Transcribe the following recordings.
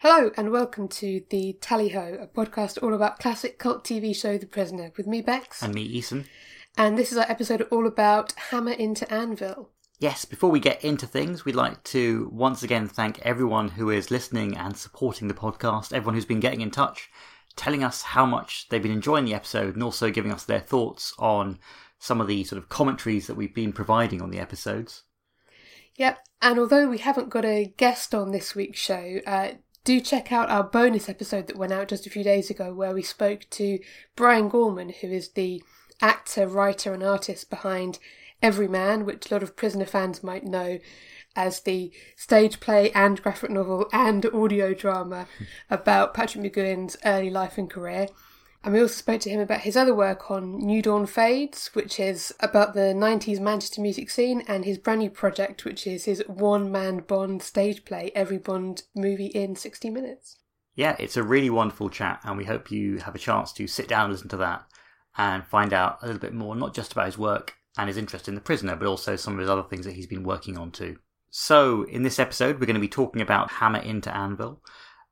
Hello and welcome to the Tally Ho, a podcast all about classic cult TV show The Prisoner, with me Bex, And me, Eason. and this is our episode all about Hammer into Anvil. Yes, before we get into things, we'd like to once again thank everyone who is listening and supporting the podcast, everyone who's been getting in touch, telling us how much they've been enjoying the episode, and also giving us their thoughts on some of the sort of commentaries that we've been providing on the episodes. Yep, and although we haven't got a guest on this week's show, uh, do check out our bonus episode that went out just a few days ago where we spoke to Brian Gorman, who is the actor, writer, and artist behind Everyman, which a lot of Prisoner fans might know as the stage play and graphic novel and audio drama about Patrick McGoohan's early life and career. And we also spoke to him about his other work on New Dawn Fades, which is about the 90s Manchester music scene, and his brand new project, which is his one man Bond stage play, every Bond movie in 60 minutes. Yeah, it's a really wonderful chat, and we hope you have a chance to sit down and listen to that and find out a little bit more, not just about his work and his interest in The Prisoner, but also some of his other things that he's been working on too. So, in this episode, we're going to be talking about Hammer into Anvil.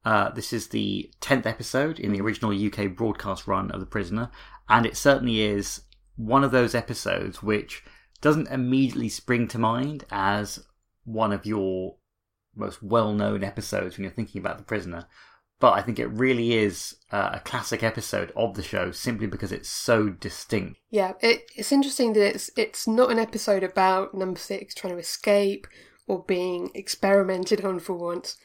Uh, this is the 10th episode in the original UK broadcast run of The Prisoner, and it certainly is one of those episodes which doesn't immediately spring to mind as one of your most well known episodes when you're thinking about The Prisoner. But I think it really is uh, a classic episode of the show simply because it's so distinct. Yeah, it, it's interesting that it's it's not an episode about number six trying to escape or being experimented on for once.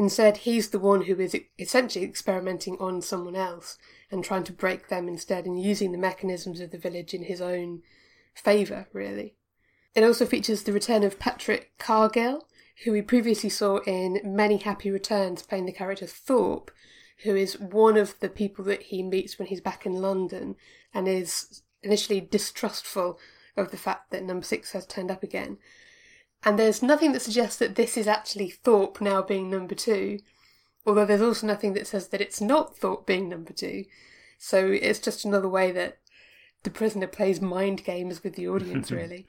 Instead, he's the one who is essentially experimenting on someone else and trying to break them instead and using the mechanisms of the village in his own favour, really. It also features the return of Patrick Cargill, who we previously saw in Many Happy Returns playing the character Thorpe, who is one of the people that he meets when he's back in London and is initially distrustful of the fact that number six has turned up again. And there's nothing that suggests that this is actually Thorpe now being number two, although there's also nothing that says that it's not Thorpe being number two. So it's just another way that the prisoner plays mind games with the audience, really.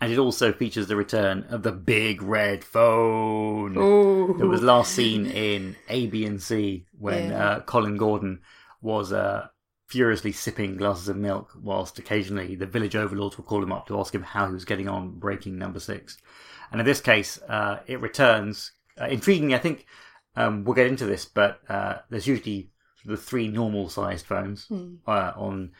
And it also features the return of the big red phone. Oh, It was last seen in A, B, and C when Yeah. uh, Colin Gordon was uh, furiously sipping glasses of milk, whilst occasionally the village overlords would call him up to ask him how he was getting on breaking number six. And in this case, uh, it returns. Uh, intriguingly, I think um, we'll get into this, but uh, there's usually the three normal sized phones uh, on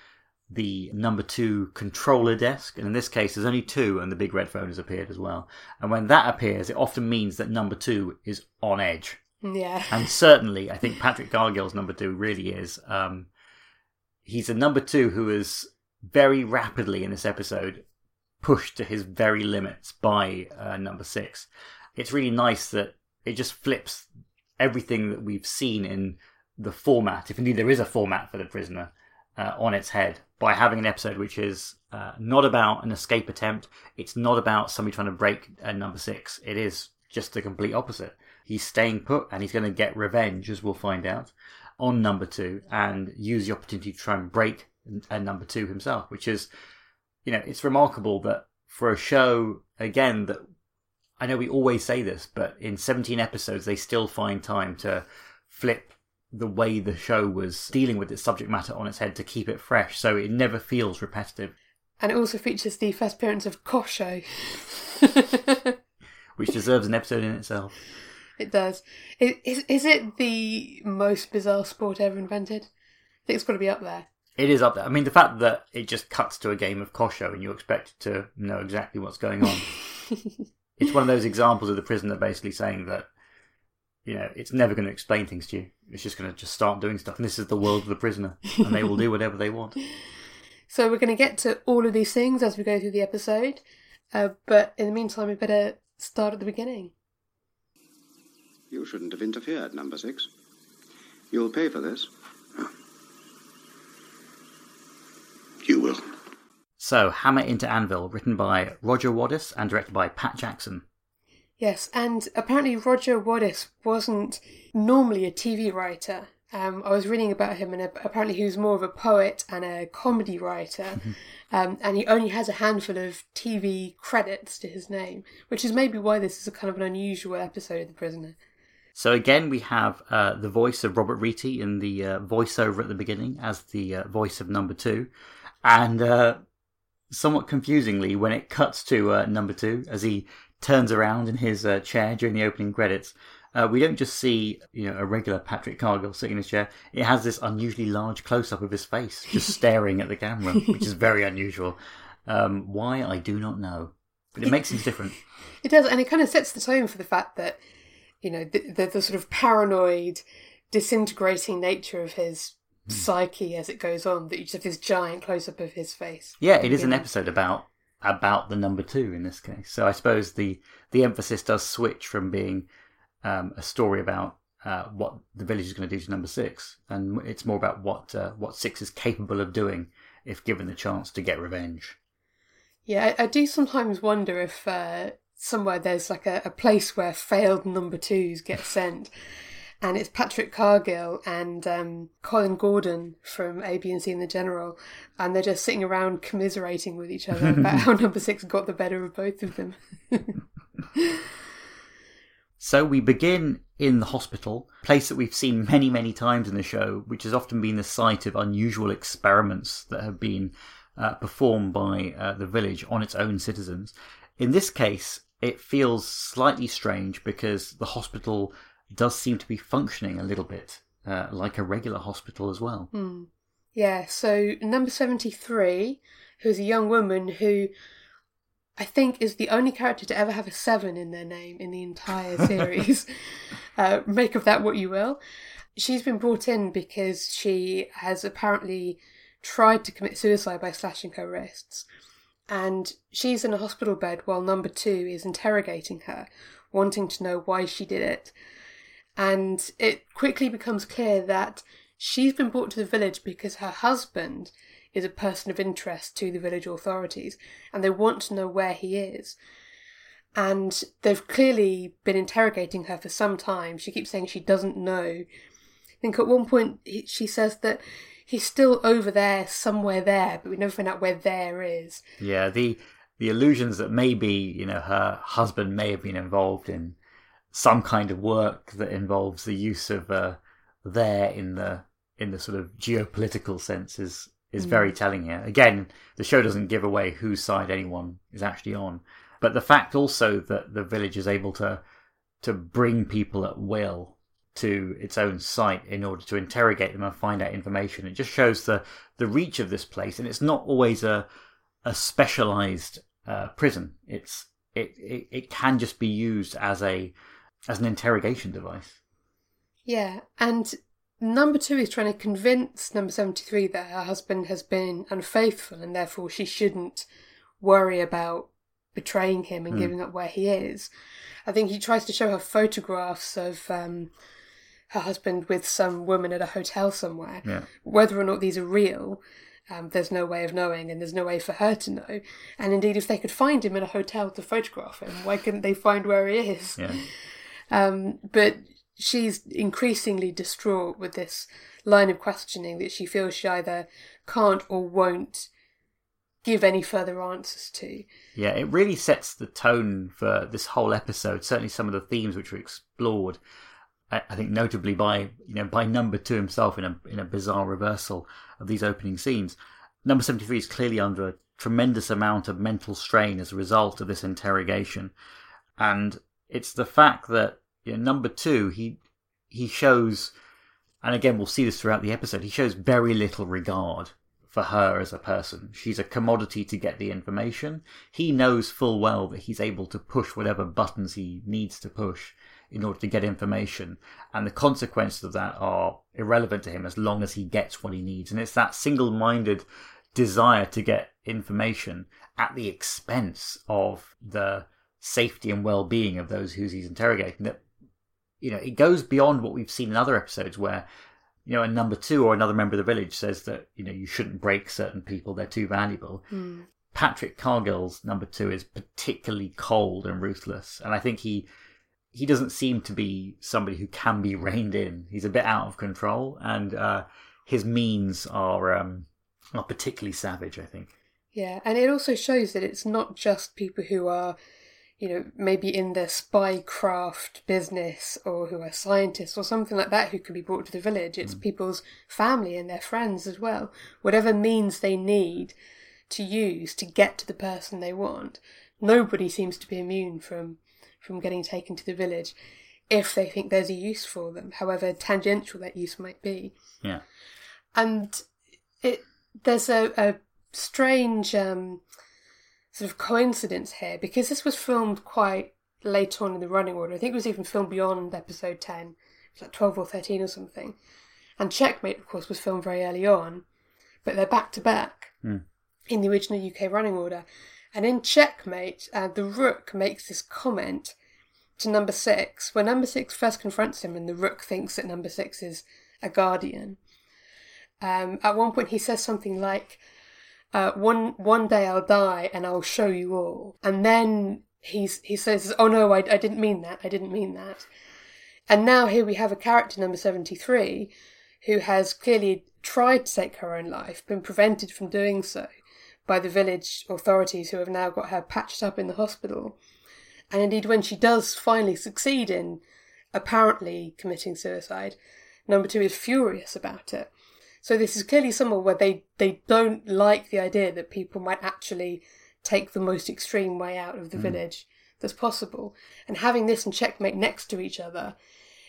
the number two controller desk, and in this case, there's only two, and the big red phone has appeared as well. And when that appears, it often means that number two is on edge. yeah. And certainly, I think Patrick Cargill's number two really is. Um, he's a number two who is very rapidly in this episode pushed to his very limits by uh, number six. It's really nice that it just flips everything that we've seen in the format, if indeed there is a format for the prisoner, uh, on its head by having an episode which is uh, not about an escape attempt. It's not about somebody trying to break uh, number six. It is just the complete opposite. He's staying put and he's going to get revenge, as we'll find out, on number two and use the opportunity to try and break uh, number two himself, which is, you know, it's remarkable that for a show, again, that I know we always say this, but in 17 episodes, they still find time to flip the way the show was dealing with its subject matter on its head to keep it fresh, so it never feels repetitive, And it also features the first appearance of Kosho. which deserves an episode in itself. it does. Is, is it the most bizarre sport ever invented? I think it's got to be up there. It is up there. I mean, the fact that it just cuts to a game of Kosho and you expect to know exactly what's going on. it's one of those examples of the prisoner basically saying that, you know, it's never going to explain things to you. It's just going to just start doing stuff. And this is the world of the prisoner. And they will do whatever they want. So we're going to get to all of these things as we go through the episode. Uh, but in the meantime, we better start at the beginning. You shouldn't have interfered, number six. You'll pay for this. You will. So, Hammer into Anvil, written by Roger Woddis and directed by Pat Jackson. Yes, and apparently Roger Woddis wasn't normally a TV writer. Um, I was reading about him, and apparently he was more of a poet and a comedy writer. Um, and he only has a handful of TV credits to his name, which is maybe why this is a kind of an unusual episode of The Prisoner. So again, we have uh, the voice of Robert Rietti in the uh, voiceover at the beginning as the uh, voice of number two, and uh, somewhat confusingly, when it cuts to uh, number two as he turns around in his uh, chair during the opening credits, we don't just see you know a regular Patrick Cargill sitting in his chair. It has this unusually large close up of his face, just staring at the camera, which is very unusual. Um, why I do not know, but it makes him different. It does, and it kind of sets the tone for the fact that you know the, the, the sort of paranoid, disintegrating nature of his. Psyche as it goes on. That you just have this giant close up of his face. Yeah, it is an episode about about the number two in this case. So I suppose the the emphasis does switch from being um, a story about uh, what the village is going to do to number six, and it's more about what uh, what six is capable of doing if given the chance to get revenge. Yeah, I, I do sometimes wonder if uh, somewhere there's like a, a place where failed number twos get sent. And it's Patrick Cargill and um, Colin Gordon from A, B, and C and the General, and they're just sitting around commiserating with each other about how number six got the better of both of them. so we begin in the hospital, place that we've seen many, many times in the show, which has often been the site of unusual experiments that have been uh, performed by uh, the village on its own citizens. In this case, it feels slightly strange because the hospital does seem to be functioning a little bit uh, like a regular hospital as well. Hmm. Yeah, so number 73, who's a young woman who I think is the only character to ever have a seven in their name in the entire series. uh, make of that what you will. She's been brought in because she has apparently tried to commit suicide by slashing her wrists and she's in a hospital bed while number two is interrogating her, wanting to know why she did it. And it quickly becomes clear that she's been brought to the village because her husband is a person of interest to the village authorities and they want to know where he is. And they've clearly been interrogating her for some time. She keeps saying she doesn't know. I think at one point she says that he's still over there, somewhere there, but we never find out where there is. Yeah, the the illusions that maybe you know her husband may have been involved in some kind of work that involves the use of uh, there in the in the sort of geopolitical sense is is mm. very telling here. Again, the show doesn't give away whose side anyone is actually on, but the fact also that the village is able to to bring people at will to its own site in order to interrogate them and find out information. It just shows the the reach of this place, and it's not always a a specialized uh, prison. It's it, it it can just be used as a as an interrogation device. Yeah, and number two is trying to convince number seventy three that her husband has been unfaithful, and therefore she shouldn't worry about betraying him and mm. giving up where he is. I think he tries to show her photographs of um, her husband with some woman at a hotel somewhere. Yeah. Whether or not these are real, um, there's no way of knowing, and there's no way for her to know. And indeed, if they could find him in a hotel to photograph him, why couldn't they find where he is? Yeah. Um, but she's increasingly distraught with this line of questioning that she feels she either can't or won't give any further answers to. Yeah, it really sets the tone for this whole episode. Certainly, some of the themes which were explored I think notably by you know by number two himself in a in a bizarre reversal of these opening scenes. Number seventy three is clearly under a tremendous amount of mental strain as a result of this interrogation, and it's the fact that you know, number two he he shows, and again we'll see this throughout the episode. He shows very little regard for her as a person. She's a commodity to get the information. He knows full well that he's able to push whatever buttons he needs to push in order to get information. And the consequences of that are irrelevant to him as long as he gets what he needs. And it's that single minded desire to get information at the expense of the safety and well being of those who he's interrogating that, you know, it goes beyond what we've seen in other episodes where. You know, a number two or another member of the village says that you know you shouldn't break certain people; they're too valuable. Mm. Patrick Cargill's number two is particularly cold and ruthless, and I think he he doesn't seem to be somebody who can be reined in. He's a bit out of control, and uh, his means are um, are particularly savage. I think. Yeah, and it also shows that it's not just people who are, you know, maybe in the spycraft business or who are scientists or something like that who can be brought to the village. It's people's family and their friends as well. Whatever means they need to use to get to the person they want. Nobody seems to be immune from from getting taken to the village if they think there's a use for them, however tangential that use might be. Yeah. And it there's a, a strange um, sort of coincidence here because this was filmed quite late on in the running order. I think it was even filmed beyond episode 10. It was like 12 or 13 or something. And Checkmate, of course, was filmed very early on, but they're back to back in the original UK running order. And in Checkmate, uh, the Rook makes this comment to number six, where number six first confronts him, and the Rook thinks that number six is a guardian. Um, at one point, he says something like, uh, "One one day I'll die, and I'll show you all." And then he's he says, "Oh no, I, I didn't mean that. I didn't mean that." And now here we have a character number seventy three, who has clearly tried to take her own life, been prevented from doing so by the village authorities, who have now got her patched up in the hospital. And indeed, when she does finally succeed in apparently committing suicide, number two is furious about it. So this is clearly somewhere where they, they don't like the idea that people might actually take the most extreme way out of the hmm. village that's possible. And having this and checkmate next to each other,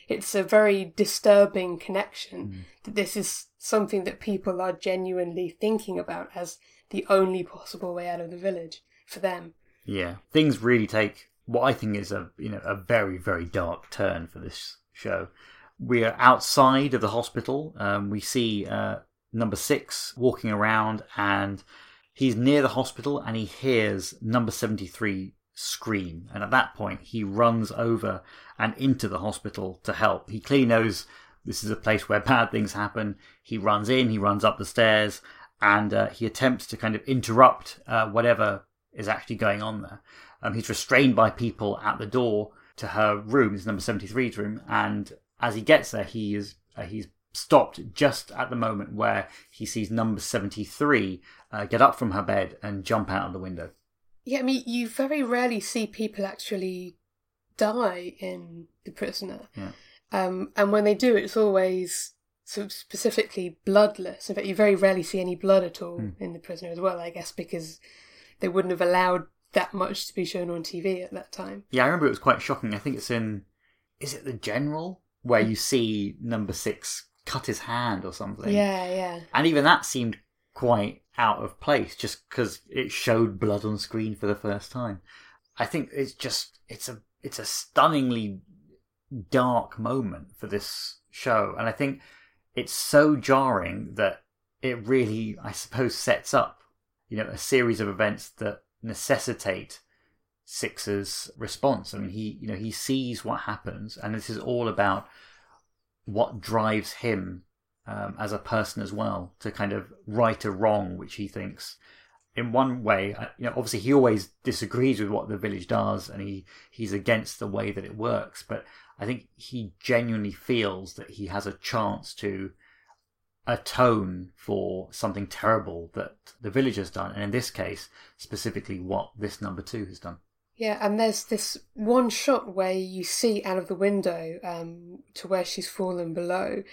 it's a very disturbing connection hmm. that this is something that people are genuinely thinking about as the only possible way out of the village for them. Yeah, things really take what I think is a you know a very very dark turn for this show. We are outside of the hospital. Um, we see uh, number six walking around, and he's near the hospital, and he hears number seventy three scream. And at that point, he runs over and into the hospital to help. He clearly knows this is a place where bad things happen. He runs in, he runs up the stairs, and uh, he attempts to kind of interrupt uh, whatever is actually going on there. Um, he's restrained by people at the door to her room, it's number 73's room, and as he gets there, he is uh, he's stopped just at the moment where he sees number 73 uh, get up from her bed and jump out of the window. Yeah, I mean, you very rarely see people actually die in The Prisoner. Yeah. Um, and when they do, it's always sort of specifically bloodless. In fact, you very rarely see any blood at all in The Prisoner as well, I guess, because they wouldn't have allowed that much to be shown on TV at that time. Yeah, I remember it was quite shocking. I think it's in, is it The General? Where you see number six cut his hand or something. Yeah, yeah. And even that seemed quite out of place just because it showed blood on screen for the first time. I think it's just it's a it's a stunningly dark moment for this show, and I think it's so jarring that it really, I suppose, sets up you know a series of events that necessitate Six's response. I mean, he you know he sees what happens, and this is all about what drives him um, as a person as well to kind of right a wrong, which he thinks in one way, uh, you know, obviously he always disagrees with what the village does, and he he's against the way that it works. But I think he genuinely feels that he has a chance to atone for something terrible that the village has done, and in this case, specifically what this number two has done. Yeah, and there's this one shot where you see out of the window um, to where she's fallen below,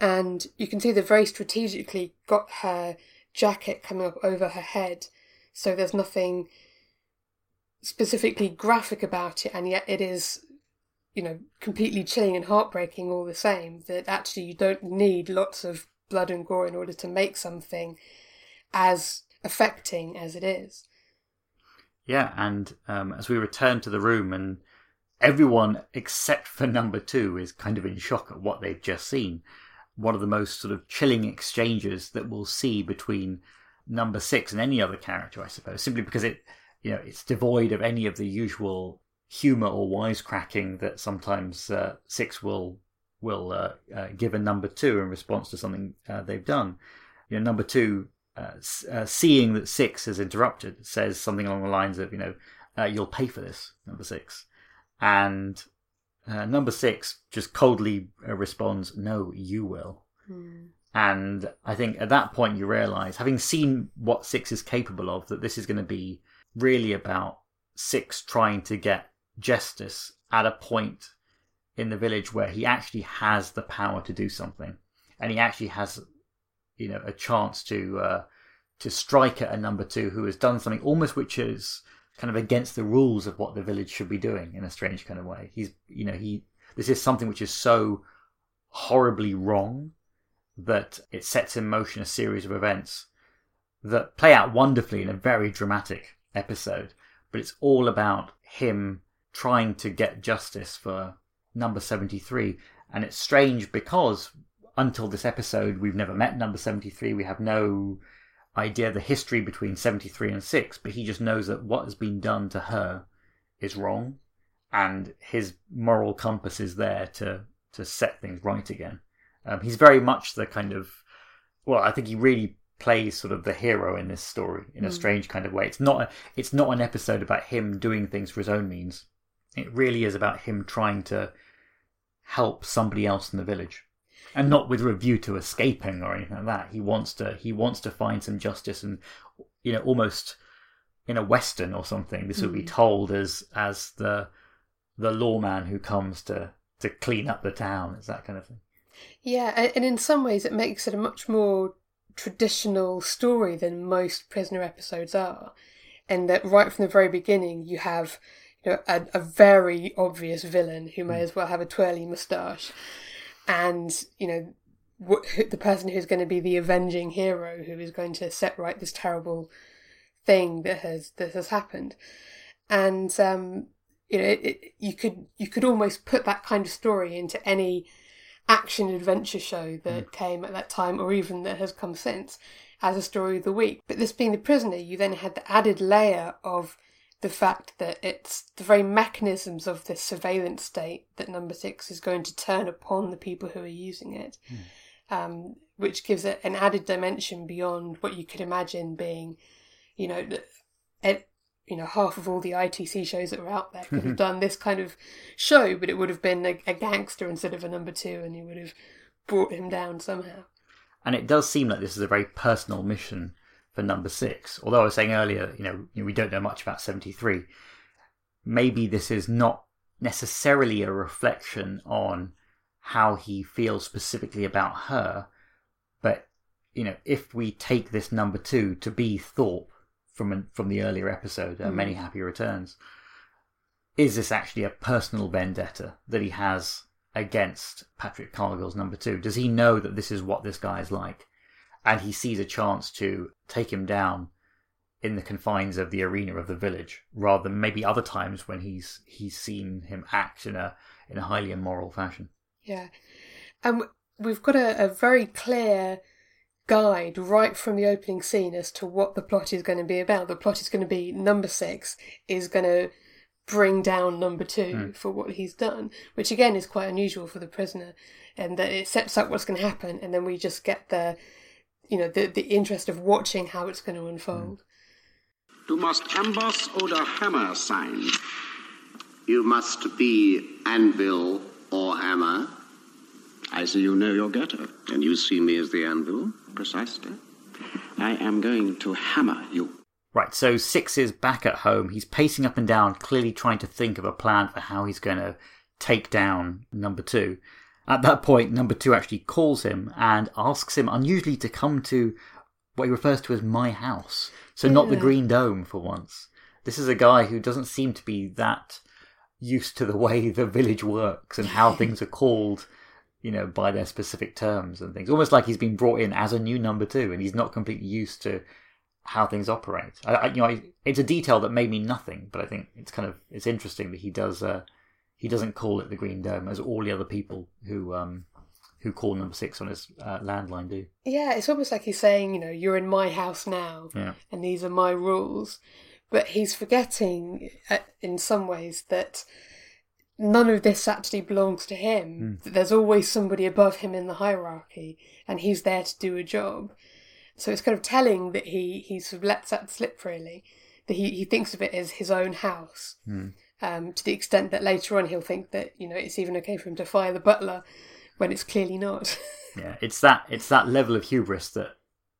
and you can see they've very strategically got her jacket coming up over her head, so there's nothing specifically graphic about it, and yet it is, you know, completely chilling and heartbreaking all the same. That actually you don't need lots of blood and gore in order to make something as affecting as it is. Yeah, and um, as we return to the room, and everyone except for number two is kind of in shock at what they've just seen. One of the most sort of chilling exchanges that we'll see between number six and any other character, I suppose, simply because it, you know, it's devoid of any of the usual humor or wisecracking that sometimes uh, six will will uh, uh, give a number two in response to something uh, they've done. You know, number two uh, uh, seeing that six has interrupted, says something along the lines of, you know, uh, you'll pay for this, number six. And uh, number six just coldly responds, no, you will. And I think at that point you realize, having seen what six is capable of, that this is going to be really about Six trying to get justice at a point in the village where he actually has the power to do something, and he actually has, you know, a chance to uh, to strike at a number two who has done something almost which is kind of against the rules of what the village should be doing in a strange kind of way. He's, you know, he this is something which is so horribly wrong that it sets in motion a series of events that play out wonderfully in a very dramatic episode. But it's all about him trying to get justice for number 73. And it's strange because until this episode, we've never met number 73. We have no idea the history between 73 and 6, but he just knows that what has been done to her is wrong. And his moral compass is there to, to set things right again. Um, he's very much the kind of, well, I think he really plays sort of the hero in this story in a mm. strange kind of way. It's not a, it's not an episode about him doing things for his own means. It really is about him trying to help somebody else in the village, and not with a view to escaping or anything like that. He wants to he wants to find some justice, and you know, almost in a western or something. This mm. would be hmm. told as as the the lawman who comes to to clean up the town. It's that kind of thing. Yeah, and in some ways, it makes it a much more traditional story than most prisoner episodes are, and that right from the very beginning, you have you know, a, a very obvious villain who may mm. as well have a twirly moustache, and you know the person who's going to be the avenging hero who is going to set right this terrible thing that has that has happened, and um, you know it, it, you could you could almost put that kind of story into any action adventure show that mm. came at that time or even that has come since as a story of the week. But this being the prisoner, you then had the added layer of the fact that it's the very mechanisms of this surveillance state that number six is going to turn upon the people who are using it, mm. um, which gives it an added dimension beyond what you could imagine being, you know, it, you know, half of all the ITC shows that were out there could have done this kind of show, but it would have been a, a gangster instead of a number two, and you would have brought him down somehow. And it does seem like this is a very personal mission for number six. Although I was saying earlier, you know, we don't know much about 73. Maybe this is not necessarily a reflection on how he feels specifically about her, but, you know, if we take this number two to be Thorpe from from the earlier episode, uh, mm. Many Happy Returns, is this actually a personal vendetta that he has against Patrick Cargill's number two? Does he know that this is what this guy is like? And he sees a chance to take him down in the confines of the arena of the village, rather than maybe other times when he's he's seen him act in a in a highly immoral fashion. Yeah, and um, we've got a, a very clear guide right from the opening scene as to what the plot is going to be about. The plot is going to be number six is going to bring down number two mm. for what he's done, which again is quite unusual for the prisoner, and that it sets up what's going to happen, and then we just get the you know, the, the interest of watching how it's going to unfold. Mm. Du must amboss oder hammer sein. You must be anvil or hammer. I see you know your Goethe. And you see me as the anvil? Precisely. I am going to hammer you. Right, so Six is back at home. He's pacing up and down, clearly trying to think of a plan for how he's going to take down number two. At that point, number two actually calls him and asks him unusually to come to what he refers to as my house. So, not the Green Dome for once. This is a guy who doesn't seem to be that used to the way the village works and how things are called, you know, by their specific terms and things. Almost like he's been brought in as a new number two and he's not completely used to how things operate. I, I, you know, it's a detail that made me nothing, but I think it's kind of it's interesting that he does uh, he doesn't call it the Green Dome as all the other people who um, who call number six on his uh, landline do. Yeah, it's almost like he's saying, you know, you're in my house now, yeah. and these are my rules. But he's forgetting, uh, in some ways, that none of this actually belongs to him. Mm. There's always somebody above him in the hierarchy, and he's there to do a job. So it's kind of telling that he he sort of lets that slip really. That he, he thinks of it as his own house. Mm um, to the extent that later on he'll think that you know it's even okay for him to fire the butler when it's clearly not. yeah, it's that it's that level of hubris that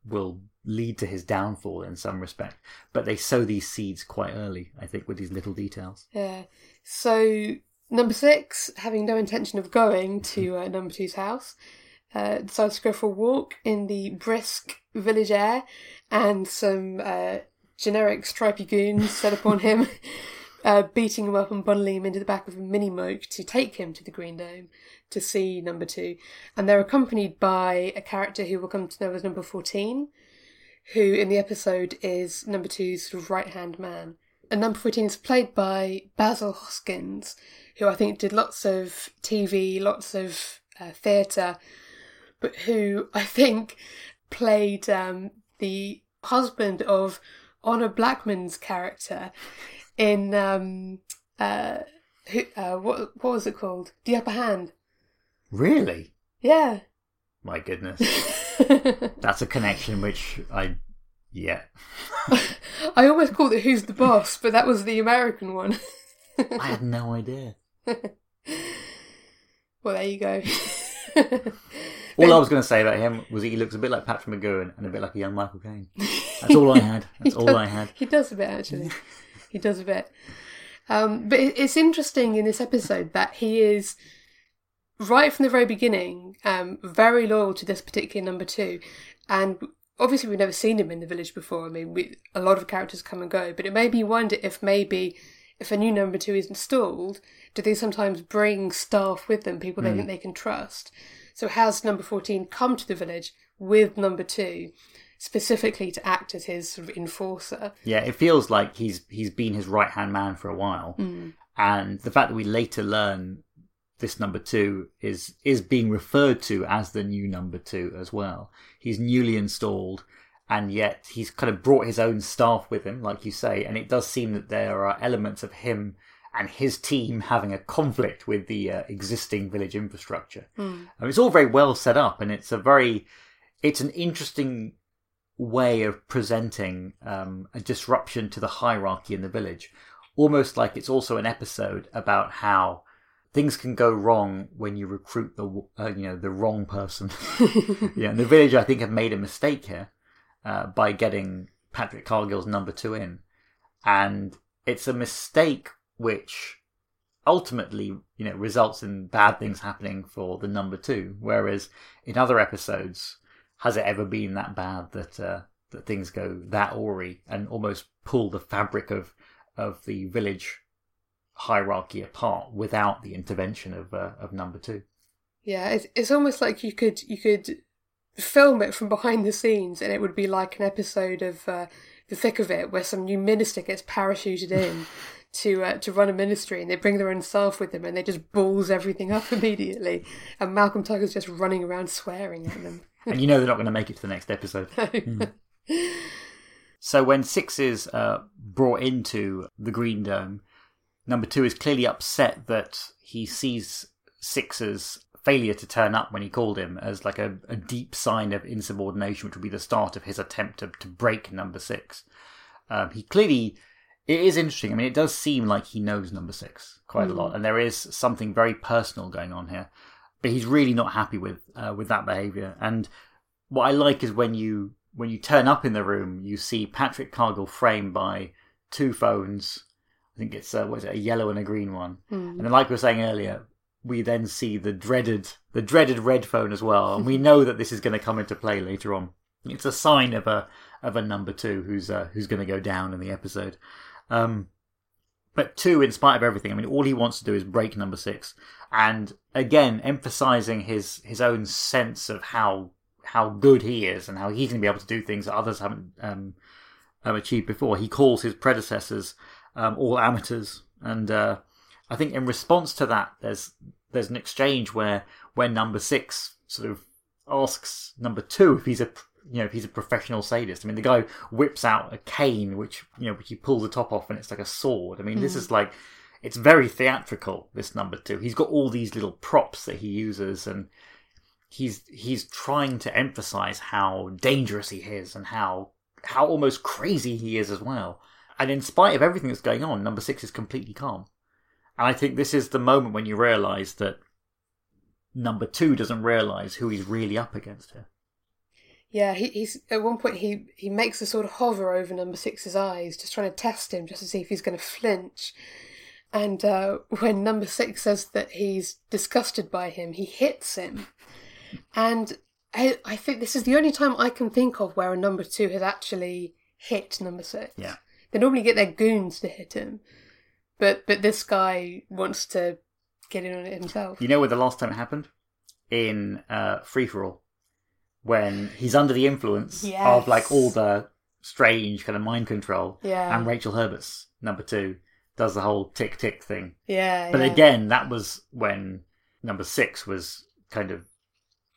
will lead to his downfall in some respect. But they sow these seeds quite early, I think, with these little details. Yeah. So number six, having no intention of going to uh, number two's house, uh, decides to go for a walk in the brisk village air, and some uh, generic stripy goons set upon him, uh, beating him up and bundling him into the back of a mini moke to take him to the Green Dome to see number two. And they're accompanied by a character who will come to know as number 14, who in the episode is number two's sort of right hand man. And number 14 is played by Basil Hoskins, who I think did lots of TV, lots of uh, theatre, but who I think played um, the husband of Honor Blackman's character in um, uh, who, uh, what what was it called? The Upper Hand. Really? Yeah. My goodness. That's a connection which I. Yeah. I almost called it Who's the Boss, but that was the American one. I had no idea. well, there you go. All I was going to say about him was he looks a bit like Patrick McGoohan and a bit like a young Michael Caine. That's all I had. That's all does- I had. He does a bit, actually. He does a bit. Um, but it's interesting in this episode that he is, right from the very beginning, um, very loyal to this particular number two. And obviously, we've never seen him in the village before. I mean, we, a lot of characters come and go, but it made me wonder if maybe. If a new number two is installed, do they sometimes bring staff with them, people they think they can trust? So has number 14 come to the village with number two, specifically to act as his sort of enforcer? Yeah, it feels like he's he's been his right hand man for a while, and the fact that we later learn this number two is is being referred to as the new number two as well. He's newly installed, and yet he's kind of brought his own staff with him, like you say, and it does seem that there are elements of him and his team having a conflict with the uh, existing village infrastructure. And it's all very well set up, and it's a very it's an interesting way of presenting um, a disruption to the hierarchy in the village. Almost like it's also an episode about how things can go wrong when you recruit the uh, you know the wrong person. yeah, and the village I think have made a mistake here uh, by getting Patrick Cargill's number two in, and it's a mistake which ultimately you know results in bad things happening for the number two. Whereas in other episodes, has it ever been that bad that uh, that things go that awry and almost pull the fabric of of the village hierarchy apart without the intervention of uh, of number two? Yeah, it's, it's almost like you could you could film it from behind the scenes, and it would be like an episode of uh, The Thick of It, where some new minister gets parachuted in to uh, to run a ministry, and they bring their own staff with them, and they just balls everything up immediately, and Malcolm Tucker's just running around swearing at them. And you know they're not going to make it to the next episode. So when Six is uh, brought into the Green Dome, number two is clearly upset that he sees Six's failure to turn up when he called him as like a, a deep sign of insubordination, which would be the start of his attempt to, to break number six. Um, he clearly, it is interesting. I mean, it does seem like he knows number six quite a lot, and there is something very personal going on here. But he's really not happy with uh, with that behaviour. And what I like is when you when you turn up in the room, you see Patrick Cargill framed by two phones. I think it's uh, what is it, a yellow and a green one. And then, like we were saying earlier, we then see the dreaded the dreaded red phone as well, and we know that this is going to come into play later on. It's a sign of a of a number two who's uh, who's going to go down in the episode. Um, but two, in spite of everything, I mean, all he wants to do is break number six, and again, emphasizing his his own sense of how how good he is and how he's going to be able to do things that others haven't um, um, achieved before. He calls his predecessors um, all amateurs, and uh, I think in response to that, there's there's an exchange where where number six sort of asks number two if he's a you know he's a professional sadist. I mean, the guy whips out a cane, which you know which he pulls the top off, and it's like a sword. I mean, this hmm. is like it's very theatrical. This number two, he's got all these little props that he uses, and he's he's trying to emphasize how dangerous he is and how how almost crazy he is as well. And in spite of everything that's going on, number six is completely calm. And I think this is the moment when you realise that number two doesn't realise who he's really up against here. Yeah, he, he's at one point he he makes a sort of hover over number six's eyes, just trying to test him, just to see if he's going to flinch. And uh, when number six says that he's disgusted by him, he hits him. And I, I think this is the only time I can think of where a number two has actually hit number six. Yeah. They normally get their goons to hit him, but but this guy wants to get in on it himself. You know where the last time it happened? In uh, Free for All, when he's under the influence Yes. of like all the strange kind of mind control, Yeah. and Rachel Herbert's number two does the whole tick tick thing. Yeah, But yeah. again, that was when number six was kind of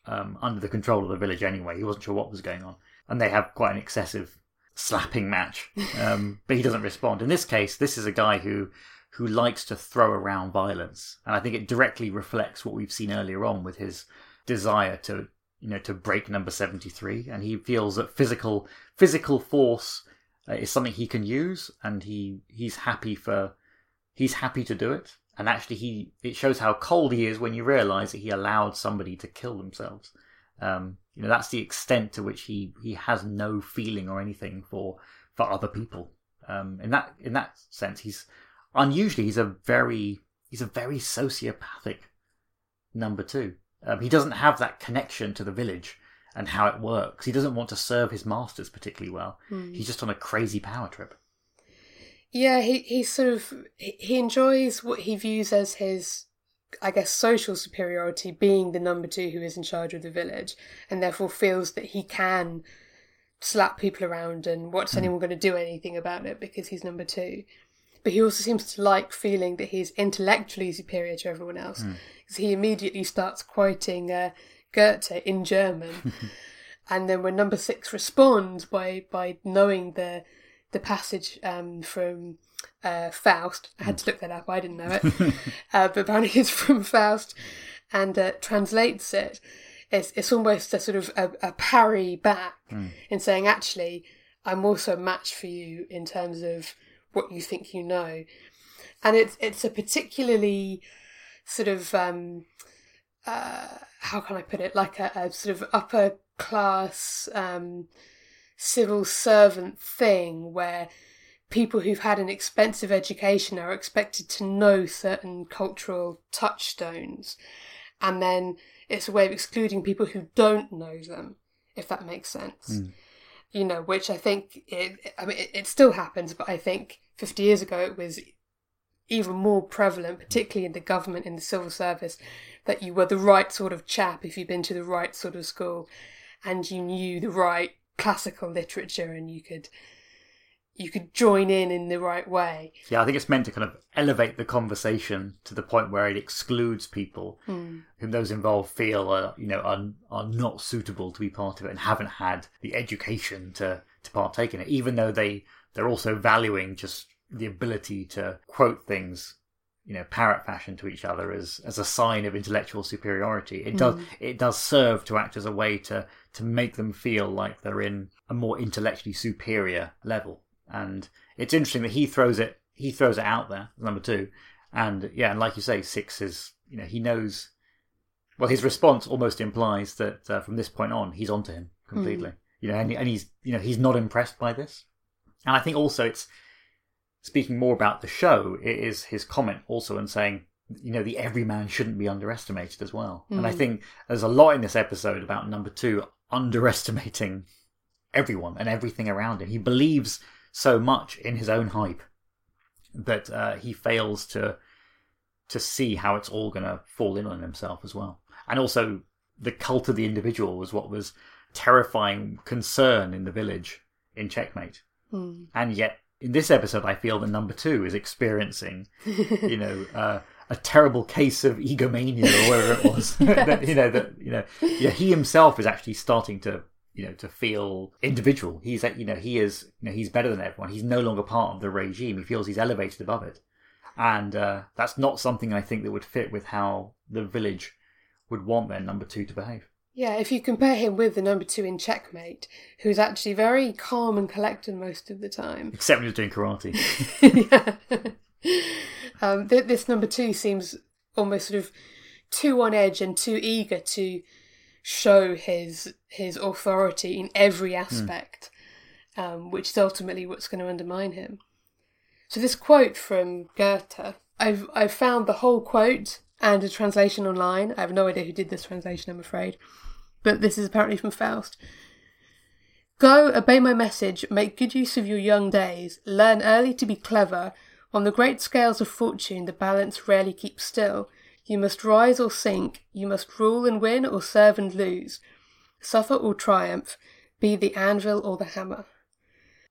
um, under the control of the village anyway. He wasn't sure what was going on, and they have quite an excessive slapping match. Um, but he doesn't respond. In this case, this is a guy who who likes to throw around violence, and I think it directly reflects what we've seen earlier on with his desire to you know to break number seventy three, and he feels that physical physical force uh, is something he can use, and he he's happy for he's happy to do it. And actually, he it shows how cold he is when you realise that he allowed somebody to kill themselves. Um, you know, that's the extent to which he he has no feeling or anything for for other people. Um, in that in that sense, he's unusually he's a very he's a very sociopathic number two. Um, he doesn't have that connection to the village and how it works. He doesn't want to serve his masters particularly well. He's just on a crazy power trip. Yeah, he he sort of he he enjoys what he views as his, I guess, social superiority, being the number two who is in charge of the village, and therefore feels that he can slap people around and what's anyone going to do anything about it because he's number two. But he also seems to like feeling that he's intellectually superior to everyone else because he immediately starts quoting uh, Goethe in German. and then when number six responds by by knowing the the passage um, from uh, Faust, I had to look that up. I didn't know it, uh, but apparently it's from Faust, and uh, translates it. It's it's almost a sort of a, a parry back in saying, actually, I'm also a match for you in terms of what you think you know, and it's it's a particularly sort of um, uh, how can I put it, like a, a sort of upper class um, civil servant thing where people who've had an expensive education are expected to know certain cultural touchstones, and then it's a way of excluding people who don't know them, if that makes sense. You know, which I think it, I mean, it, it still happens, but I think 50 years ago it was even more prevalent, particularly in the government, in the civil service, that you were the right sort of chap if you'd been to the right sort of school and you knew the right classical literature and you could you could join in in the right way. Yeah, I think it's meant to kind of elevate the conversation to the point where it excludes people Hmm. whom those involved feel are, you know, are, are not suitable to be part of it and haven't had the education to, to partake in it, even though they, they're also valuing just the ability to quote things, you know, parrot fashion to each other as, as a sign of intellectual superiority. It does, it does serve to act as a way to, to make them feel like they're in a more intellectually superior level. And it's interesting that he throws it, he throws it out there, number two. And yeah, and like you say, six is, you know, he knows, well, his response almost implies that uh, from this point on, he's onto him completely. You know, and, and he's, you know, he's not impressed by this. And I think also it's, speaking more about the show, it is his comment also in saying, you know, the everyman shouldn't be underestimated as well. And I think there's a lot in this episode about number two underestimating everyone and everything around him. He believes so much in his own hype that uh, he fails to to see how it's all going to fall in on himself as well. And also, the cult of the individual was what was terrifying concern in the village in Checkmate. And yet, in this episode, I feel that number two is experiencing, you know, uh, a terrible case of egomania or whatever it was. that, you know, that you know, yeah, he himself is actually starting to, you know, to feel individual. He's, you know, he is, you know, he's better than everyone. He's no longer part of the regime. He feels he's elevated above it, and uh, that's not something I think that would fit with how the village would want their number two to behave. Yeah, if you compare him with the number two in Checkmate, who's actually very calm and collected most of the time. Except when he was doing karate. yeah. um, th- this number two seems almost sort of too on edge and too eager to show his his authority in every aspect, um, which is ultimately what's going to undermine him. So this quote from Goethe, I've I've found the whole quote and a translation online. I have no idea who did this translation, I'm afraid, but this is apparently from Faust. Go, obey my message, make good use of your young days, learn early to be clever. On the great scales of fortune, the balance rarely keeps still. You must rise or sink, you must rule and win or serve and lose, suffer or triumph, be the anvil or the hammer.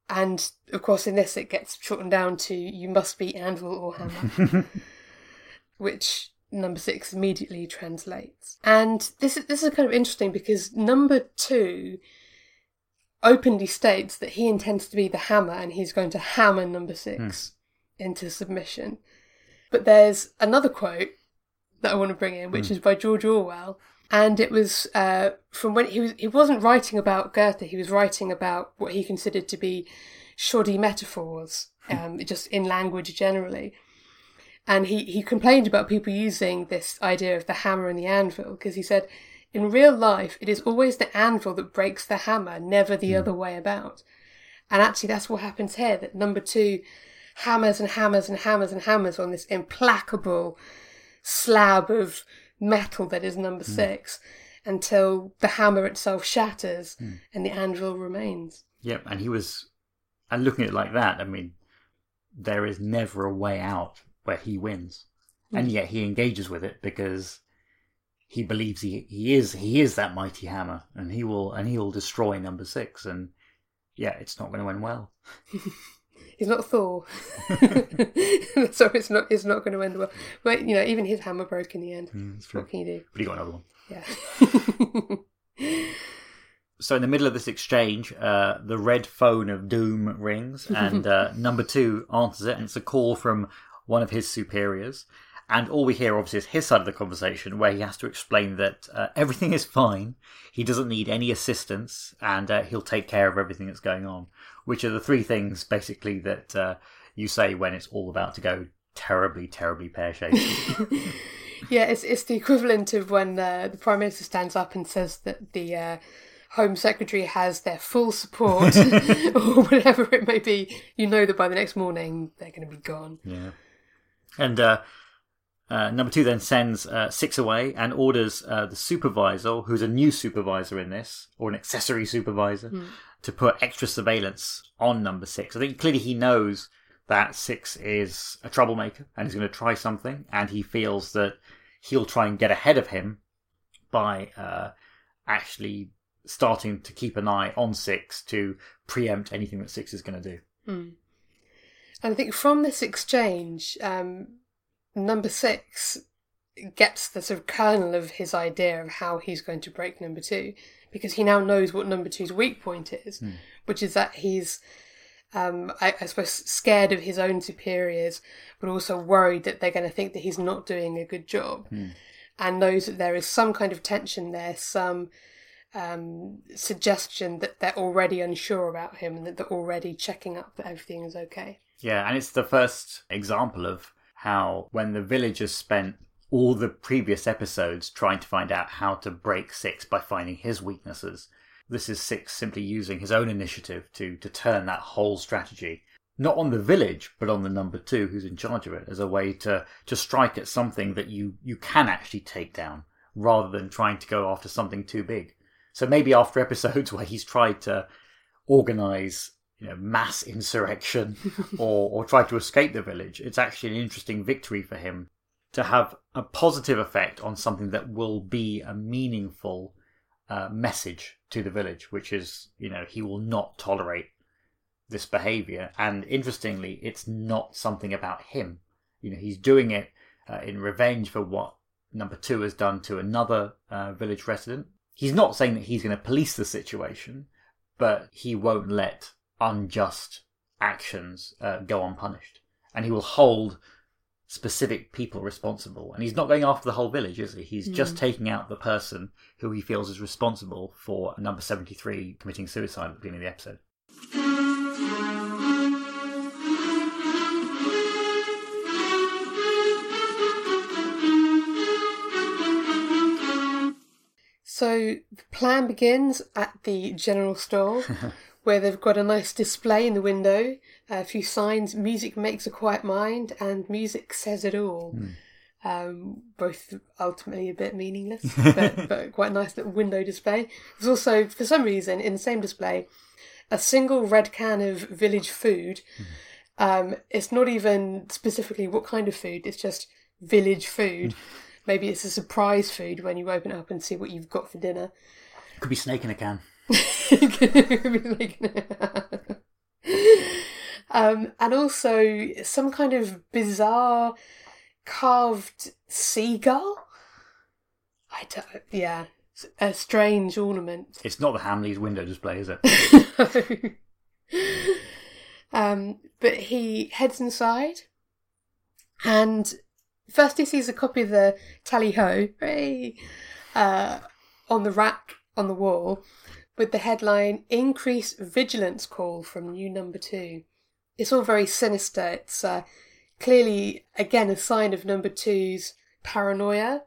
And of course, in this, it gets shortened down to you must be anvil or hammer, which number six immediately translates. And this is, this is kind of interesting because number two openly states that he intends to be the hammer and he's going to hammer number six hmm. into submission. But there's another quote that I want to bring in, which is by George Orwell. And it was uh, from when he was he wasn't writing about Goethe, he was writing about what he considered to be shoddy metaphors, um, just in language generally. And he, he complained about people using this idea of the hammer and the anvil because he said, in real life, it is always the anvil that breaks the hammer, never the other way about. And actually, that's what happens here that number two hammers and hammers and hammers and hammers on this implacable slab of metal that is number hmm. six until the hammer itself shatters hmm. and the anvil remains. Yep, and he was, and looking at it like that, I mean, there is never a way out where he wins, and hmm. yet he engages with it because he believes he he is he is that mighty hammer, and he will and he will destroy number six, and yeah, it's not going to end well. He's not Thor, so it's not it's not going to end well. But you know, even his hammer broke in the end. true. what can you do? But he got another one. Yeah. So in the middle of this exchange, uh, the red phone of doom rings, and uh, number two answers it, and it's a call from one of his superiors. And all we hear, obviously, is his side of the conversation, where he has to explain that uh, everything is fine, he doesn't need any assistance, and uh, he'll take care of everything that's going on. Which are the three things, basically, that uh, you say when it's all about to go terribly, terribly pear shaped. Yeah, it's it's the equivalent of when uh, the prime minister stands up and says that the uh, home secretary has their full support, or whatever it may be. You know that by the next morning they're going to be gone. Yeah. And uh, uh, number two then sends uh, Six away and orders uh, the supervisor, who's a new supervisor in this, or an accessory supervisor, to put extra surveillance on number six. I think clearly he knows that Six is a troublemaker and he's going to try something, and he feels that he'll try and get ahead of him by uh, actually starting to keep an eye on Six to preempt anything that Six is going to do. And I think from this exchange, um, number six gets the sort of kernel of his idea of how he's going to break number two, because he now knows what number two's weak point is, which is that he's, um, I, I suppose, scared of his own superiors, but also worried that they're going to think that he's not doing a good job, and knows that there is some kind of tension there, some um, suggestion that they're already unsure about him and that they're already checking up that everything is okay. Yeah, and it's the first example of how when the villagers spent all the previous episodes trying to find out how to break Six by finding his weaknesses, this is Six simply using his own initiative to to turn that whole strategy not on the village but on the number two who's in charge of it as a way to to strike at something that you you can actually take down rather than trying to go after something too big. So maybe after episodes where he's tried to organize you know mass insurrection or or try to escape the village it's actually an interesting victory for him to have a positive effect on something that will be a meaningful uh, message to the village which is you know he will not tolerate this behavior. And interestingly it's not something about him. You know he's doing it uh, in revenge for what number two has done to another uh, village resident. He's not saying that he's going to police the situation but he won't let unjust actions uh, go unpunished. And he will hold specific people responsible. And he's not going after the whole village, is he? He's just taking out the person who he feels is responsible for number 73 committing suicide at the beginning of the episode. So the plan begins at the general store, where they've got a nice display in the window, a few signs, music makes a quiet mind, and music says it all. Um, both ultimately a bit meaningless, but, but quite a nice little window display. There's also, for some reason, in the same display, a single red can of village food. Um, it's not even specifically what kind of food, it's just village food. Maybe it's a surprise food when you open it up and see what you've got for dinner. Could be snake in a can. um, and also some kind of bizarre carved seagull. I don't. Yeah, a strange ornament. It's not the Hamleys window display, is it? um, but he heads inside, and first he sees a copy of the Tally Ho hey, uh, on the rack on the wall with the headline Increase Vigilance Call from New Number Two. It's all very sinister. It's uh, clearly, again, a sign of Number Two's paranoia,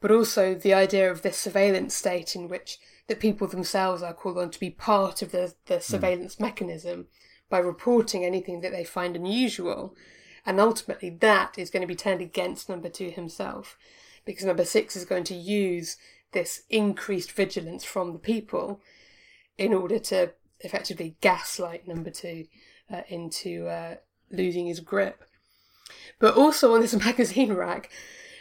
but also the idea of this surveillance state in which the people themselves are called on to be part of the, the surveillance mechanism by reporting anything that they find unusual. And ultimately, that is going to be turned against number two himself, because number six is going to use this increased vigilance from the people in order to effectively gaslight number two uh, into uh, losing his grip. But also on this magazine rack,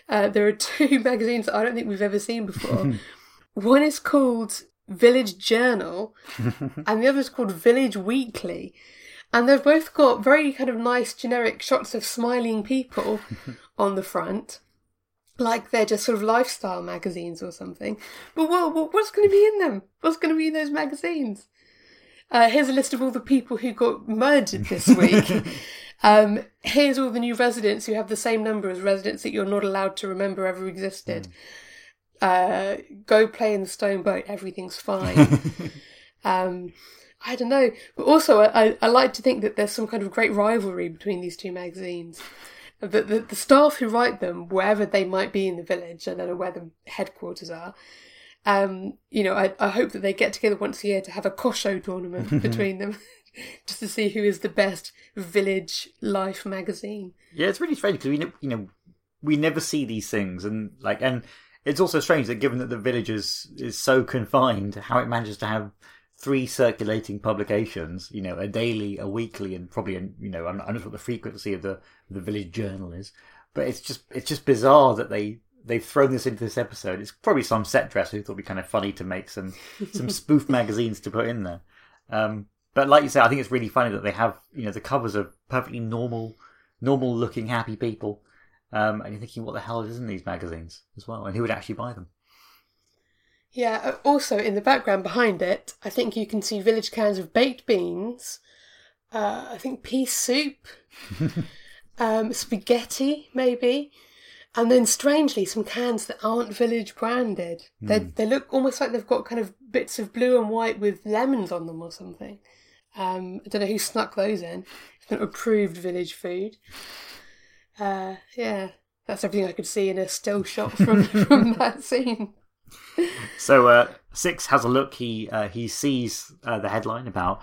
uh, there are two magazines that I don't think we've ever seen before. One is called Village Journal, and the other is called Village Weekly. And they've both got very kind of nice generic shots of smiling people on the front, like they're just sort of lifestyle magazines or something. But what, what- what's going to be in them? What's going to be in those magazines? Uh, here's a list of all the people who got murdered this week. um, here's all the new residents who have the same number as residents that you're not allowed to remember ever existed. Uh, go play in the stone boat. Everything's fine. um, I don't know, but also I, I like to think that there's some kind of great rivalry between these two magazines. The, the, the staff who write them, wherever they might be in the village, I don't know where the headquarters are. Um, you know, I, I hope that they get together once a year to have a kosho tournament between them, just to see who is the best village life magazine. Yeah, it's really strange because we, ne- you know, we never see these things, and like, and it's also strange that given that the village is is so confined, how it manages to have three circulating publications, you know, a daily, a weekly, and probably, a, you know, I'm not, I'm not sure what the frequency of the the village journal is, but it's just it's just bizarre that they they've thrown this into this episode. It's probably some set dresser who thought it'd be kind of funny to make some some spoof magazines to put in there. Um, but like you say, I think it's really funny that they have you know the covers of perfectly normal, normal looking happy people, um, and you're thinking what the hell is in these magazines as well, and who would actually buy them? Yeah, also in the background behind it, I think you can see village cans of baked beans, uh, I think pea soup, um, spaghetti, maybe, and then strangely some cans that aren't village branded. They they look almost like they've got kind of bits of blue and white with lemons on them or something. Um, I don't know who snuck those in. It's not approved village food. Uh, yeah, that's everything I could see in a still shot from from that scene. So uh, six has a look. He uh, he sees uh, the headline about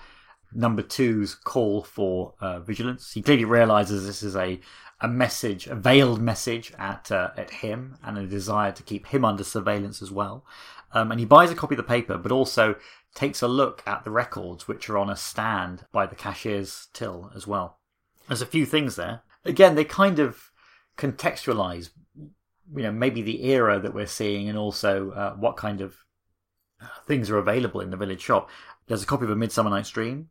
number two's call for uh, vigilance. He clearly realizes this is a a message, a veiled message at uh, at him, and a desire to keep him under surveillance as well. Um, and he buys a copy of the paper, but also takes a look at the records, which are on a stand by the cashier's till as well. There's a few things there. Again, they kind of contextualize you know maybe the era that we're seeing and also uh, what kind of uh, things are available in the village shop. There's a copy of a midsummer night's dream.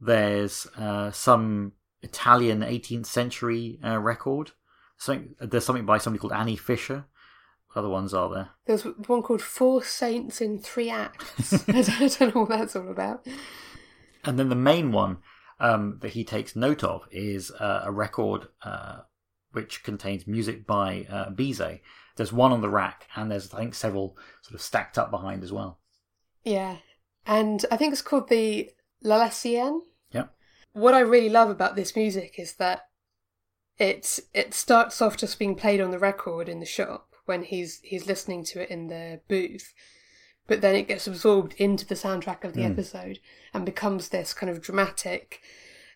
There's uh, some italian 18th century uh, record. Something, there's something by somebody called Annie Fischer. What other ones are there. There's one called Four Saints in Three Acts. I don't, I don't know what that's all about. and then the main one um, that he takes note of is uh, a record uh, which contains music by uh, Bizet. There's one on the rack, and there's I think several sort of stacked up behind as well. Yeah. And I think it's called the La. Yeah. What I really love about this music is that it's it starts off just being played on the record in the shop when he's he's listening to it in the booth. But then it gets absorbed into the soundtrack of the episode and becomes this kind of dramatic,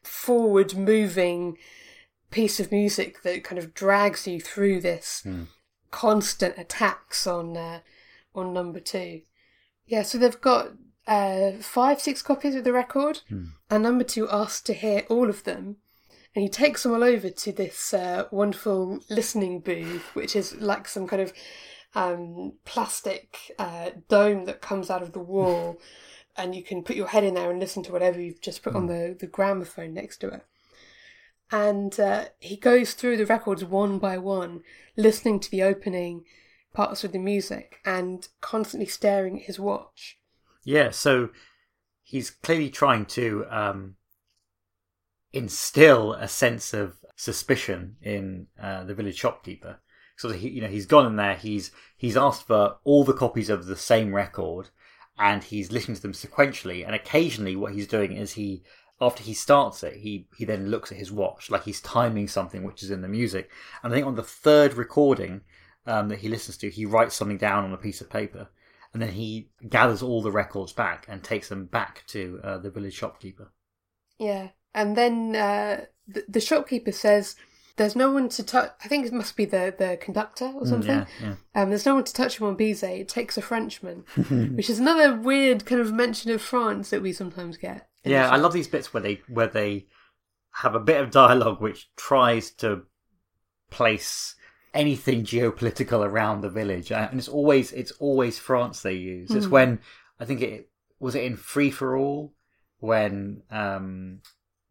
forward moving piece of music that kind of drags you through this constant attacks on uh, on number two. Yeah, so they've got uh, five, six copies of the record, and number two asks to hear all of them. And he takes them all over to this uh, wonderful listening booth, which is like some kind of um, plastic uh, dome that comes out of the wall, and you can put your head in there and listen to whatever you've just put on the, the gramophone next to it. And uh, he goes through the records one by one, listening to the opening parts of the music and constantly staring at his watch. Yeah, so he's clearly trying to um, instill a sense of suspicion in uh, the village shopkeeper. So he, you know, he's gone in there. He's he's asked for all the copies of the same record, and he's listening to them sequentially. And occasionally, what he's doing is he, after he starts it, he he then looks at his watch, like he's timing something which is in the music. And I think on the third recording um, that he listens to, he writes something down on a piece of paper and then he gathers all the records back and takes them back to uh, the village shopkeeper. Yeah. And then uh, the, the shopkeeper says, There's no one to touch. I think it must be the, the conductor or something. yeah, yeah. Um, there's no one to touch him on Bizet. It takes a Frenchman, which is another weird kind of mention of France that we sometimes get. Yeah, I love these bits where they where they have a bit of dialogue which tries to place anything geopolitical around the village, and it's always it's always France they use. It's when I think it was it in Free for All when um,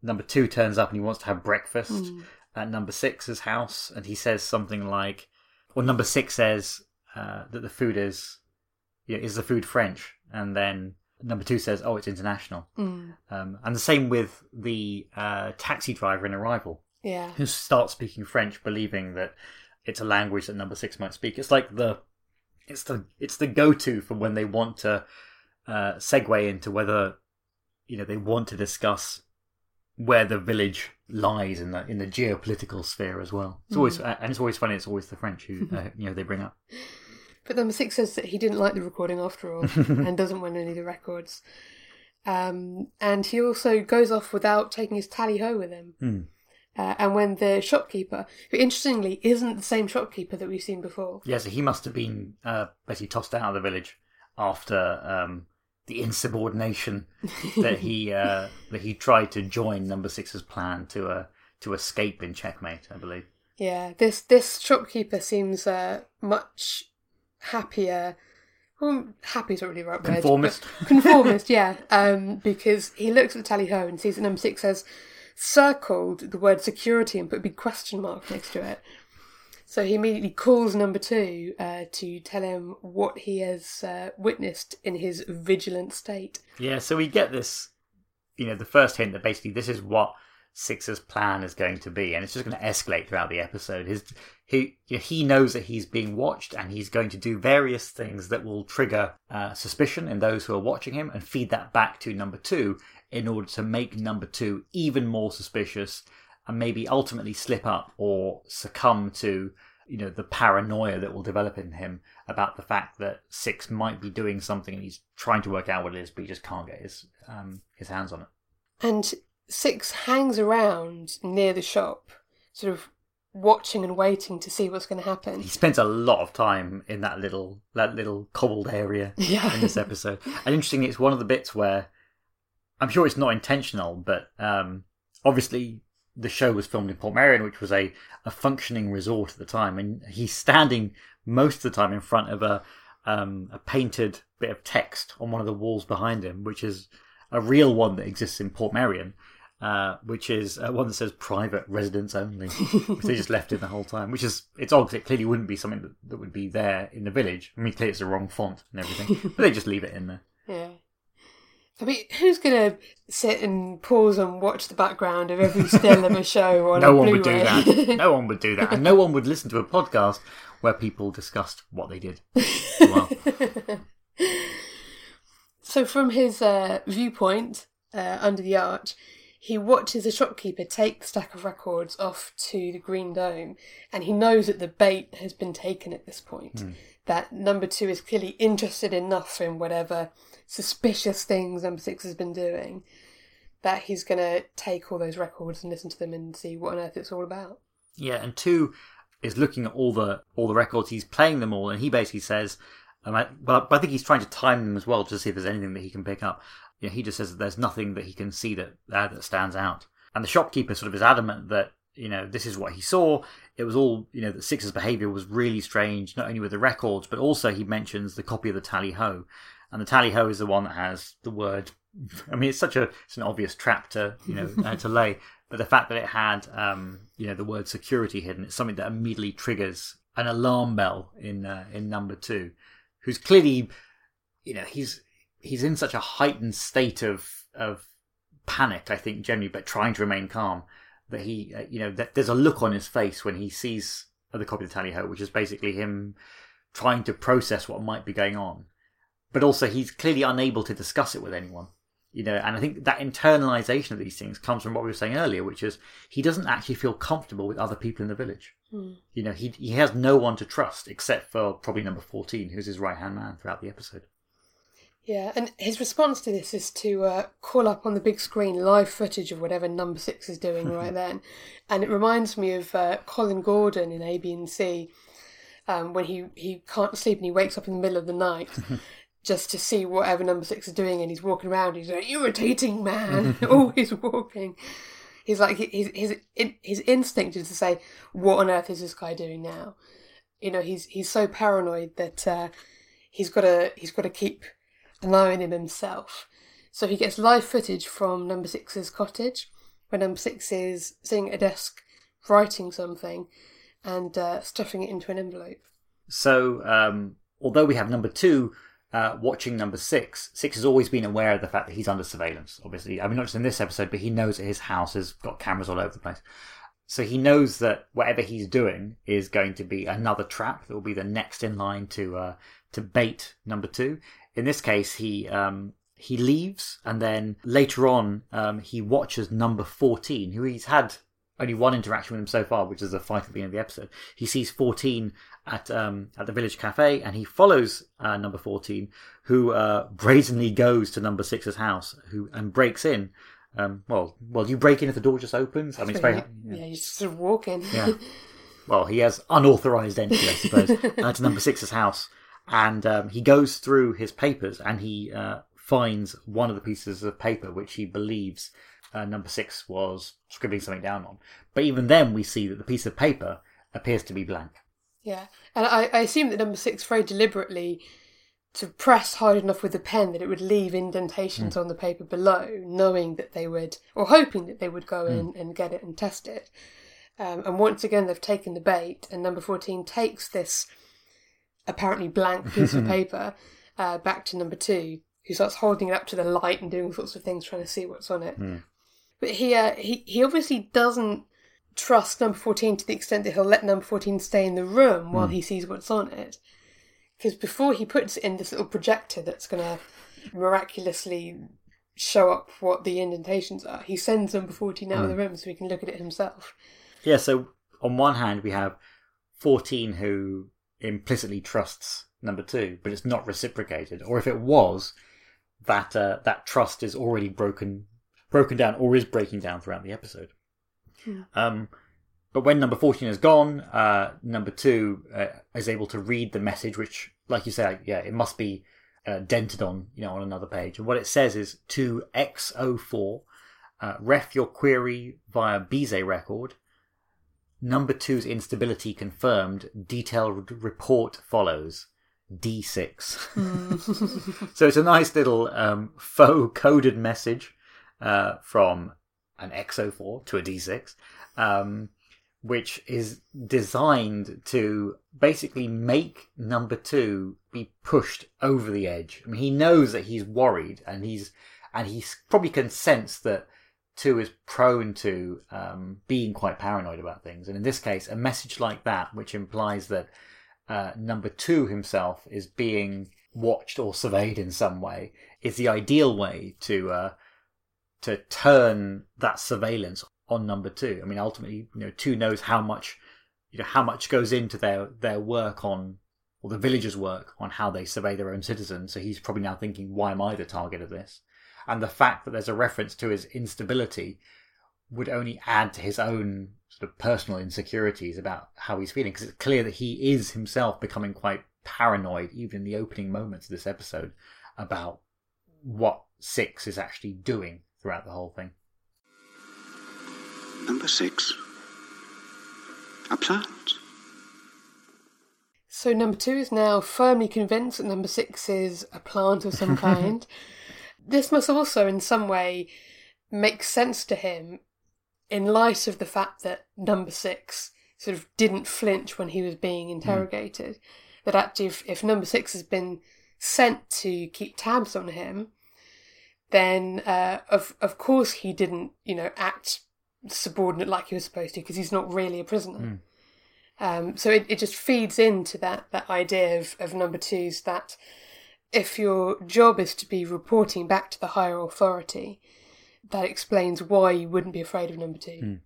number two turns up and he wants to have breakfast at number six's house, and he says something like, "Well, number six says uh, that the food is, you know, is the food French?" And then number two says, "Oh, it's international." Mm. Um, and the same with the uh, taxi driver in Arrival, Yeah. who starts speaking French, believing that it's a language that number six might speak. It's like the, it's the it's the go-to for when they want to uh, segue into whether, you know, they want to discuss where the village lies in the in the geopolitical sphere as well. It's always and it's always funny. It's always the French who uh, you know they bring up. But number six says that he didn't like the recording after all and doesn't want any of the records. Um, and he also goes off without taking his tally ho with him. Hmm. Uh, and when the shopkeeper, who interestingly isn't the same shopkeeper that we've seen before, Yeah, so he must have been uh, basically tossed out of the village after um, the insubordination that he uh, that he tried to join Number Six's plan to uh, to escape in checkmate. I believe. yeah, this this shopkeeper seems uh, much happier. Well, happy is not really the right word. Conformist. conformist, yeah. Um, because he looks at the tally ho and sees that number six has circled the word security and put a big question mark next to it. So he immediately calls number two uh, to tell him what he has uh, witnessed in his vigilant state. Yeah, so we get this, you know, the first hint that basically this is what Six's plan is going to be, and it's just going to escalate throughout the episode. His he you know, he knows that he's being watched, and he's going to do various things that will trigger uh, suspicion in those who are watching him, and feed that back to number two in order to make number two even more suspicious, and maybe ultimately slip up or succumb to you know the paranoia that will develop in him about the fact that Six might be doing something and he's trying to work out what it is, but he just can't get his um, his hands on it. And Six hangs around near the shop, sort of watching and waiting to see what's going to happen. He spends a lot of time in that little that little cobbled area Yeah. in this episode. and interestingly, it's one of the bits where I'm sure it's not intentional, but um, obviously the show was filmed in Portmeirion, which was a, a functioning resort at the time, and he's standing most of the time in front of a um, a painted bit of text on one of the walls behind him, which is a real one that exists in Portmeirion. Uh, which is uh, one that says private residence only, which they just left in the whole time. Which is it's odd 'cause it clearly wouldn't be something that, that would be there in the village. I mean, clearly it's the wrong font and everything, but they just leave it in there. Yeah. I mean, who's going to sit and pause and watch the background of every still of a show on No a one would do that. No one would do that, and no one would listen to a podcast where people discussed what they did. Well, so, from his uh, viewpoint uh, under the arch, he watches the shopkeeper take the stack of records off to the Green Dome, and he knows that the bait has been taken at this point. That number two is clearly interested enough in whatever suspicious things number six has been doing that he's going to take all those records and listen to them and see what on earth it's all about. Yeah, and two is looking at all the all the records. He's playing them all, and he basically says, um, I, "Well, I think he's trying to time them as well to see if there's anything that he can pick up." You know, he just says that there's nothing that he can see that uh, that stands out. And the shopkeeper sort of is adamant that you know this is what he saw. It was all you know that Six's behaviour was really strange, not only with the records, but also he mentions the copy of the tally ho, and the tally ho is the one that has the word. I mean, it's such a it's an obvious trap to you know uh, to lay, but the fact that it had um, you know the word security hidden, it's something that immediately triggers an alarm bell in uh, in number two, who's clearly you know he's he's in such a heightened state of of panic, I think generally, but trying to remain calm. That he, uh, you know, that there's a look on his face when he sees the copy of the tally ho, which is basically him trying to process what might be going on, but also he's clearly unable to discuss it with anyone. You know, and I think that internalization of these things comes from what we were saying earlier, which is he doesn't actually feel comfortable with other people in the village. You know, he he has no one to trust except for probably number fourteen, who's his right hand man throughout the episode. Yeah, and his response to this is to uh, call up on the big screen live footage of whatever number six is doing right then, and it reminds me of uh, Colin Gordon in A, B, and C um, when he he can't sleep and he wakes up in the middle of the night. Just to see whatever number six is doing, and he's walking around. He's an irritating man, always walking. He's like his his his instinct is to say, "What on earth is this guy doing now?" You know, he's he's so paranoid that uh, he's got to he's got to keep eye him himself. So he gets live footage from Number Six's cottage, where Number Six is sitting at a desk writing something and uh, stuffing it into an envelope. So, um, although we have number two uh, watching number six, six has always been aware of the fact that he's under surveillance. Obviously, I mean, not just in this episode, but he knows that his house has got cameras all over the place. So he knows that whatever he's doing is going to be another trap that will be the next in line to uh, to bait number two. In this case, he um, he leaves, and then later on, um, he watches number fourteen, who he's had only one interaction with him so far, which is the fight at the end of the episode. He sees 14 at um, at the village cafe, and he follows uh, number 14, who uh, brazenly goes to number six's house, who and breaks in. Um, well, well, you break in if the door just opens. I mean, it's very yeah. yeah, he's just sort of walking. yeah. Well, he has unauthorized entry, I suppose, uh, to number six's house, and um, he goes through his papers and he uh, finds one of the pieces of paper which he believes uh, number six was scribbling something down on. But even then, we see that the piece of paper appears to be blank. Yeah, and I, I assume that number six very deliberately to press hard enough with the pen that it would leave indentations on the paper below, knowing that they would, or hoping that they would go in and get it and test it. Um, and once again, they've taken the bait, and number 14 takes this apparently blank piece of paper uh, back to number two, who starts holding it up to the light and doing all sorts of things, trying to see what's on it. But he, uh, he, he obviously doesn't trust number 14 to the extent that he'll let number 14 stay in the room while he sees what's on it. Because before he puts it in this little projector that's going to miraculously show up what the indentations are, he sends number 14 out of the room so he can look at it himself. Yeah, so on one hand, we have 14 who implicitly trusts number two, but it's not reciprocated. Or if it was, that uh, that trust is already broken broken down or is breaking down throughout the episode. Um, but when number 14 is gone, uh, number two uh, is able to read the message, which, like you say, yeah, it must be uh, dented on, you know, on another page. And what it says is to X04, uh, ref your query via Bizet record. Number two's instability confirmed. Detailed report follows. D6. so it's a nice little um, faux coded message uh, from an X04 to a D6, um, which is designed to basically make number two be pushed over the edge. I mean, he knows that he's worried, and he's and he probably can sense that two is prone to um, being quite paranoid about things. And in this case, a message like that, which implies that uh, number two himself is being watched or surveyed in some way, is the ideal way to uh, to turn that surveillance on number two. I mean, ultimately, you know, two knows how much, you know, how much goes into their their work on, or the villagers' work on how they survey their own citizens. So he's probably now thinking, why am I the target of this? And the fact that there's a reference to his instability would only add to his own sort of personal insecurities about how he's feeling because it's clear that he is himself becoming quite paranoid even in the opening moments of this episode about what six is actually doing throughout the whole thing Number six. A plant. So number two is now firmly convinced that number six is a plant of some kind. This must also, in some way, make sense to him in light of the fact that number six sort of didn't flinch when he was being interrogated. That actually, if, if number six has been sent to keep tabs on him, then uh, of of course he didn't, you know, act subordinate like he was supposed to because he's not really a prisoner. Um, so it, it just feeds into that that idea of, of number twos that if your job is to be reporting back to the higher authority, that explains why you wouldn't be afraid of number two.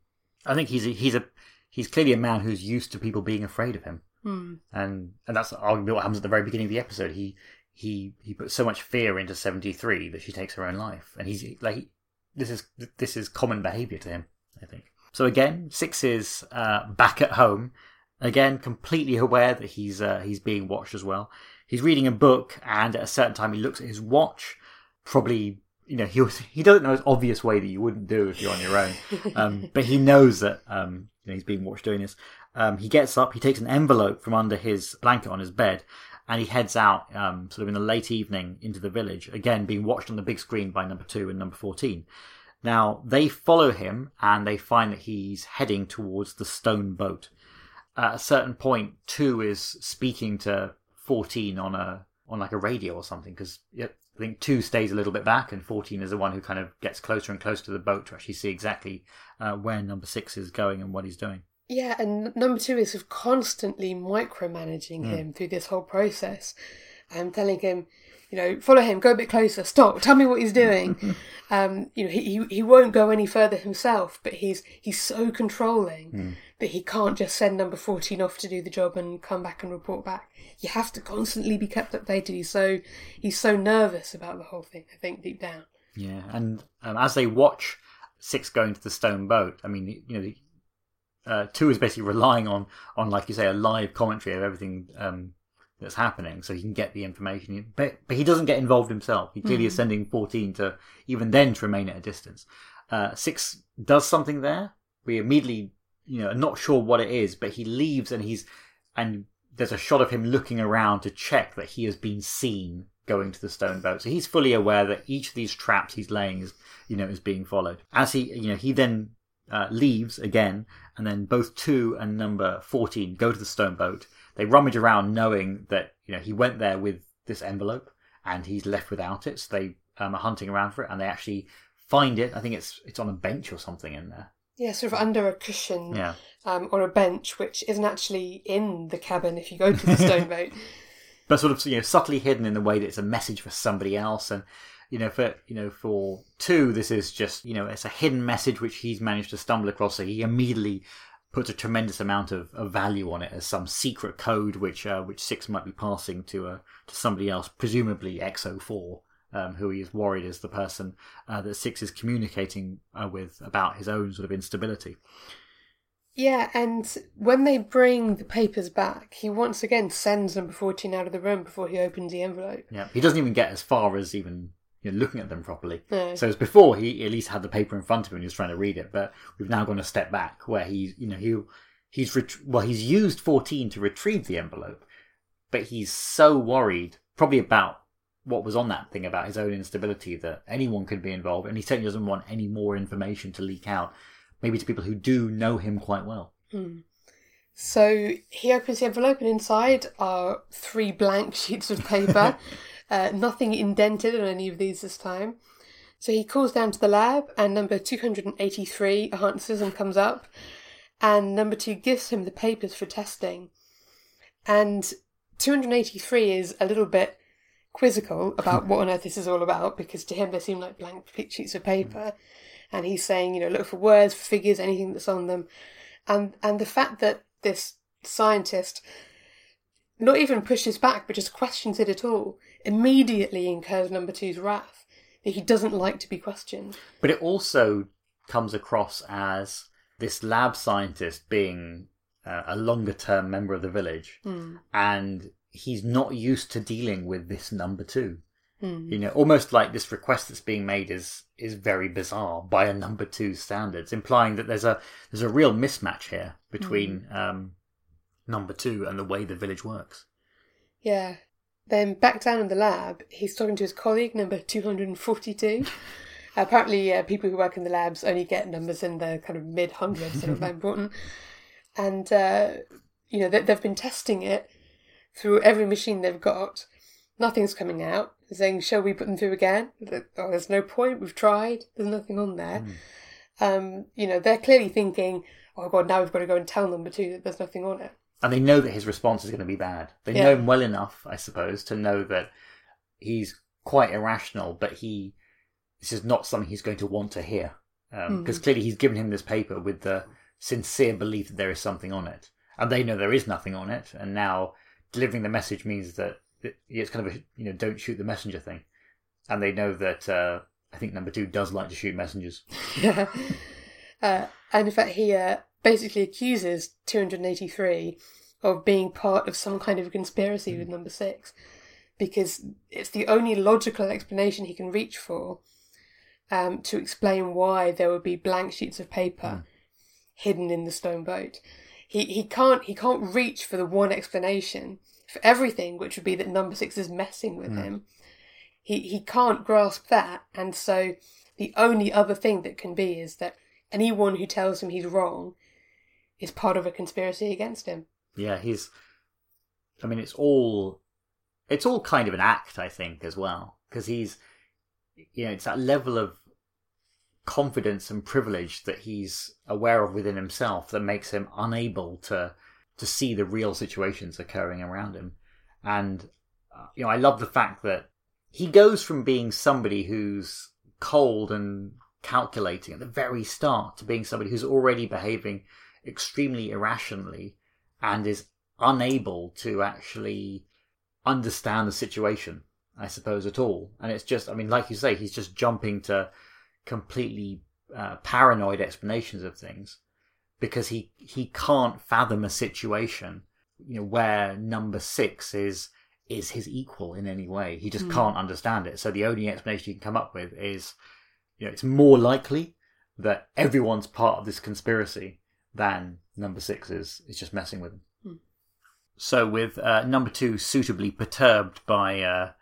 I think he's a, he's a he's clearly a man who's used to people being afraid of him, Hmm. and and that's arguably what happens at the very beginning of the episode. He he he puts so much fear into seventy three that she takes her own life, and he's like this is this is common behaviour to him. I think so. Again, six is uh, back at home, again completely aware that he's uh, he's being watched as well. He's reading a book, and at a certain time, he looks at his watch, probably. You know, he was, he doesn't know his obvious way that you wouldn't do if you're on your own, um, but he knows that um, you know, he's being watched doing this. Um, he gets up, he takes an envelope from under his blanket on his bed, and he heads out, um, sort of in the late evening, into the village. Again, being watched on the big screen by number two and number fourteen. Now they follow him, and they find that he's heading towards the stone boat. At a certain point, two is speaking to fourteen on a on like a radio or something because I think two stays a little bit back, and fourteen is the one who kind of gets closer and closer to the boat to actually see exactly uh, where number six is going and what he's doing. Yeah, and number two is sort of constantly micromanaging him through this whole process and telling him, you know, follow him, go a bit closer, stop, tell me what he's doing. um, you know, he, he he won't go any further himself, but he's he's so controlling that he can't just send number fourteen off to do the job and come back and report back. You have to constantly be kept updated. He's so he's so nervous about the whole thing. I think deep down. Yeah, and um, as they watch Six going to the stone boat, I mean, you know, the, uh, Two is basically relying on, on like you say, a live commentary of everything um, that's happening, so he can get the information. But but he doesn't get involved himself. He clearly is sending fourteen to even then to remain at a distance. Uh, Six does something there. We immediately, you know, not sure what it is, but he leaves and he's and there's a shot of him looking around to check that he has been seen going to the stone boat. So he's fully aware that each of these traps he's laying is, you know, is being followed. As he, you know, he then uh, leaves again, and then both two and number fourteen go to the stone boat. They rummage around, knowing that you know he went there with this envelope, and he's left without it. So they um, are hunting around for it, and they actually find it. I think it's it's on a bench or something in there. Yeah, sort of under a cushion Yeah. um, or a bench, which isn't actually in the cabin if you go to the stone boat. but sort of you know subtly hidden in the way that it's a message for somebody else and you know for you know for two this is just you know it's a hidden message which he's managed to stumble across so he immediately puts a tremendous amount of, of value on it as some secret code which uh, which six might be passing to uh, to somebody else presumably X04 um, who he is worried is the person uh, that six is communicating uh, with about his own sort of instability Yeah, and when they bring the papers back, he once again sends number 14 out of the room before he opens the envelope. Yeah, he doesn't even get as far as even you know, looking at them properly. No. So as before, he at least had the paper in front of him and he was trying to read it. But we've now gone a step back where he, you know, he he's ret- well, he's used fourteen to retrieve the envelope, but he's so worried, probably about what was on that thing about his own instability that anyone could be involved, and he certainly doesn't want any more information to leak out, maybe to people who do know him quite well. So he opens the envelope, and inside are three blank sheets of paper, uh, nothing indented on any of these this time. So he calls down to the lab, and number 283 answers and comes up, and number two gives him the papers for testing. And 283 is a little bit quizzical about what on earth this is all about because to him they seem like blank sheets of paper, and he's saying, you know, look for words, for figures, anything that's on them, and and the fact that this scientist not even pushes back but just questions it at all immediately incurs number two's wrath. That he doesn't like to be questioned. But it also comes across as this lab scientist being uh, a longer term member of the village, and he's not used to dealing with this number two. You know, almost like this request that's being made is is very bizarre by a number two standards, implying that there's a there's a real mismatch here between um, number two and the way the village works. Yeah. Then back down in the lab, he's talking to his colleague, number 242. Apparently, uh, people who work in the labs only get numbers in the kind of mid hundreds, they're not that important. And, uh, you know, they've been testing it through every machine they've got. Nothing's coming out. They're saying, shall we put them through again? Oh, there's no point. We've tried. There's nothing on there. Hmm. Um, you know, they're clearly thinking, oh, God, now we've got to go and tell number two that there's nothing on it. and they know that his response is going to be bad. They Yeah. know him well enough, I suppose, to know that he's quite irrational, but he this is not something he's going to want to hear um, hmm. because clearly he's given him this paper with the sincere belief that there is something on it, and they know there is nothing on it, and now delivering the message means that it's kind of a you know don't shoot the messenger thing, and they know that uh, I think number two does like to shoot messengers. Yeah. uh, and in fact, he uh, basically accuses 283 of being part of some kind of conspiracy with number six because it's the only logical explanation he can reach for um, to explain why there would be blank sheets of paper hidden in the stone boat. He, he can't he can't reach for the one explanation for everything, which would be that number six is messing with hmm. him. He he can't grasp that, and so the only other thing that can be is that anyone who tells him he's wrong is part of a conspiracy against him. Yeah, he's. I mean, it's all, it's all kind of an act, I think, as well, because he's, you know, it's that level of confidence and privilege that he's aware of within himself that makes him unable to to see the real situations occurring around him, and uh, you know, I love the fact that he goes from being somebody who's cold and calculating at the very start to being somebody who's already behaving extremely irrationally and is unable to actually understand the situation, I suppose, at all. And it's just, I mean, like you say, he's just jumping to completely uh, paranoid explanations of things because he he can't fathom a situation, you know, where number six is is his equal in any way. He just can't understand it. So the only explanation he can come up with is, you know, it's more likely that everyone's part of this conspiracy than number six is is just messing with him. So with uh, number two suitably perturbed by uh,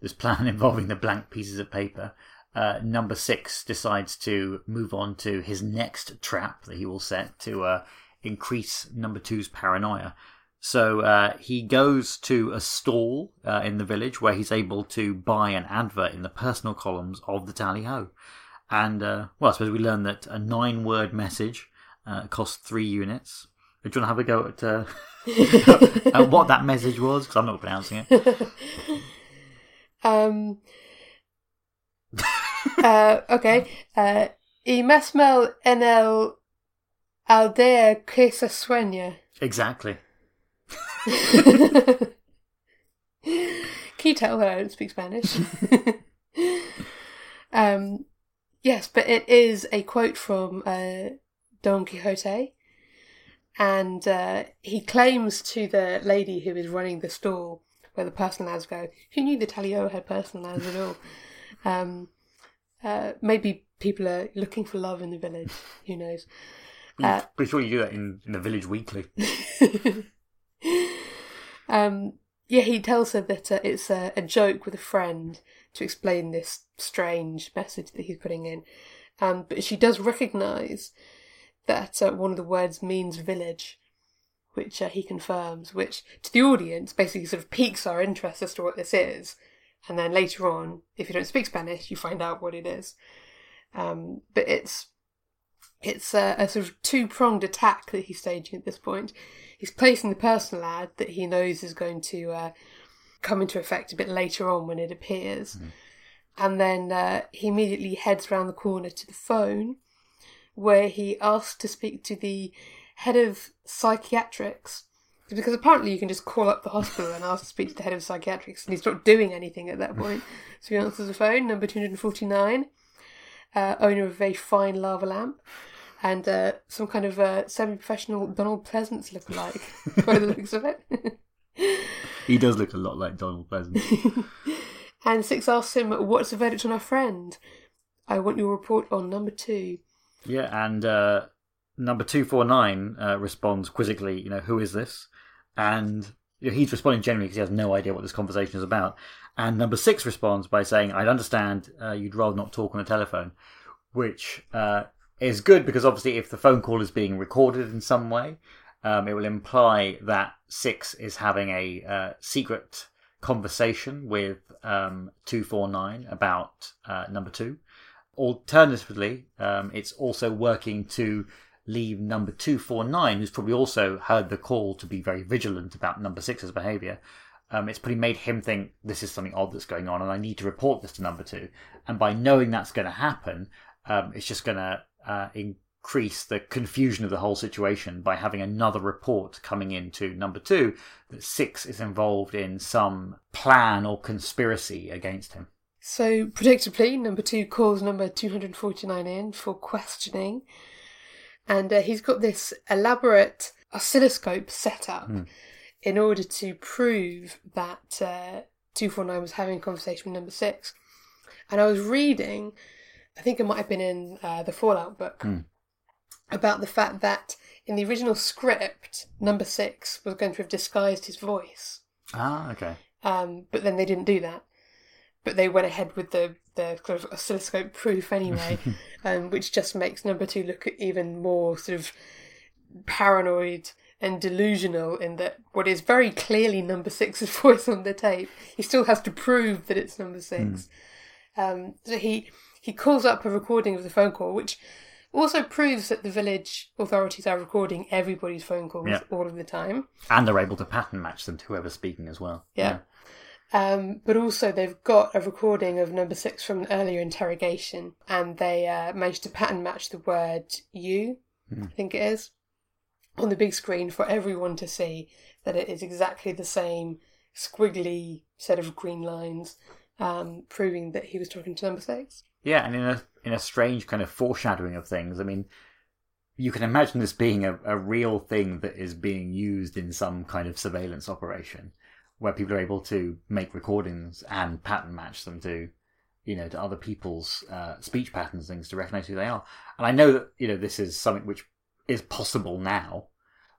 this plan involving the blank pieces of paper, uh, number six decides to move on to his next trap that he will set to uh, increase number two's paranoia. So uh, he goes to a stall uh, in the village where he's able to buy an advert in the personal columns of the Tally Ho. And, uh, well, I suppose we learn that a nine word message uh, costs three units. Do you want to have a go at, uh, at what that message was? Because I'm not pronouncing it. Um. Uh, okay. Uh, y mesmel en el aldea que se sueña. Exactly. Can you tell that I don't speak Spanish? um, yes, but it is a quote from uh, Don Quixote, and uh, he claims to the lady who is running the stall where the personal ads go, who knew the Tally Ho had personal ads at all? Um, uh, maybe people are looking for love in the village. Who knows? Uh, Pretty sure you do that in, in the Village Weekly. Um, yeah, he tells her that uh, it's a, a joke with a friend to explain this strange message that he's putting in. Um, but she does recognise that uh, one of the words means village, which uh, he confirms, which to the audience basically sort of piques our interest as to what this is. And then later on, if you don't speak Spanish, you find out what it is. Um, but it's it's a, a sort of two pronged attack that he's staging at this point. He's placing the personal ad that he knows is going to uh, come into effect a bit later on when it appears. And then uh, he immediately heads round the corner to the phone where he asks to speak to the head of psychiatrics. Because apparently you can just call up the hospital and ask to speak to the head of psychiatrics, and he's not doing anything at that point. so he answers the phone, number 249, uh, owner of a very fine lava lamp, and uh, some kind of uh, semi professional Donald Pleasence lookalike, by the looks of it. He does look a lot like Donald Pleasence. and Six asks him, What's the verdict on our friend? I want your report on number two. yeah, and uh, number 249 uh, responds quizzically, you know, who is this? And you know, he's responding generally because he has no idea what this conversation is about. And number six responds by saying, I'd understand uh, you'd rather not talk on the telephone, which uh, is good because obviously if the phone call is being recorded in some way, um, it will imply that six is having a uh, secret conversation with um, 249 about uh, number two. Alternatively, um, it's also working to leave number 249, who's probably also heard the call to be very vigilant about number six's behaviour. Um, it's probably made him think this is something odd that's going on and I need to report this to number two. And by knowing that's going to happen, um, it's just going to uh, increase the confusion of the whole situation by having another report coming in to number two that six is involved in some plan or conspiracy against him. So, predictably, number two calls number 249 in for questioning. And uh, he's got this elaborate oscilloscope set up in order to prove that uh, 249 was having a conversation with number six. And I was reading, I think it might have been in uh, the Fallout book, about the fact that in the original script, number six was going to have disguised his voice. Ah, okay. Um, but then they didn't do that. But they went ahead with the, the kind of oscilloscope proof anyway, um, which just makes number two look even more sort of paranoid and delusional in that what is very clearly number six's voice on the tape, he still has to prove that it's number six. Um, so he he calls up a recording of the phone call, which also proves that the village authorities are recording everybody's phone calls Yeah. all of the time. And they're able to pattern match them to whoever's speaking as well. Yeah. Um, but also, they've got a recording of number six from an earlier interrogation, and they uh, managed to pattern match the word you, I think it is, on the big screen for everyone to see that it is exactly the same squiggly set of green lines, um, proving that he was talking to number six. Yeah, and in a in a strange kind of foreshadowing of things. I mean, you can imagine this being a, a real thing that is being used in some kind of surveillance operation, where people are able to make recordings and pattern match them to, you know, to other people's uh, speech patterns, things to recognize who they are. And I know that you know this is something which is possible now,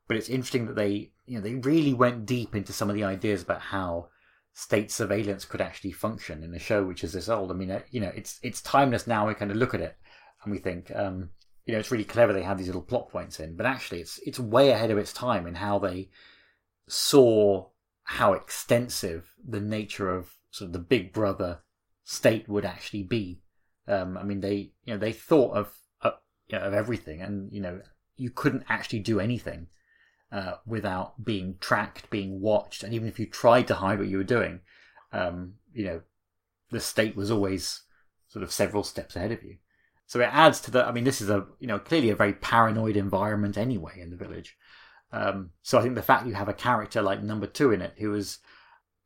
but it's interesting that they you know they really went deep into some of the ideas about how state surveillance could actually function in a show which is this old. I mean, uh, you know, it's it's timeless now. We kind of look at it and we think, um, you know, it's really clever they have these little plot points in, but actually, it's it's way ahead of its time in how they saw how extensive the nature of sort of the Big Brother state would actually be. Um, I mean, they you know they thought of uh, you know, of everything, and you know, you couldn't actually do anything uh, without being tracked, being watched, and even if you tried to hide what you were doing, um, you know, the state was always sort of several steps ahead of you. So it adds to the. I mean, this is a you know clearly a very paranoid environment anyway in the village. Um, so I think the fact you have a character like Number Two in it who is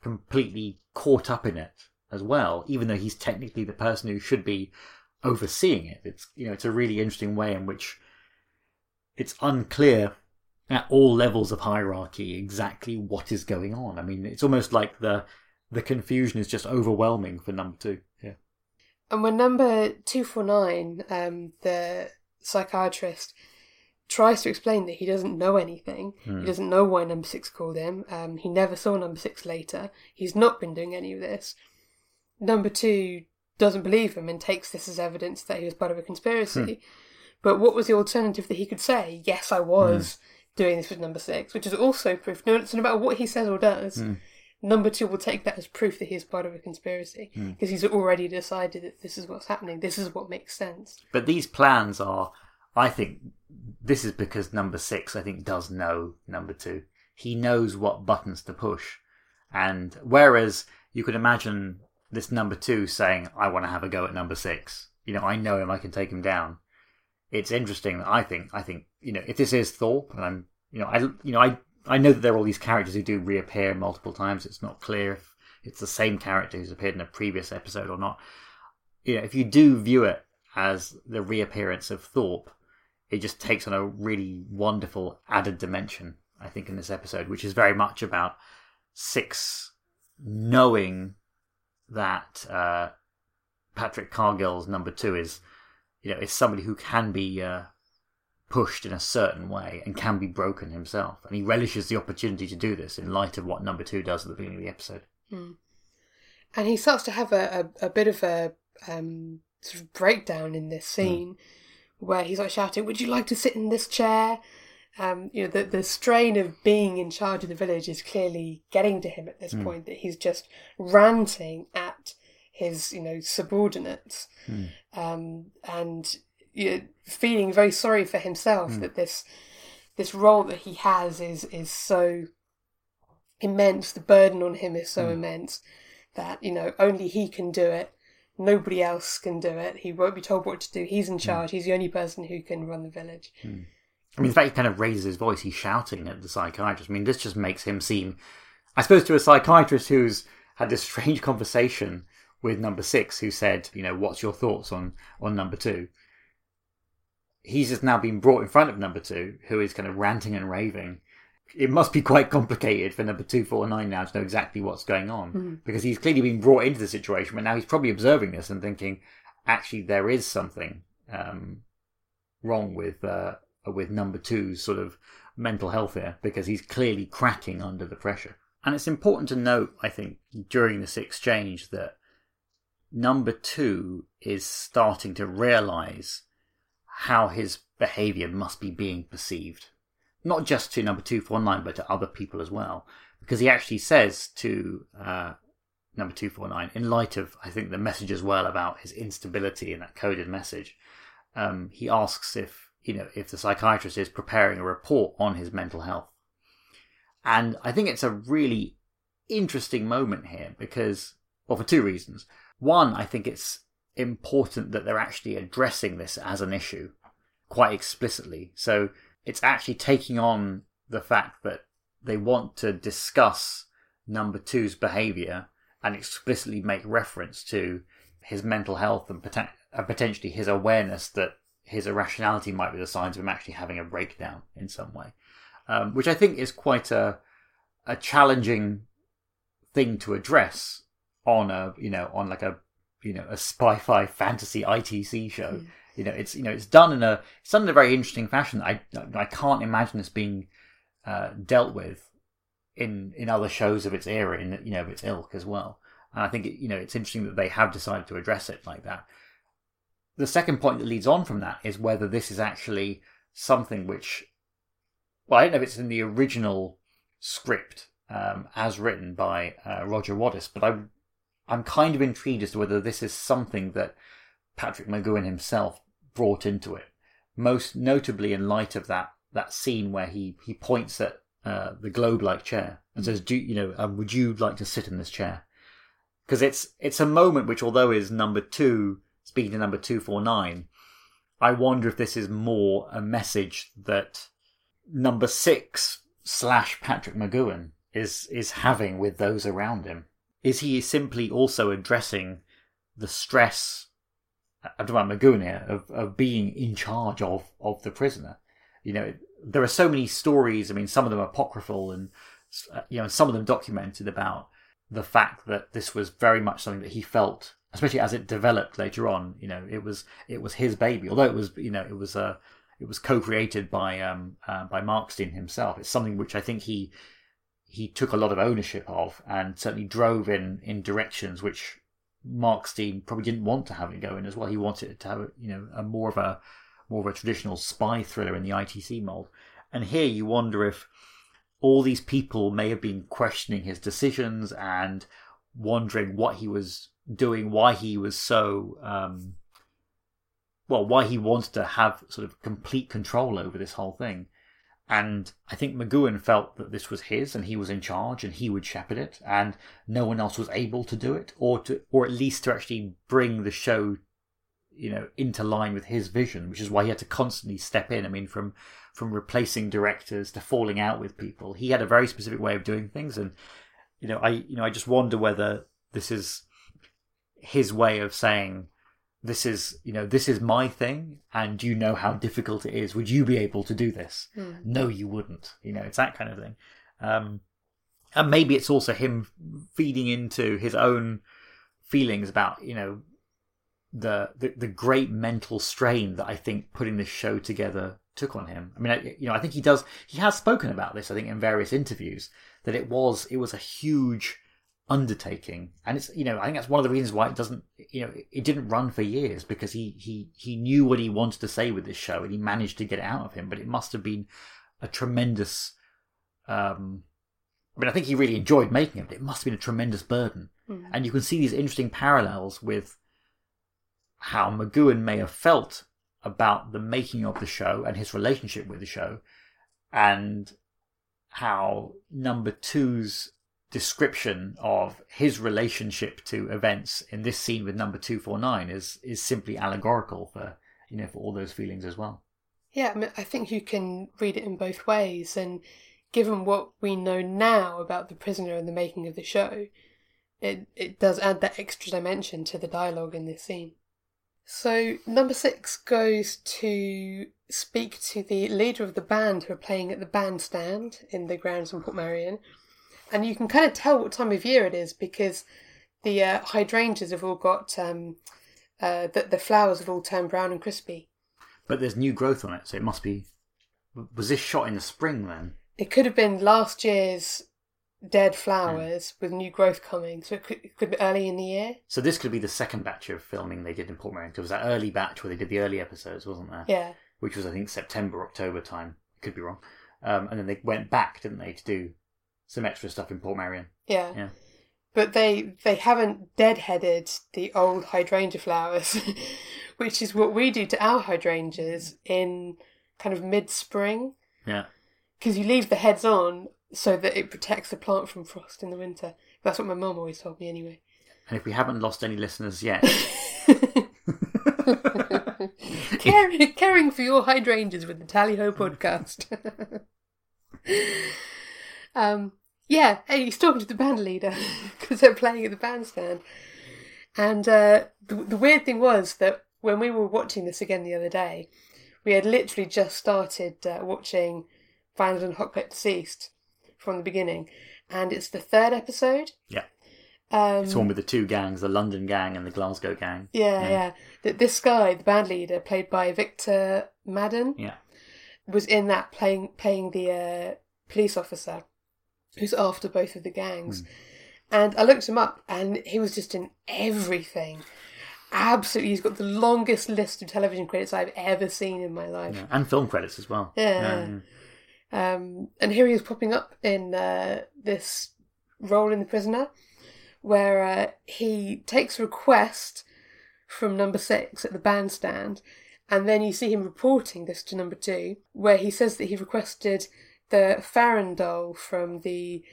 completely caught up in it as well, even though he's technically the person who should be overseeing it. It's you know it's a really interesting way in which it's unclear at all levels of hierarchy exactly what is going on. I mean, it's almost like the the confusion is just overwhelming for number two. Yeah. And when number 249, um, the psychiatrist, tries to explain that he doesn't know anything, he hmm. doesn't know why number six called him, um, he never saw number six later, he's not been doing any of this. Number two doesn't believe him and takes this as evidence that he was part of a conspiracy. Hmm. But what was the alternative that he could say? Yes, I was hmm. doing this with number six, which is also proof. No, so no matter what he says or does, number two will take that as proof that he is part of a conspiracy because he's already decided that this is what's happening. This is what makes sense. But these plans are, I think, this is because number six, I think, does know number two. He knows what buttons to push. And whereas you could imagine this number two saying, I want to have a go at number six, you know, I know him, I can take him down. It's interesting that I think, I think, you know, if this is Thorpe, and I'm, you know, I, you know, I, I know that there are all these characters who do reappear multiple times. It's not clear if it's the same character who's appeared in a previous episode or not. You know, if you do view it as the reappearance of Thorpe, it just takes on a really wonderful added dimension, I think, in this episode, which is very much about Six knowing that uh, Patrick Cargill's number two is, you know, is somebody who can be uh, pushed in a certain way and can be broken himself, and he relishes the opportunity to do this in light of what number two does at the beginning of the episode. Mm. And he starts to have a, a, a bit of a um, sort of breakdown in this scene mm. Where he's like shouting, Would you like to sit in this chair? Um, you know, the, the strain of being in charge of the village is clearly getting to him at this mm. point, that he's just ranting at his, you know, subordinates. Mm. Um, and you know, feeling very sorry for himself that this this role that he has is is so immense. The burden on him is so immense that you know only he can do it. Nobody else can do it. He won't be told what to do. He's in hmm. charge. He's the only person who can run the village. Hmm. I mean, the fact he kind of raises his voice, he's shouting at the psychiatrist. I mean, this just makes him seem, I suppose, to a psychiatrist who's had this strange conversation with number six, who said, you know, what's your thoughts on on number two? He's just now been brought in front of number two, who is kind of ranting and raving. It must be quite complicated for number two four nine now to know exactly what's going on because he's clearly been brought into the situation, but now he's probably observing this and thinking, actually, there is something um, wrong with uh, with number two's sort of mental health here because he's clearly cracking under the pressure. And it's important to note, I think, during this exchange that number two is starting to realize how his behavior must be being perceived. Not just to number 249, but to other people as well. Because he actually says to uh, number 249, in light of, I think, the message as well about his instability in that coded message, um, he asks if, you know, if the psychiatrist is preparing a report on his mental health. And I think it's a really interesting moment here because, well, for two reasons. One, I think it's important that they're actually addressing this as an issue quite explicitly. So it's actually taking on the fact that they want to discuss number two's behavior and explicitly make reference to his mental health and poten- uh, potentially his awareness that his irrationality might be the signs of him actually having a breakdown in some way, um, which I think is quite a a challenging thing to address on a you know on like a you know a spy-fi fantasy ITC show. You know, it's you know it's done in a it's done in a very interesting fashion. I I can't imagine this being uh, dealt with in in other shows of its era in you know of its ilk as well. And I think you know it's interesting that they have decided to address it like that. The second point that leads on from that is whether this is actually something which, well, I don't know if it's in the original script um, as written by uh, Roger Woddis, but I I'm kind of intrigued as to whether this is something that Patrick McGoohan himself brought into it. Most notably in light of that that scene where he he points at uh, the globe-like chair and says, "Do you know? Um, would you like to sit in this chair?" Because it's it's a moment which, although is number two speaking to number two four nine, I wonder if this is more a message that number six slash Patrick McGoohan is is having with those around him. Is he simply also addressing the stress About McGoohan here, of, of being in charge of, of the prisoner. You know, there are so many stories. I mean, some of them apocryphal and, uh, you know, some of them documented about the fact that this was very much something that he felt, especially as it developed later on. You know, it was, it was his baby, although it was, you know, it was, uh, it was co-created by, um, uh, by Markstein himself. It's something which I think he, he took a lot of ownership of and certainly drove in, in directions which Markstein probably didn't want to have it go in as well. He wanted to have, you know, a more of a more of a traditional spy thriller in the ITC mold. And here you wonder if all these people may have been questioning his decisions and wondering what he was doing, why he was so, um, well, why he wanted to have sort of complete control over this whole thing. And I think McGoohan felt that this was his and he was in charge and he would shepherd it and no one else was able to do it or to or at least to actually bring the show you know into line with his vision, which is why he had to constantly step in. I mean from from replacing directors to falling out with people. He had a very specific way of doing things and you know I you know I just wonder whether this is his way of saying this is you know this is my thing and you know how difficult it is. Would you be able to do this? No you wouldn't. You know it's that kind of thing. Um and maybe it's also him feeding into his own feelings about you know the the, the great mental strain that i think putting this show together took on him. I mean I, you know i think he does he has spoken about this i think in various interviews that it was it was a huge undertaking. And it's you know i think that's one of the reasons why it doesn't you know it didn't run for years because he he he knew what he wanted to say with this show and he managed to get it out of him but it must have been a tremendous um i mean i think he really enjoyed making it but it must have been a tremendous burden. And you can see these interesting parallels with how McGoohan may have felt about the making of the show and his relationship with the show and how number two's description of his relationship to events in this scene with number 249 is is simply allegorical for you know for all those feelings as well Yeah, I, mean, I think you can read it in both ways, and given what we know now about the prisoner and the making of the show, it it does add that extra dimension to the dialogue in this scene. So number six goes to speak to the leader of the band who are playing at the bandstand in the grounds in Portmeirion, and you can kind of tell what time of year it is because the uh, hydrangeas have all got um, uh, the the flowers have all turned brown and crispy. but there's new growth on it so it must be was this shot in the spring then? It could have been last year's dead flowers with new growth coming, so it could, it could be early in the year. so this could be the second batch of filming they did in port 'cause it was that early batch where they did the early episodes wasn't there? Yeah, which was i think september october time. Could be wrong. Um, and then they went back didn't they to do some extra stuff in Portmeirion yeah. Yeah. But they they haven't deadheaded the old hydrangea flowers, which is what we do to our hydrangeas in kind of mid spring, yeah because you leave the heads on so that it protects the plant from frost in the winter. That's what my mum always told me anyway. and if we haven't lost any listeners yet caring, caring for your hydrangeas with the Tally Ho podcast. um, yeah, hey, he's talking to the band leader because they're playing at the bandstand. And uh, the, the weird thing was that when we were watching this again the other day, we had literally just started uh, watching Randall and Hopkirk Deceased from the beginning, and it's the third episode. yeah Um, it's one with the two gangs the london gang and the glasgow gang Yeah, yeah. That this guy, the band leader, played by Victor Maddern, yeah was in that playing playing the uh, police officer who's after both of the gangs. And I looked him up, and he was just in everything. Absolutely, he's got the longest list of television credits I've ever seen in my life. Yeah, and film credits as well. Yeah. Um, and here he is popping up in uh, this role in The Prisoner, where uh, he takes a request from number six at the bandstand, and then you see him reporting this to number two, where he says that he requested the Farandole from the.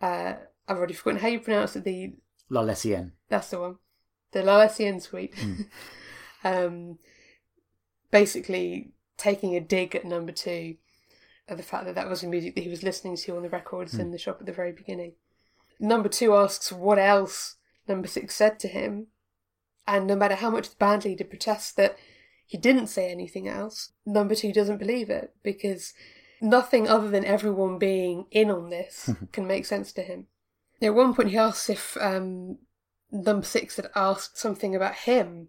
Uh, I've already forgotten how you pronounce it. The L'Arlésienne. that's the one. The L'Arlésienne suite. um, basically taking a dig at number two at the fact that that was the music that he was listening to on the records in the shop at the very beginning. Number two asks what else number six said to him, and no matter how much the band leader protests that he didn't say anything else, number two doesn't believe it because nothing other than everyone being in on this can make sense to him. At one point, he asks if um, number six had asked something about him,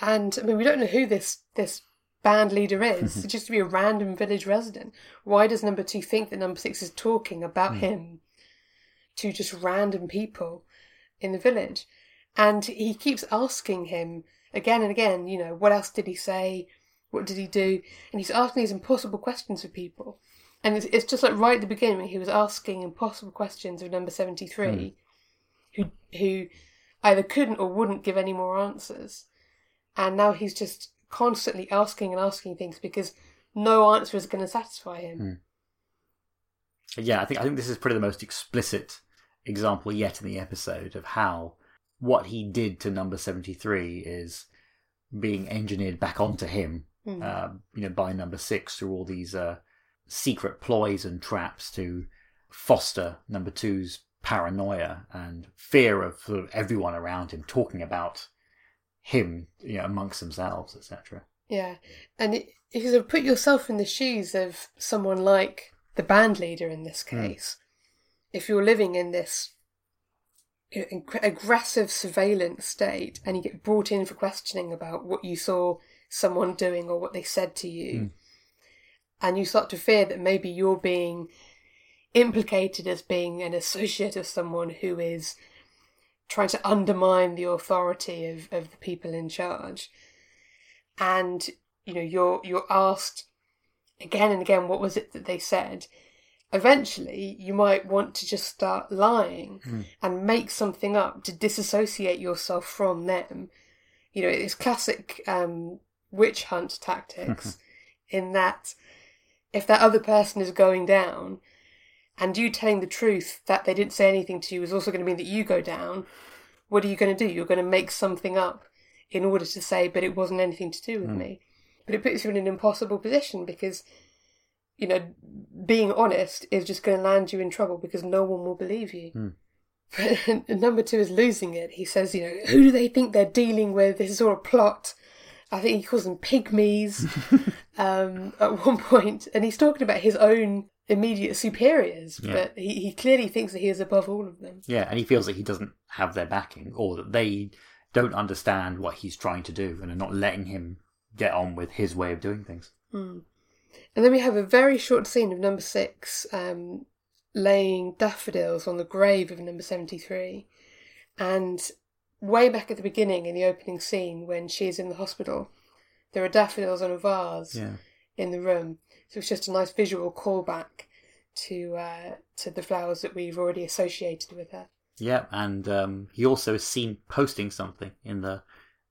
and I mean, we don't know who this this band leader is. it's just to be a random village resident. Why does number two think that number six is talking about him to just random people in the village? And he keeps asking him again and again. You know, what else did he say? What did he do? And he's asking these impossible questions of people. And it's, it's just like right at the beginning he was asking impossible questions of number 73, hmm. who, who either couldn't or wouldn't give any more answers. And now he's just constantly asking and asking things because no answer is going to satisfy him. Hmm. yeah, I think I think this is probably the most explicit example yet in the episode of how what he did to number seventy three is being engineered back onto him, Hmm. um, you know, by number six through all these uh, secret ploys and traps to foster number two's paranoia and fear of sort of everyone around him talking about him, you know, amongst themselves, etc. Yeah, and it, if you sort of put yourself in the shoes of someone like the band leader in this case, if you're living in this you know, ag- aggressive surveillance state and you get brought in for questioning about what you saw someone doing or what they said to you, and you start to fear that maybe you're being implicated as being an associate of someone who is trying to undermine the authority of, of the people in charge. And you know you're you're asked again and again what was it that they said? Eventually you might want to just start lying and make something up to disassociate yourself from them. You know it's classic um, witch hunt tactics in that if that other person is going down and you telling the truth that they didn't say anything to you is also going to mean that you go down what are you going to do you're going to make something up in order to say, but it wasn't anything to do with hmm. me. But it puts you in an impossible position because, you know, being honest is just going to land you in trouble because no one will believe you. But hmm. number two is losing it. He says, you know, who do they think they're dealing with? This is all a plot. I think he calls them pygmies um, at one point, and he's talking about his own immediate superiors, Yeah. but he, he clearly thinks that he is above all of them. Yeah, and he feels that he doesn't have their backing, or that they don't understand what he's trying to do, and are not letting him get on with his way of doing things. And then we have a very short scene of number six um, laying daffodils on the grave of number 73. And way back at the beginning, in the opening scene, when she's in the hospital, there are daffodils on a vase Yeah, in the room. So it's just a nice visual callback to uh, to the flowers that we've already associated with her. yeah, and um, he also is seen posting something in the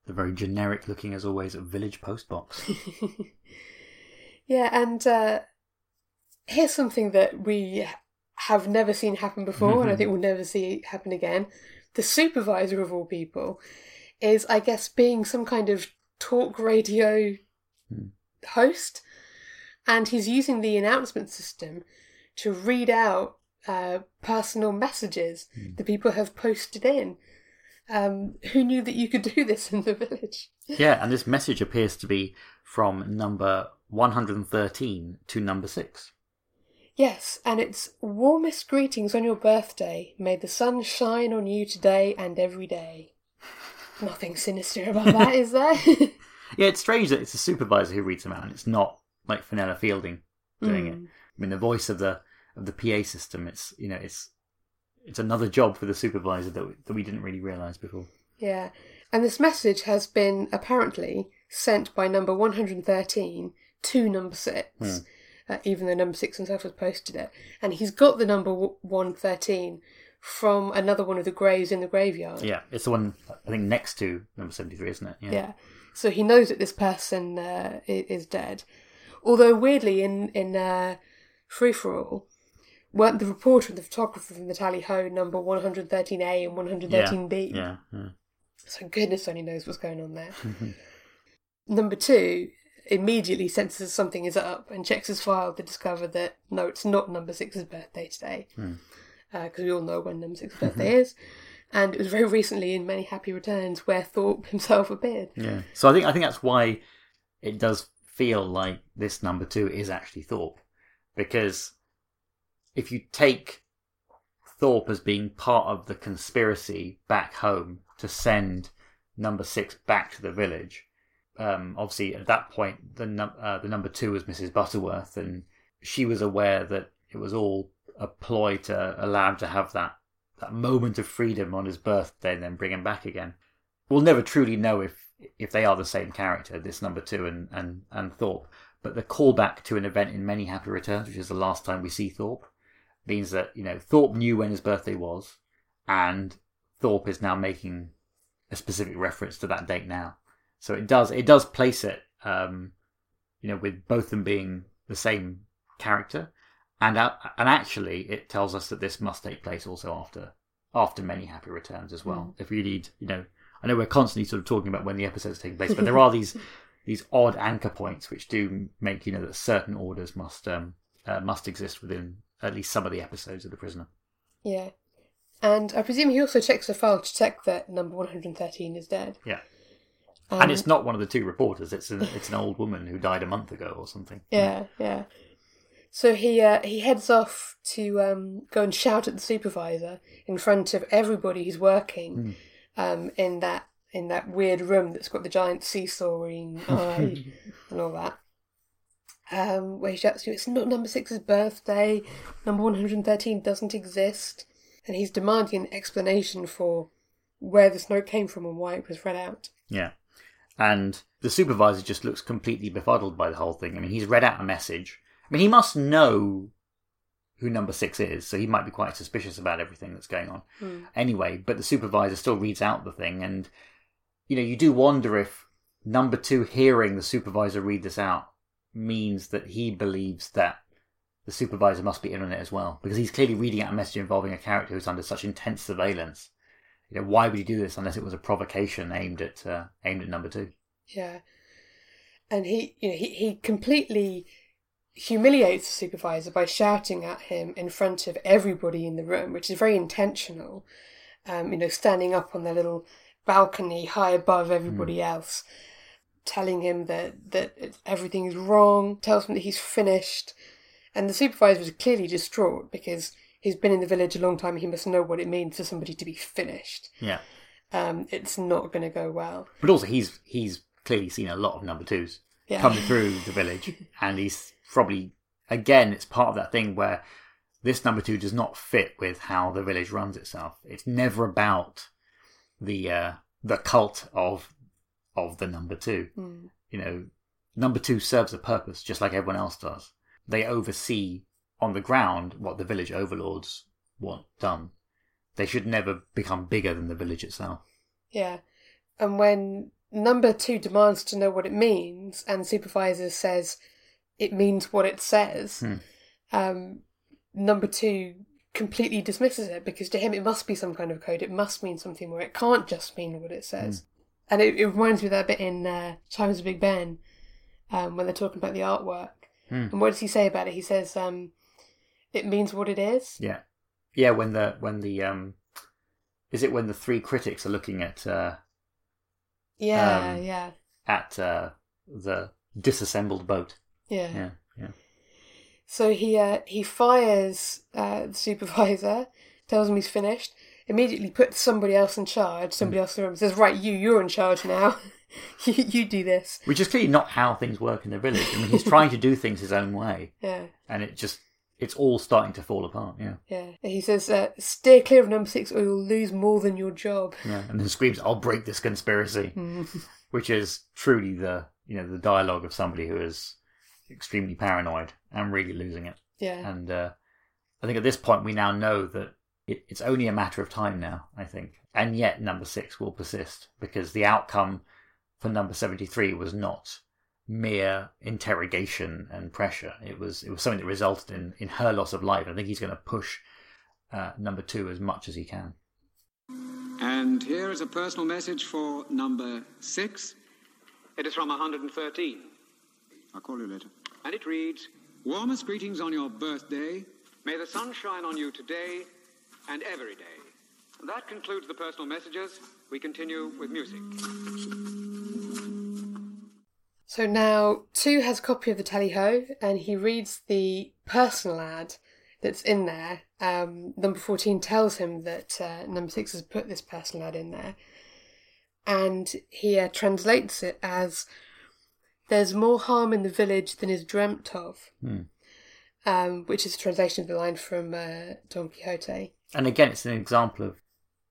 the very generic looking, as always, village post box. Yeah, and uh, here's something that we have never seen happen before, and I think we'll never see happen again. The supervisor of all people is, I guess, being some kind of talk radio host, and he's using the announcement system to read out uh, personal messages that people have posted in. Um, who knew that you could do this in the village? yeah, and this message appears to be from number 113 to number 6. Yes, and it's warmest greetings on your birthday. May the sun shine on you today and every day. Nothing sinister about that, is there? Yeah, it's strange that it's a supervisor who reads them out, and it's not like Fenella Fielding doing it. Hmm. I mean, the voice of the of the PA system, it's you know, it's it's another job for the supervisor that we, that we didn't really realise before. yeah, and this message has been apparently sent by number 113 to number 6, hmm. Uh, even though number 6 himself has posted it. And he's got the number 113 from another one of the graves in the graveyard. Yeah, it's the one I think next to number seventy three, isn't it? Yeah. So he knows that this person uh, is dead. Although weirdly, in in uh, Free for All, weren't the reporter and the photographer from the Tally Ho number one hundred thirteen A and one hundred thirteen B? Yeah, yeah. So goodness only knows what's going on there. number two immediately senses something is up and checks his file to discover that no, it's not number six's birthday today, hmm. uh, because we all know when number six's mm-hmm. birthday is. And it was very recently in Many Happy Returns where Thorpe himself appeared. Yeah. So I think I think that's why it does feel like this number two is actually Thorpe, because if you take Thorpe as being part of the conspiracy back home to send number six back to the village, um, obviously at that point the num- uh, the number two was Mrs. Butterworth, and she was aware that it was all a ploy to allow him to have that that moment of freedom on his birthday and then bring him back again. We'll never truly know if if they are the same character, this number two and, and, and Thorpe. But the callback to an event in Many Happy Returns, which is the last time we see Thorpe, means that, you know, Thorpe knew when his birthday was, and Thorpe is now making a specific reference to that date now. So it does it does place it um, you know, with both them being the same character, and uh, and actually, it tells us that this must take place also after after many happy returns as well. If you need, you know, I know we're constantly sort of talking about when the episode's taking place, but there are these these odd anchor points which do make you know that certain orders must um, uh, must exist within at least some of the episodes of the prisoner. Yeah. And I presume he also checks the file to check that number 113 is dead. Yeah. Um, and it's not one of the two reporters. It's an it's an old woman who died a month ago or something. Yeah, yeah. So he uh, he heads off to um, go and shout at the supervisor in front of everybody who's working um, in that in that weird room that's got the giant seesawing eye and all that. Um, where he shouts, you, "It's not number six's birthday. Number one hundred thirteen doesn't exist," and he's demanding an explanation for where this note came from and why it was read out. Yeah. And the supervisor just looks completely befuddled by the whole thing. I mean, he's read out a message. I mean, he must know who number six is, so he might be quite suspicious about everything that's going on. Hmm. Anyway, but the supervisor still reads out the thing, and, you know, you do wonder if number two hearing the supervisor read this out means that he believes that the supervisor must be in on it as well, because he's clearly reading out a message involving a character who's under such intense surveillance. You know, why would he do this unless it was a provocation aimed at uh, aimed at number two? Yeah. And he, you know, he, he completely humiliates the supervisor by shouting at him in front of everybody in the room, which is very intentional. Um, you know, standing up on their little balcony high above everybody else, telling him that that everything is wrong, tells him that he's finished, and the supervisor is clearly distraught because he's been in the village a long time. He must know what it means for somebody to be finished. Yeah, Um, it's not going to go well. but also he's he's clearly seen a lot of number twos Yeah. coming through the village, and he's probably again it's part of that thing where this number two does not fit with how the village runs itself. It's never about the uh, the cult of of the number two. Hmm. You know, number two serves a purpose just like everyone else does. They oversee on the ground what the village overlords want done. They should never become bigger than the village itself. Yeah. And when number two demands to know what it means and supervisor says it means what it says, Hmm. um, number two completely dismisses it because to him it must be some kind of code. It must mean something more. It can't just mean what it says. And it, it reminds me of that bit in uh, Chimes of Big Ben um, when they're talking about the artwork. Hmm. And what does he say about it? He says, um, it means what it is. Yeah, yeah. When the when the um, is it when the three critics are looking at uh, Yeah, Um, yeah, at uh, the disassembled boat? yeah. Yeah, yeah. So he uh, he fires uh, the supervisor, tells him he's finished, immediately puts somebody else in charge, somebody else in the room, says, Right, you, you're in charge now. you, you do this. Which is clearly not how things work in the village. I mean, he's trying to do things his own way, Yeah, and it just it's all starting to fall apart. Yeah, yeah. He says, uh, Steer clear of number six or you'll lose more than your job. yeah. And then screams, "I'll break this conspiracy," which is truly the you know the dialogue of somebody who is extremely paranoid and really losing it. Yeah, And uh, I think at this point we now know that it, it's only a matter of time now. I think, and yet number six will persist because the outcome for number seventy-three was not mere interrogation and pressure. It was it was something that resulted in in her loss of life. I think he's going to push uh, number two as much as he can. And here is a personal message for number six. It is from 113, I'll call you later. and it reads Warmest greetings on your birthday. May the sun shine on you today and every day. That concludes the personal messages. We continue with music. So now two has a copy of the tally ho, and he reads the personal ad that's in there. Um, number fourteen tells him that uh, number six has put this personal ad in there, and he uh, translates it as "There's more harm in the village than is dreamt of," um, which is a translation of the line from uh, Don Quixote. And again, it's an example of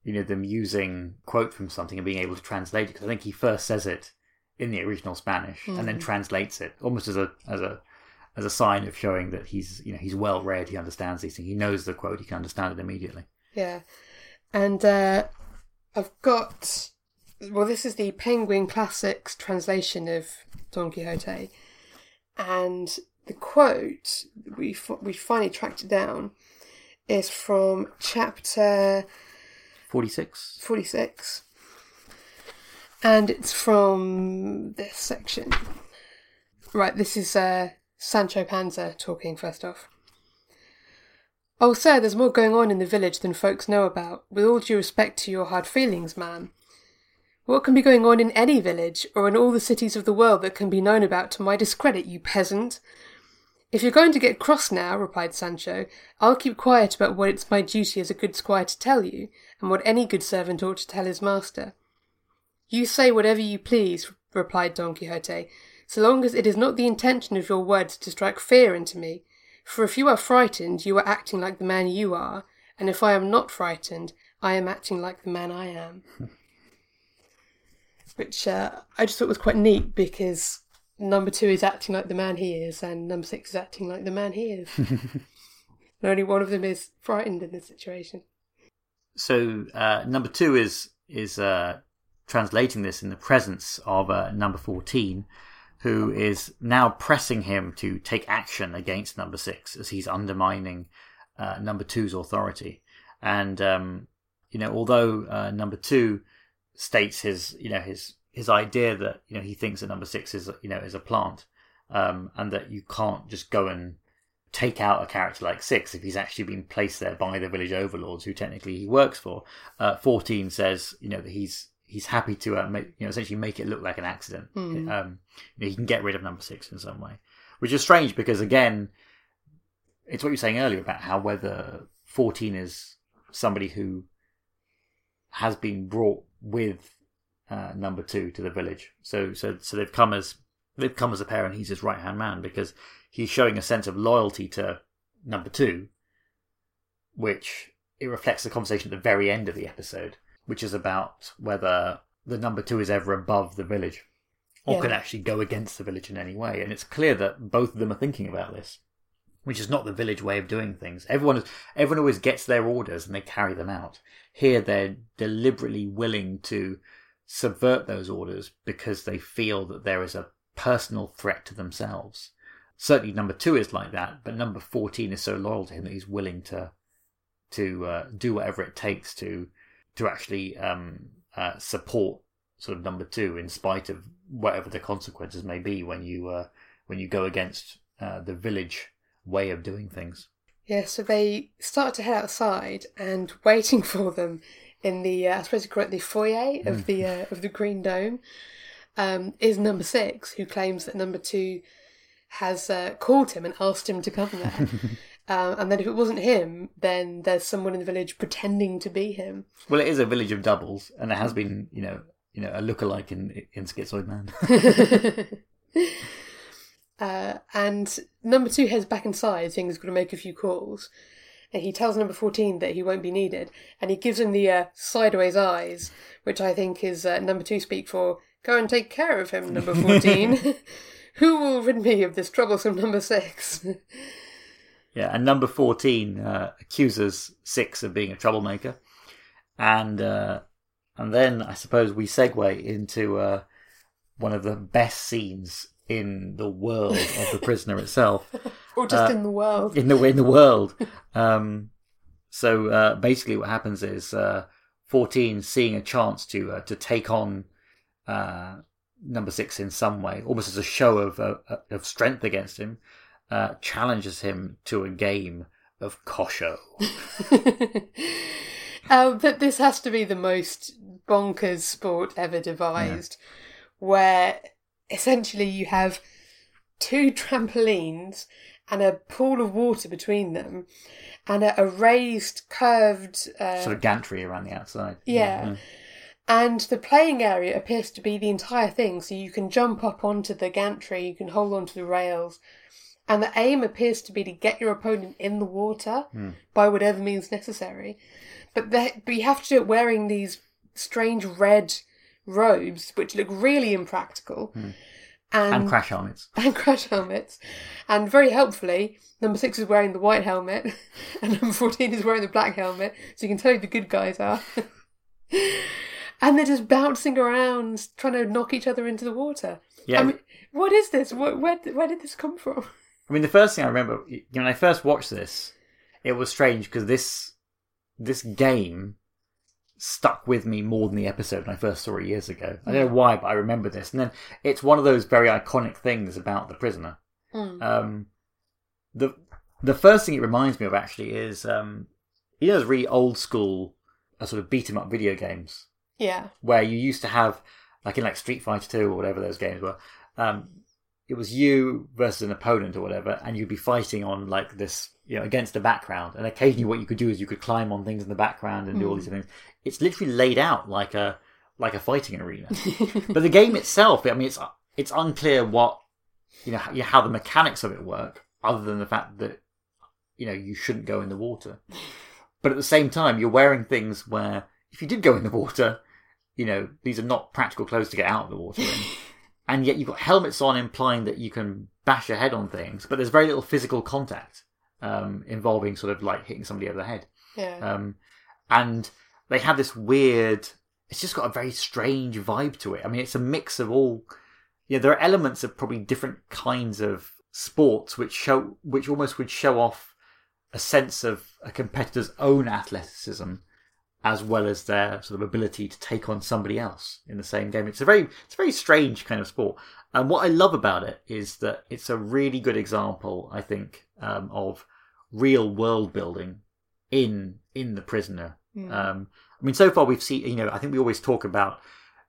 you know them using quote from something and being able to translate it. Because I think he first says it in the original Spanish and then translates it almost as a as a as a sign of showing that he's you know he's well read. He understands these things. He knows the quote. He can understand it immediately. Yeah. And uh, I've got. Well, this is the Penguin Classics translation of Don Quixote. And the quote, we, f- we finally tracked it down, is from chapter 46. 46. And it's from this section. Right, this is uh, Sancho Panza talking first off. Oh, sir, there's more going on in the village than folks know about, with all due respect to your hard feelings, ma'am. What can be going on in any village, or in all the cities of the world that can be known about to my discredit, you peasant? If you're going to get cross now, replied Sancho, I'll keep quiet about what it's my duty as a good squire to tell you, and what any good servant ought to tell his master. You say whatever you please, replied Don Quixote, so long as it is not the intention of your words to strike fear into me. For if you are frightened, you are acting like the man you are, and if I am not frightened, I am acting like the man I am. Which uh, I just thought was quite neat because number two is acting like the man he is, and number six is acting like the man he is. and only one of them is frightened in this situation. So uh, number two is is uh, translating this in the presence of uh, number fourteen, who is now pressing him to take action against number six as he's undermining uh, number two's authority. And um, you know, although uh, number two states his you know his his idea that you know he thinks that number six is you know is a plant, um, and that you can't just go and take out a character like Six if he's actually been placed there by the village overlords who technically he works for. Uh, Fourteen says, you know, that he's he's happy to uh, make, you know essentially make it look like an accident. Um, you know, he can get rid of number six in some way, which is strange because again, it's what you were saying earlier about how whether Fourteen is somebody who has been brought with uh, number two to the village. So so so they've come as they've come as a pair, and he's his right hand man because he's showing a sense of loyalty to number two, which it reflects the conversation at the very end of the episode, which is about whether the number two is ever above the village or Yeah. can actually go against the village in any way. And it's clear that both of them are thinking about this, which is not the village way of doing things. Everyone is, everyone always gets their orders and they carry them out. Here, they're deliberately willing to subvert those orders because they feel that there is a personal threat to themselves. Certainly, number two is like that, but number fourteen is so loyal to him that he's willing to to uh, do whatever it takes to to actually um, uh, support sort of number two, in spite of whatever the consequences may be when you uh, when you go against uh, the village way of doing things. Yeah, so they start to head outside, and waiting for them in the, uh, I suppose you call it the foyer of the uh, of the Green Dome, um, is number six, who claims that number two has uh, called him and asked him to come there. um, and then if it wasn't him, then there's someone in the village pretending to be him. Well, it is a village of doubles, and there has been, you know, you know, a lookalike in in Schizoid Man. Uh, and number two heads back inside, saying he's going to make a few calls. And he tells number 14 that he won't be needed. And he gives him the uh, sideways eyes, which I think is uh, number two speak for go and take care of him, number 14. Who will rid me of this troublesome number six? Yeah, and number 14 uh, accuses Six of being a troublemaker. And uh, and then I suppose we segue into uh, one of the best scenes in the world of the prisoner itself. or just in the world. in the in the world. Um, so uh, basically, what happens is uh, fourteen seeing a chance to uh, to take on uh, number six in some way, almost as a show of uh, of strength against him, uh, challenges him to a game of kosho. um, but this has to be the most bonkers sport ever devised, where essentially you have two trampolines and a pool of water between them, and a, a raised, curved. Uh, sort of gantry around the outside. yeah. And the playing area appears to be the entire thing, so you can jump up onto the gantry, you can hold onto the rails, and the aim appears to be to get your opponent in the water hmm. by whatever means necessary. But they, but you have to do it wearing these strange red robes, which look really impractical, hmm. and crash helmets. and crash helmets. And very helpfully, number six is wearing the white helmet, and number 14 is wearing the black helmet, so you can tell who the good guys are. and they're just bouncing around, trying to knock each other into the water. Yeah. I mean, what is this? Where, where, where did this come from? I mean, the first thing I remember when I first watched this, it was strange because this this game stuck with me more than the episode when I first saw it years ago. I don't know why, but I remember this. And then it's one of those very iconic things about the prisoner. Um, the the first thing it reminds me of actually is um, you know those really old school uh, sort of beat 'em up video games Yeah. where you used to have like in like Street Fighter Two or whatever those games were. Um, it was you versus an opponent or whatever, and you'd be fighting on like this, you know, against a background. And occasionally, what you could do is you could climb on things in the background and do all these hmm. things. It's literally laid out like a like a fighting arena. but the game itself, I mean, it's it's unclear what you know how, how the mechanics of it work, other than the fact that you know you shouldn't go in the water. But at the same time, you're wearing things where if you did go in the water, you know these are not practical clothes to get out of the water in, and yet you've got helmets on, implying that you can bash your head on things. But there's very little physical contact um, involving sort of like hitting somebody over the head. Yeah. Um, and they have this weird. It's just got a very strange vibe to it. I mean, it's a mix of all. Yeah, there are elements of probably different kinds of sports which show, which almost would show off a sense of a competitor's own athleticism, as well as their sort of ability to take on somebody else in the same game. It's a very, it's a very strange kind of sport. And what I love about it is that it's a really good example, I think, um, of real world building in in the prisoner. Um, I mean, so far we've seen, you know, I think we always talk about,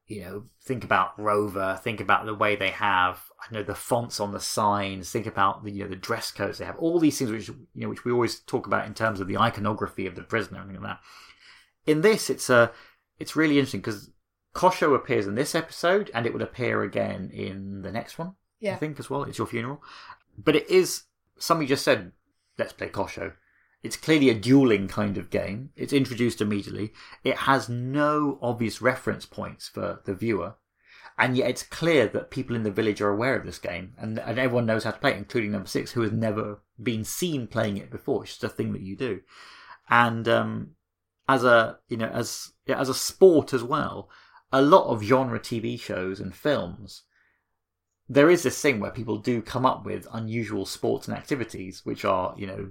you know, think about Rover, think about the way they have, I know, the fonts on the signs, think about the, you know, the dress codes they have, all these things which, you know, which we always talk about in terms of the iconography of the prisoner and things like that. In this, it's a, it's really interesting because Kosho appears in this episode and it would appear again in the next one. I think as well. It's your funeral, but it is somebody just said, "Let's play Kosho." It's clearly a dueling kind of game. It's introduced immediately. It has no obvious reference points for the viewer, and yet it's clear that people in the village are aware of this game, and, and everyone knows how to play it, including Number Six, who has never been seen playing it before. It's just a thing that you do, and um, as a you know as yeah, as a sport as well, a lot of genre TV shows and films there is this thing where people do come up with unusual sports and activities, which are you know,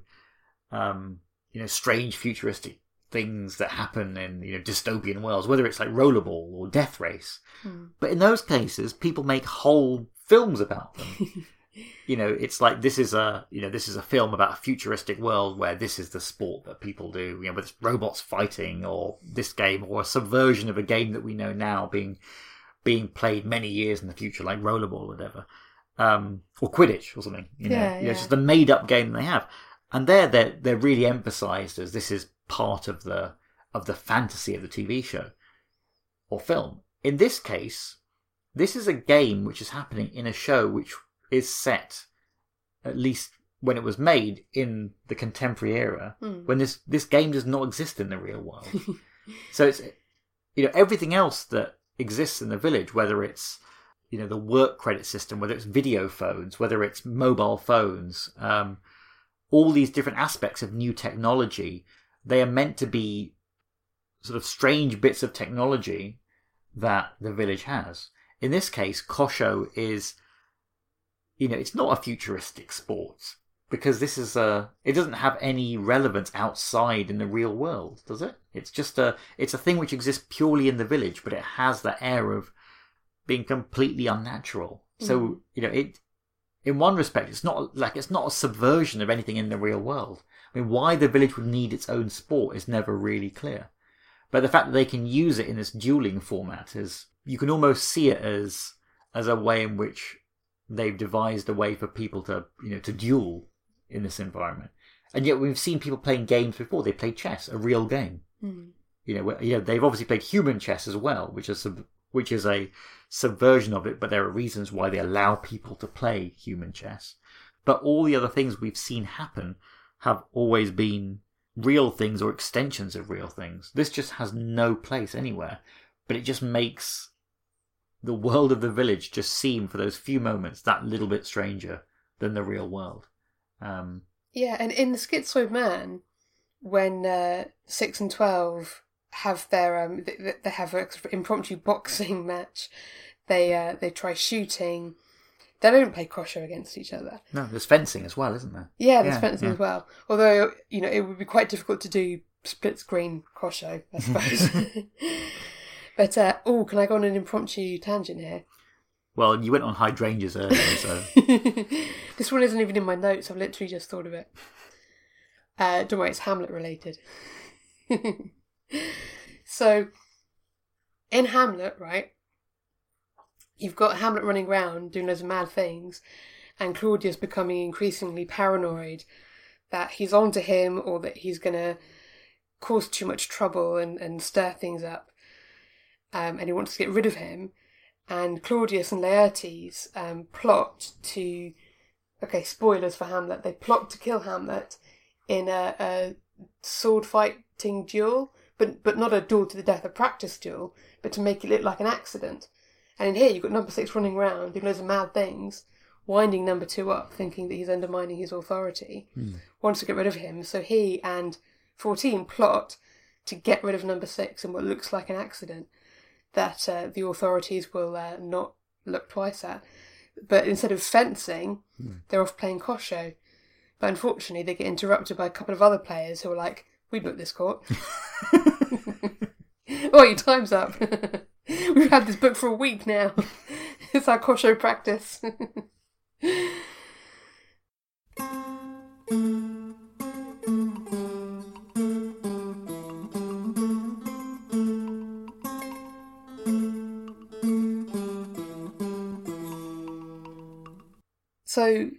um, you know, strange futuristic things that happen in you know dystopian worlds, whether it's like rollerball or death race. But in those cases, people make whole films about them. you know, it's like this is a you know this is a film about a futuristic world where this is the sport that people do. You know, with robots fighting or this game or a subversion of a game that we know now being being played many years in the future, like rollerball or whatever, um, or Quidditch or something. You know, Yeah, You know, it's just a made up game they have, and there they're they're really emphasised as this is part of the of the fantasy of the TV show or film. In this case, this is a game which is happening in a show which is set, at least when it was made in the contemporary era, when this this game does not exist in the real world. so it's you know everything else that exists in the village, whether it's you know the work credit system, whether it's video phones, whether it's mobile phones, um, all these different aspects of new technology, they are meant to be sort of strange bits of technology that the village has. In this case, Kosho is, you know, it's not a futuristic sport because this is a, it doesn't have any relevance outside in the real world, does it? It's just a, it's a thing which exists purely in the village, but it has the air of being completely unnatural. So, mm. you know, it, in one respect, it's not like it's not a subversion of anything in the real world. I mean, why the village would need its own sport is never really clear. But the fact that they can use it in this dueling format is you can almost see it as as a way in which they've devised a way for people to you know to duel in this environment. And yet we've seen people playing games before. They played chess, a real game. Hmm. You know, where- you know they've obviously played human chess as well, which is sub- which is a subversion of it. But there are reasons why they allow people to play human chess. But all the other things we've seen happen have always been real things or extensions of real things. This just has no place anywhere, but it just makes the world of the village just seemed for those few moments that little bit stranger than the real world. Um, Yeah, and in the Schizoid Man, when uh, six and twelve have their um they, they have an impromptu boxing match. They uh, they try shooting. They don't play Kosho against each other. No, there's fencing as well, isn't there? Yeah, there's Yeah, fencing yeah. as well. Although you know it would be quite difficult to do split screen Kosho, I suppose. but uh, oh, can I go on an impromptu tangent here? Well, you went on hydrangeas earlier, so this one isn't even in my notes. I've literally just thought of it. Uh, don't worry, it's Hamlet related. so, in Hamlet, right, you've got Hamlet running around doing loads of mad things, and Claudius becoming increasingly paranoid that he's onto him or that he's going to cause too much trouble and, and stir things up. Um, and he wants to get rid of him. And Claudius and Laertes um, plot to okay, spoilers for Hamlet. They plot to kill Hamlet in a, a sword fighting duel, but but not a duel to the death, a practice duel, but to make it look like an accident. And in here, you've got number six running around doing loads of mad things, winding number two up, thinking that he's undermining his authority. Wants to get rid of him, so he and fourteen plot to get rid of number six in what looks like an accident that uh, the authorities will uh, not look twice at. But instead of fencing, they're off playing Kosho. But unfortunately, they get interrupted by a couple of other players who are like, "We booked this court." oh, your time's up. We've had this book for a week now. it's our Kosho practice. So,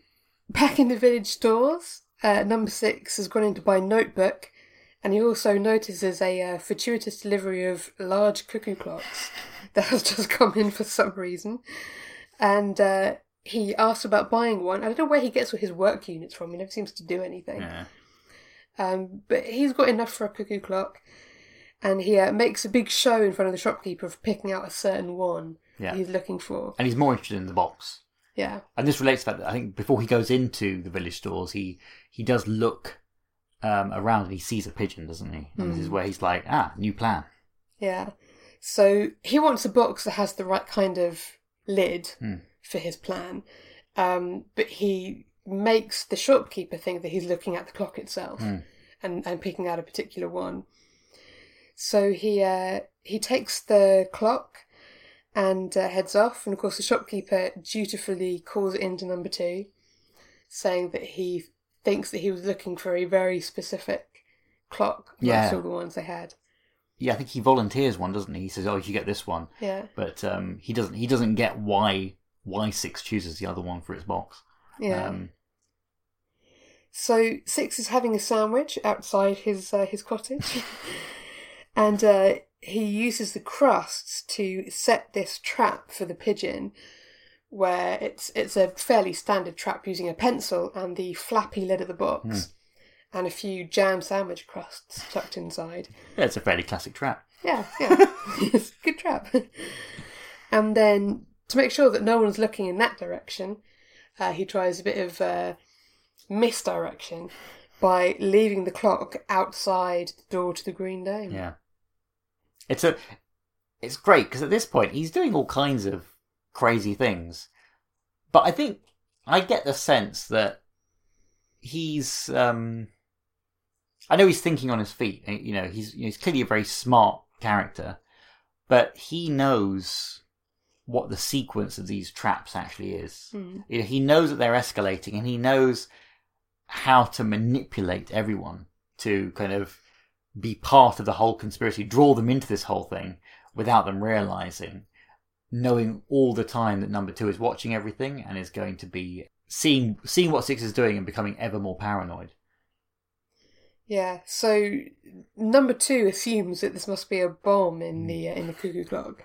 back in the village stores, uh, number six has gone in to buy a notebook, and he also notices a uh, fortuitous delivery of large cuckoo clocks that has just come in for some reason. And uh, he asks about buying one. I don't know where he gets all his work units from, he never seems to do anything. yeah. Um, but he's got enough for a cuckoo clock, and he uh, makes a big show in front of the shopkeeper of picking out a certain one Yeah. he's looking for. and he's more interested in the box. Yeah. And this relates to that. I think before he goes into the village stores, he he does look um, around and he sees a pigeon, doesn't he? And this is where he's like, ah, new plan. Yeah. So he wants a box that has the right kind of lid for his plan. Um, but he makes the shopkeeper think that he's looking at the clock itself and, and picking out a particular one. So he uh, he takes the clock and uh, heads off. And of course, the shopkeeper dutifully calls it into number two, saying that he thinks that he was looking for a very specific clock Yeah. all the ones they had. Yeah, I think he volunteers one, doesn't he? He says, "Oh, you get this one," Yeah. but um, he doesn't. He doesn't get why why six chooses the other one for its box. Yeah. Um, So Six is having a sandwich outside his uh, his cottage, and uh, he uses the crusts to set this trap for the pigeon, where it's it's a fairly standard trap using a pencil and the flappy lid of the box, and a few jam sandwich crusts tucked inside. yeah, it's a fairly classic trap. Yeah, yeah, it's a good trap. And then to make sure that no one's looking in that direction, uh, he tries a bit of uh, misdirection by leaving the clock outside the door to the Green Dome. Yeah, it's a it's great because at this point he's doing all kinds of crazy things, but I think I get the sense that he's um I know he's thinking on his feet. You know, he's he's clearly a very smart character, but he knows what the sequence of these traps actually is. You know, he knows that they're escalating, and he knows how to manipulate everyone to kind of be part of the whole conspiracy, draw them into this whole thing without them realizing, knowing all the time that number two is watching everything and is going to be seeing seeing what six is doing and becoming ever more paranoid. Yeah. So number two assumes that this must be a bomb in the uh, in the cuckoo clock,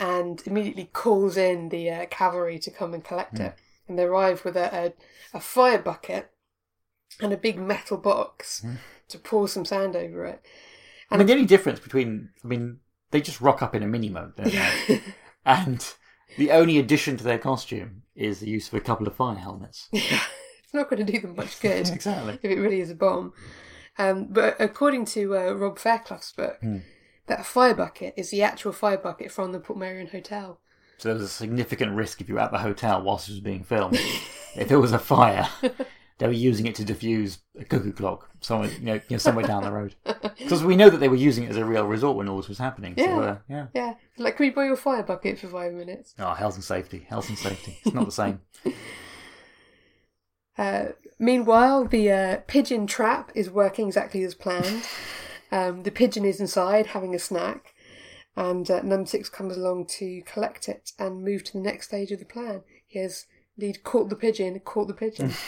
and immediately calls in the uh, cavalry to come and collect it. And they arrive with a, a a fire bucket and a big metal box to pour some sand over it. I mean, the only difference between, I mean, they just rock up in a Mini Moke, don't they? and the only addition to their costume is the use of a couple of fire helmets. Yeah, It's not going to do them much good. Exactly. if it really is a bomb. Um, but according to uh, Rob Fairclough's book, that fire bucket is the actual fire bucket from the Portmeirion Hotel. So there was a significant risk if you were at the hotel whilst it was being filmed. if there was a fire, they were using it to diffuse a cuckoo clock somewhere, you know, you know somewhere down the road. Because we know that they were using it as a real resort when all this was happening. So, Yeah. uh, yeah. Yeah, like can we borrow your fire bucket for five minutes? Oh, health and safety. Health and safety. It's not the same. Uh, meanwhile, the uh, pigeon trap is working exactly as planned. Um, the pigeon is inside having a snack, and uh, Number Six comes along to collect it and move to the next stage of the plan. He has indeed caught the pigeon, caught the pigeon.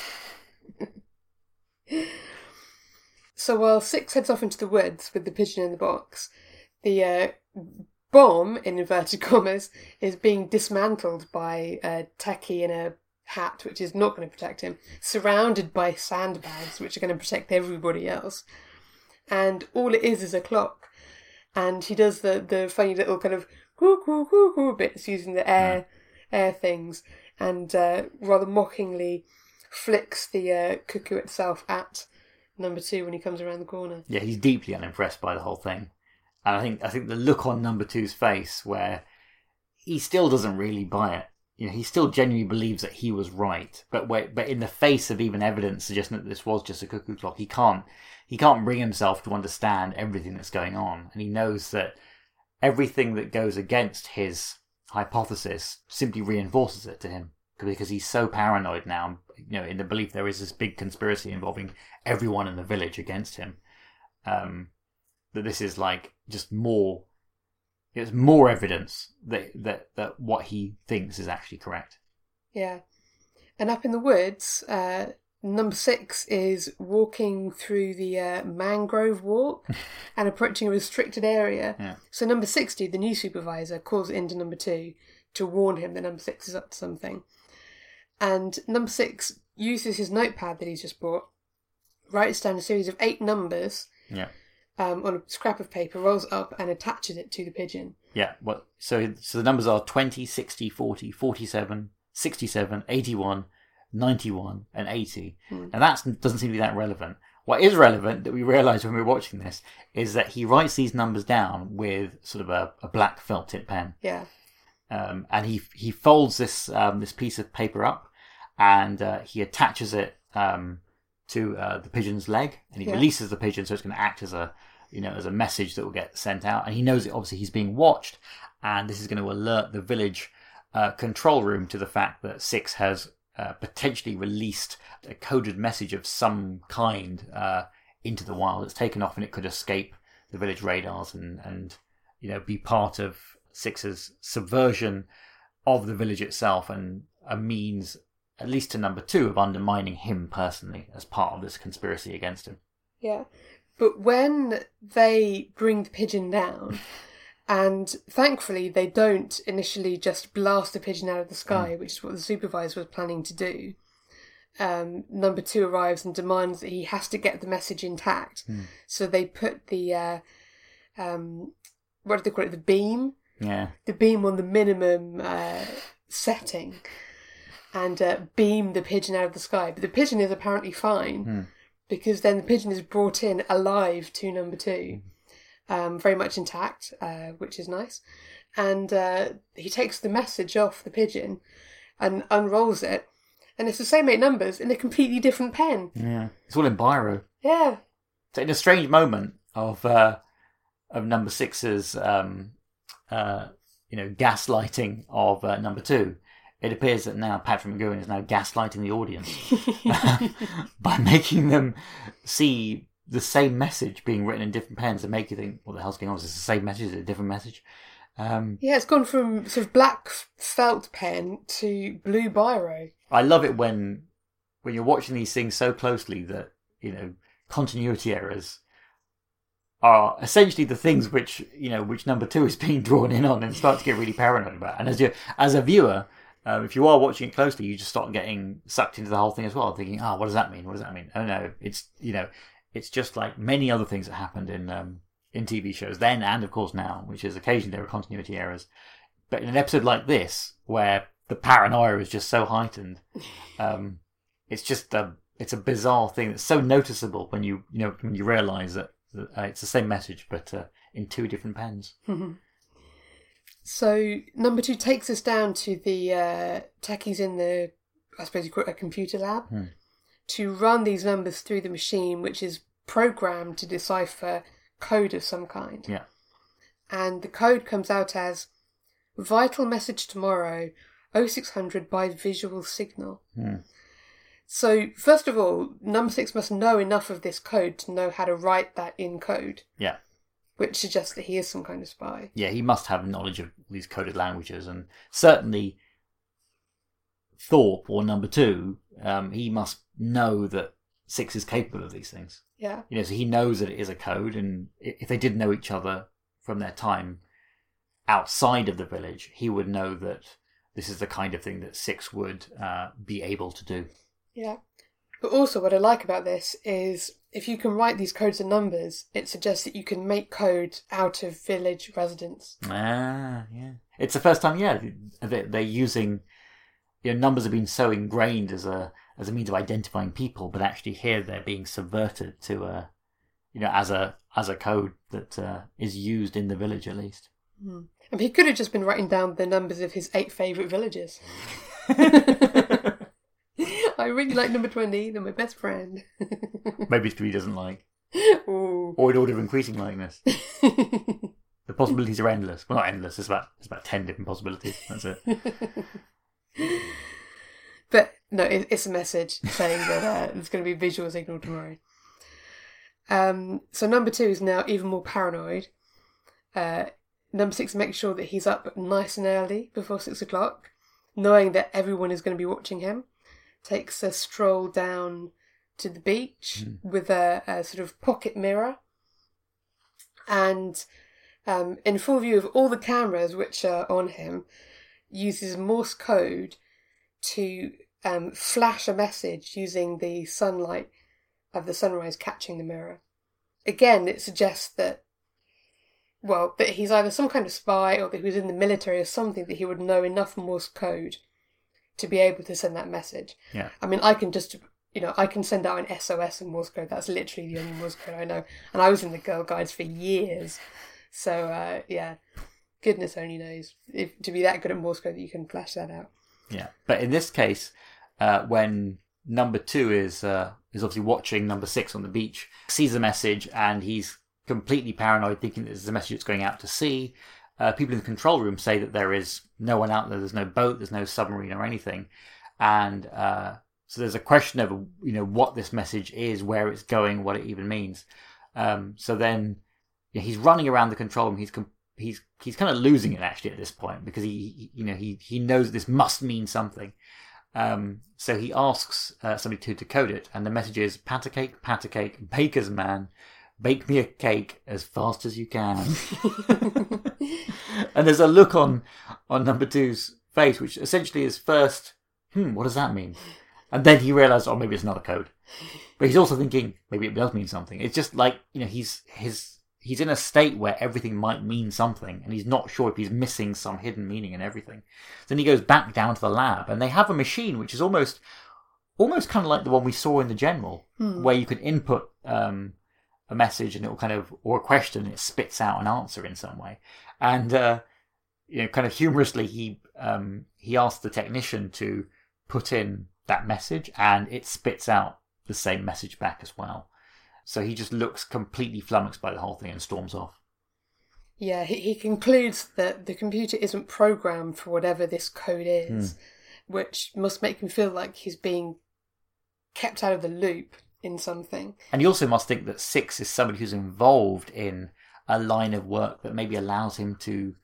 so while Six heads off into the woods with the pigeon in the box, the uh, bomb, in inverted commas, is being dismantled by a techie in a hat, which is not going to protect him, surrounded by sandbags, which are going to protect everybody else. And all it is is a clock. And he does the, the funny little kind of whoo, whoo, whoo, whoo bits using the air air things, and uh, rather mockingly flicks the uh, cuckoo itself at number two when he comes around the corner. Yeah, he's deeply unimpressed by the whole thing. And I think I think the look on number two's face where he still doesn't really buy it. You know, he still genuinely believes that he was right, but wait, but in the face of even evidence suggesting that this was just a cuckoo clock, he can't he can't bring himself to understand everything that's going on, and he knows that everything that goes against his hypothesis simply reinforces it to him because he's so paranoid now. You know, in the belief there is this big conspiracy involving everyone in the village against him. Um, that this is like just more. It's more evidence that that that what he thinks is actually correct. Yeah. And up in the woods, uh, number six is walking through the uh, mangrove walk and approaching a restricted area. Yeah. So number 60, the new supervisor, calls into number two to warn him that number six is up to something. And number six uses his notepad that he's just bought, writes down a series of eight numbers Yeah. um, on a scrap of paper, rolls up, and attaches it to the pigeon. Yeah. What? So so the numbers are 20, 60, 40, 47, 67, 81, 91, and 80. And that doesn't seem to be that relevant. What is relevant that we realised when we were watching this is that he writes these numbers down with sort of a, a black felt tip pen. Yeah. Um, and he he folds this um, this piece of paper up, and uh, he attaches it um, to uh, the pigeon's leg, and he Yeah. releases the pigeon, so it's going to act as a you know as a message that will get sent out, and he knows that obviously he's being watched, and this is going to alert the village uh, control room to the fact that Six has uh, potentially released a coded message of some kind uh, into the wild. It's taken off, and it could escape the village radars and and you know be part of Six's subversion of the village itself and a means, at least to number two, of undermining him personally as part of this conspiracy against him. Yeah. But when they bring the pigeon down, and thankfully they don't initially just blast the pigeon out of the sky, which is what the supervisor was planning to do. Um, number two arrives and demands that he has to get the message intact. So they put the, uh, um, what do they call it, the beam? Yeah, the beam on the minimum uh, setting and uh, beam the pigeon out of the sky. But the pigeon is apparently fine because then the pigeon is brought in alive to number two, um, very much intact, uh, which is nice. And uh, he takes the message off the pigeon and unrolls it. And it's the same eight numbers in a completely different pen. yeah. It's all in biro. Yeah. So in a strange moment of uh, of number six's um, uh, you know gaslighting of uh, number two, it appears that now Patrick McGoohan is now gaslighting the audience by making them see the same message being written in different pens and make you think, what the hell's going on? Is this the same message? Is it a different message? Um, Yeah, it's gone from sort of black felt pen to blue biro. I love it when when you're watching these things so closely that you know continuity errors are essentially the things which you know which number two is being drawn in on and start to get really paranoid about. And as you as a viewer, um, if you are watching it closely, you just start getting sucked into the whole thing as well, thinking, "Ah, what does that mean? What does that mean?" Oh no, it's you know, it's just like many other things that happened in um, in TV shows then and of course now, which is occasionally there are continuity errors. But in an episode like this, where the paranoia is just so heightened, um, it's just a it's a bizarre thing that's so noticeable when you you know when you realise that uh, it's the same message but uh, in two different pens. So number two takes us down to the uh, techies in the, I suppose you call it a computer lab, to run these numbers through the machine, which is programmed to decipher code of some kind. Yeah. And the code comes out as vital message tomorrow, 0600 by visual signal. So first of all, number six must know enough of this code to know how to write that in code, Yeah. which suggests that he is some kind of spy. Yeah, he must have knowledge of these coded languages, and certainly Thorpe or number two, um, he must know that Six is capable of these things. Yeah. You know, so he knows that it is a code, and if they did know each other from their time outside of the village, he would know that this is the kind of thing that Six would uh, be able to do. Yeah. But also, what I like about this is if you can write these codes and numbers, it suggests that you can make code out of village residents. Ah, yeah. It's the first time, yeah, they- they're using. You know, numbers have been so ingrained as a as a means of identifying people, but actually here they're being subverted to a, you know, as a as a code that uh, is used in the village at least. And he could have just been writing down the numbers of his eight favourite villages. I really like number 20, they're my best friend. Maybe it's 'cause he doesn't like, Ooh. or in order of increasing likeness. The possibilities are endless. Well, not endless. It's about it's about ten different possibilities. That's it. But no, it, it's a message saying that uh, there's going to be a visual signal tomorrow. Um, so number two is now even more paranoid. Uh, number six makes sure that he's up nice and early before six o'clock, knowing that everyone is going to be watching him. Takes a stroll down to the beach with a, a sort of pocket mirror, and um, in full view of all the cameras which are on him, uses Morse code to um, flash a message using the sunlight of the sunrise catching the mirror. Again, it suggests that, well, that he's either some kind of spy or that he was in the military or something that he would know enough Morse code to be able to send that message. Yeah. I mean, I can just, you know, I can send out an SOS in Morse code. That's literally the only Morse code I know. And I was in the Girl Guides for years. So, uh, yeah, goodness only knows if to be that good at Morse code that you can flash that out. Yeah, but in this case, uh, when number two is uh, is obviously watching number six on the beach, sees the message, and he's completely paranoid, thinking that this is a message that's going out to sea. Uh, people in the control room say that there is no one out there. There's no boat. There's no submarine or anything, and uh, so there's a question of you know what this message is, where it's going, what it even means. Um, so then yeah, he's running around the control room. He's com- he's he's kind of losing it actually at this point because he, he you know he he knows this must mean something. Um, so he asks uh, somebody to decode it, and the message is "Pat a cake, pat a cake, baker's man, bake me a cake as fast as you can." and there's a look on on number two's face, which essentially is first, "Hmm, what does that mean?" And then he realizes, "Oh, maybe it's not a code." But he's also thinking maybe it does mean something. It's just like you know he's his he's in a state where everything might mean something, and he's not sure if he's missing some hidden meaning in everything. Then he goes back down to the lab, and they have a machine which is almost almost kind of like the one we saw in the general, where you can input um, a message and it will kind of or a question, and it spits out an answer in some way. And uh, you know, kind of humorously, he um, he asked the technician to put in that message, and it spits out the same message back as well. So he just looks completely flummoxed by the whole thing and storms off. Yeah, he, he concludes that the computer isn't programmed for whatever this code is, which must make him feel like he's being kept out of the loop in something. And you also must think that Six is somebody who's involved in a line of work that maybe allows him to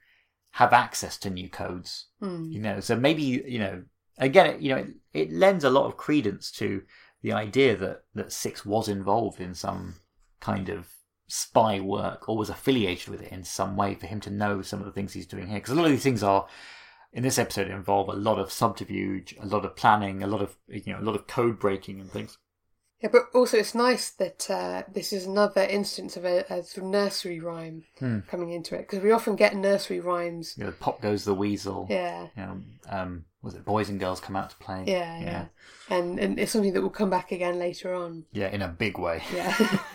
have access to new codes. Hmm. You know, so maybe you know, again, you know, it, it lends a lot of credence to the idea that that Six was involved in some kind of spy work or was affiliated with it in some way for him to know some of the things he's doing here. Because a lot of these things are in this episode involve a lot of subterfuge, a lot of planning, a lot of you know, a lot of code breaking and things. Yeah, but also it's nice that uh, this is another instance of a, a sort of nursery rhyme coming into it because we often get nursery rhymes. You know, pop goes the weasel. Yeah, you know, um, was it boys and girls come out to play? yeah, yeah, and and it's something that will come back again later on. Yeah, in a big way. Yeah.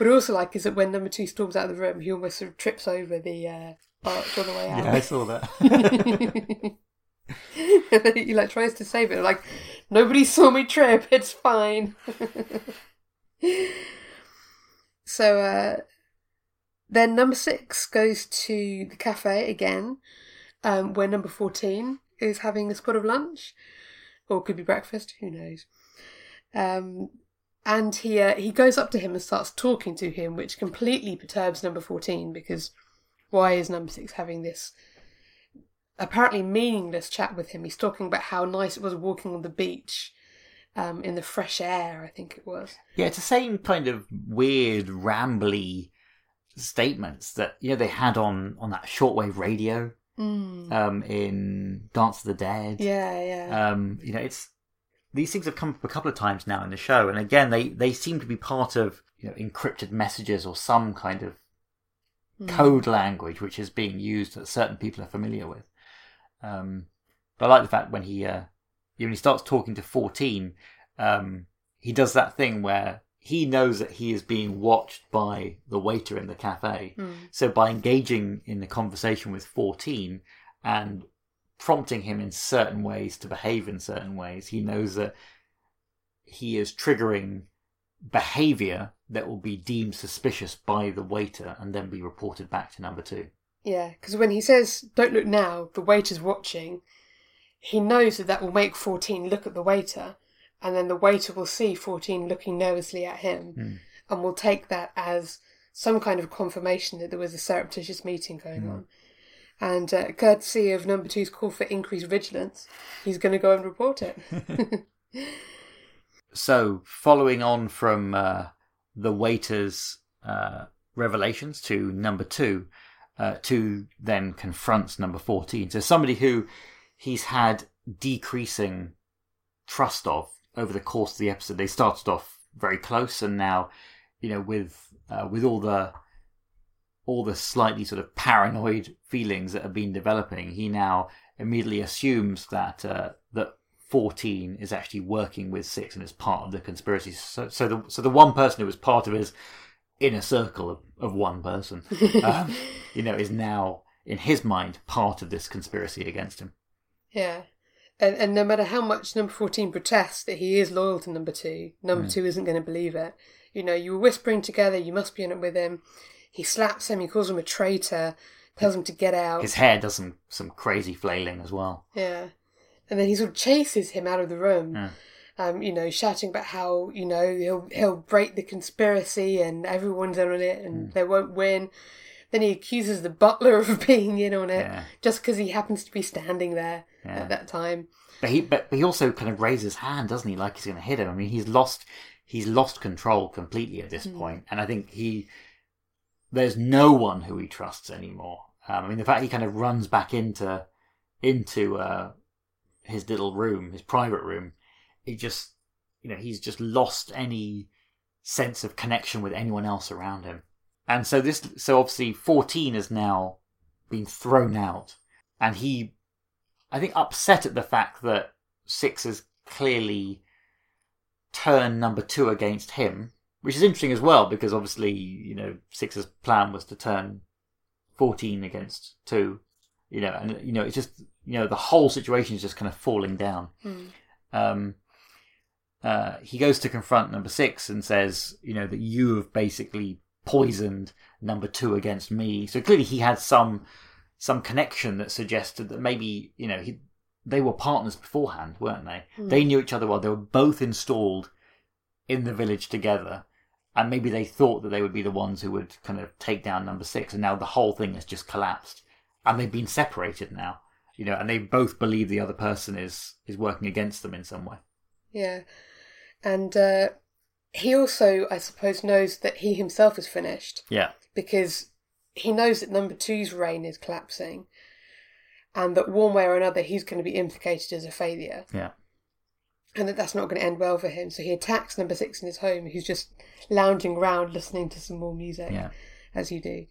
What I also like is that when number two storms out of the room, he almost sort of trips over the uh, arch on the way out. Yeah, I saw that. he like tries to save it. Like nobody saw me trip. It's fine. so uh, then number six goes to the cafe again, um, where number fourteen is having a spot of lunch, or could be breakfast. Who knows? Um, and he uh, he goes up to him and starts talking to him, which completely perturbs number fourteen because why is number six having this apparently meaningless chat with him? He's talking about how nice it was walking on the beach um, in the fresh air. I think it was. Yeah, it's the same kind of weird, rambly statements that you know they had on on that shortwave radio um, in Dance of the Dead. Yeah, yeah. Um, you know, it's these things have come up a couple of times now in the show, and again, they they seem to be part of you know encrypted messages or some kind of code language which is being used that certain people are familiar with. Um, but I like the fact when he uh, when he starts talking to fourteen, um, he does that thing where he knows that he is being watched by the waiter in the cafe. So by engaging in the conversation with fourteen and prompting him in certain ways to behave in certain ways, he knows that he is triggering behavior that will be deemed suspicious by the waiter and then be reported back to number two. Yeah, because when he says, don't look now, the waiter's watching, he knows that that will make 14 look at the waiter, and then the waiter will see 14 looking nervously at him, and will take that as some kind of confirmation that there was a surreptitious meeting going on. And uh, courtesy of number two's call for increased vigilance, he's going to go and report it. So, following on from uh, the waiter's uh, revelations to number two, uh, two then confronts number 14. So, somebody who he's had decreasing trust of over the course of the episode. They started off very close, and now, you know, with uh, with all the all the slightly sort of paranoid feelings that have been developing, he now immediately assumes that uh, that 14 is actually working with 6 and is part of the conspiracy. So, so the so the one person who was part of his inner circle of, of one person, um, you know, is now in his mind part of this conspiracy against him. Yeah. And, and no matter how much number 14 protests that he is loyal to number two, number two isn't going to believe it. You know, you were whispering together, you must be in it with him. He slaps him, he calls him a traitor, tells him to get out. His hair does some some crazy flailing as well. Yeah. And then he sort of chases him out of the room. Um, you know, shouting about how, you know, he'll he'll break the conspiracy and everyone's in on it and they won't win. Then he accuses the butler of being in on it Yeah. just because he happens to be standing there Yeah. at that time. But he but he also kind of raises his hand, doesn't he? Like he's going to hit him. I mean, he's lost he's lost control completely at this point. point, and I think he there's no one who he trusts anymore. Um, I mean, the fact he kind of runs back into into uh, his little room, his private room, he just you know he's just lost any sense of connection with anyone else around him, and so this so obviously fourteen has now been thrown out, and he I think upset at the fact that six has clearly turned number two against him, which is interesting as well because obviously you know six's plan was to turn fourteen against two, you know, and you know it's just you know the whole situation is just kind of falling down. Um, uh, he goes to confront number six and says, you know, that you have basically poisoned number two against me. So clearly he had some some connection that suggested that maybe you know he, they were partners beforehand, weren't they? They knew each other well. They were both installed in the village together, and maybe they thought that they would be the ones who would kind of take down number six. And now the whole thing has just collapsed, and they've been separated now. You know, and they both believe the other person is is working against them in some way. Yeah. And uh, he also, I suppose, knows that he himself is finished Yeah, because he knows that number two's reign is collapsing and that one way or another he's going to be implicated as a failure yeah. and that that's not going to end well for him. So he attacks number six in his home, who's just lounging around listening to some more music, Yeah. as you do.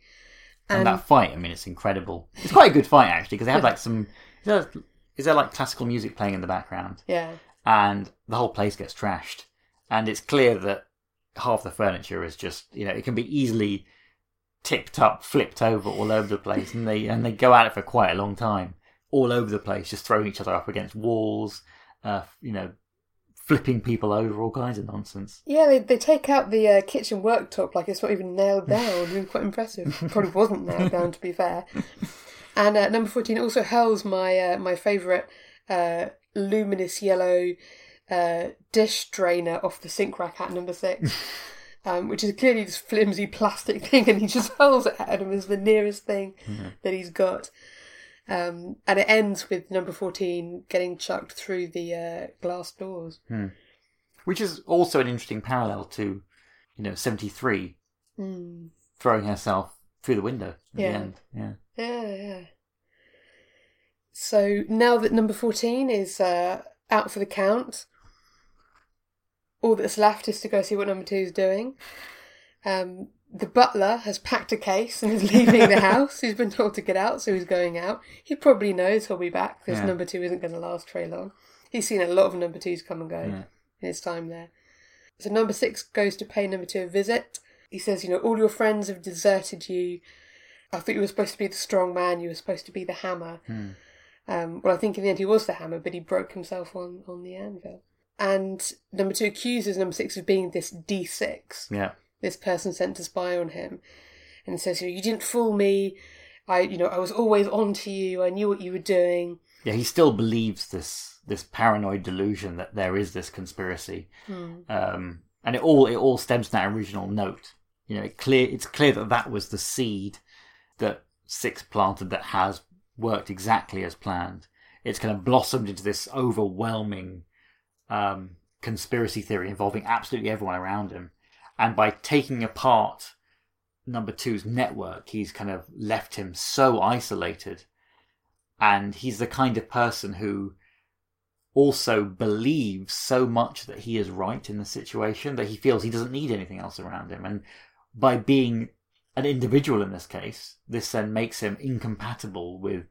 And that fight, I mean, it's incredible. It's quite a good fight actually because they have like some. Is there, is there like classical music playing in the background? Yeah. And the whole place gets trashed, and it's clear that half the furniture is just you know it can be easily tipped up, flipped over all over the place, and they and they go at it for quite a long time, all over the place, just throwing each other up against walls, uh, you know, flipping people over, all kinds of nonsense. Yeah, they, they take out the uh, kitchen worktop like it's not even nailed down. It's quite impressive. Probably wasn't nailed down, to be fair. And uh, number 14 also hurls my uh, my favourite uh, luminous yellow uh, dish drainer off the sink rack at number 6. Um, which is clearly this flimsy plastic thing, and he just hurls it at him as the nearest thing that he's got. Um, and it ends with number 14 getting chucked through the uh, glass doors. Which is also an interesting parallel to, you know, seventy three throwing herself through the window at Yeah. the end. Yeah. Yeah, yeah. So now that number 14 is uh, out for the count, all that's left is to go see what number two is doing. Um, the butler has packed a case and is leaving the house. He's been told to get out, so he's going out. He probably knows he'll be back because Yeah. number two isn't going to last very long. He's seen a lot of number twos come and go Yeah. in his time there. So number six goes to pay number two a visit. He says, you know, all your friends have deserted you. I thought you were supposed to be the strong man. You were supposed to be the hammer. Um, well, I think in the end he was the hammer, but he broke himself on, on the anvil. And number two accuses number six of being this D6, Yeah. this person sent to spy on him, and says, you know, you didn't fool me. I, you know, I was always on to you. I knew what you were doing. Yeah, he still believes this this paranoid delusion that there is this conspiracy, um, and it all it all stems from that original note. You know, it clear it's clear that that was the seed that Six planted that has worked exactly as planned. It's kind of blossomed into this overwhelming um, conspiracy theory involving absolutely everyone around him, and by taking apart number two's network, he's kind of left him so isolated. And he's the kind of person who also believes so much that he is right in the situation that he feels he doesn't need anything else around him. And by being an individual in this case this then makes him incompatible with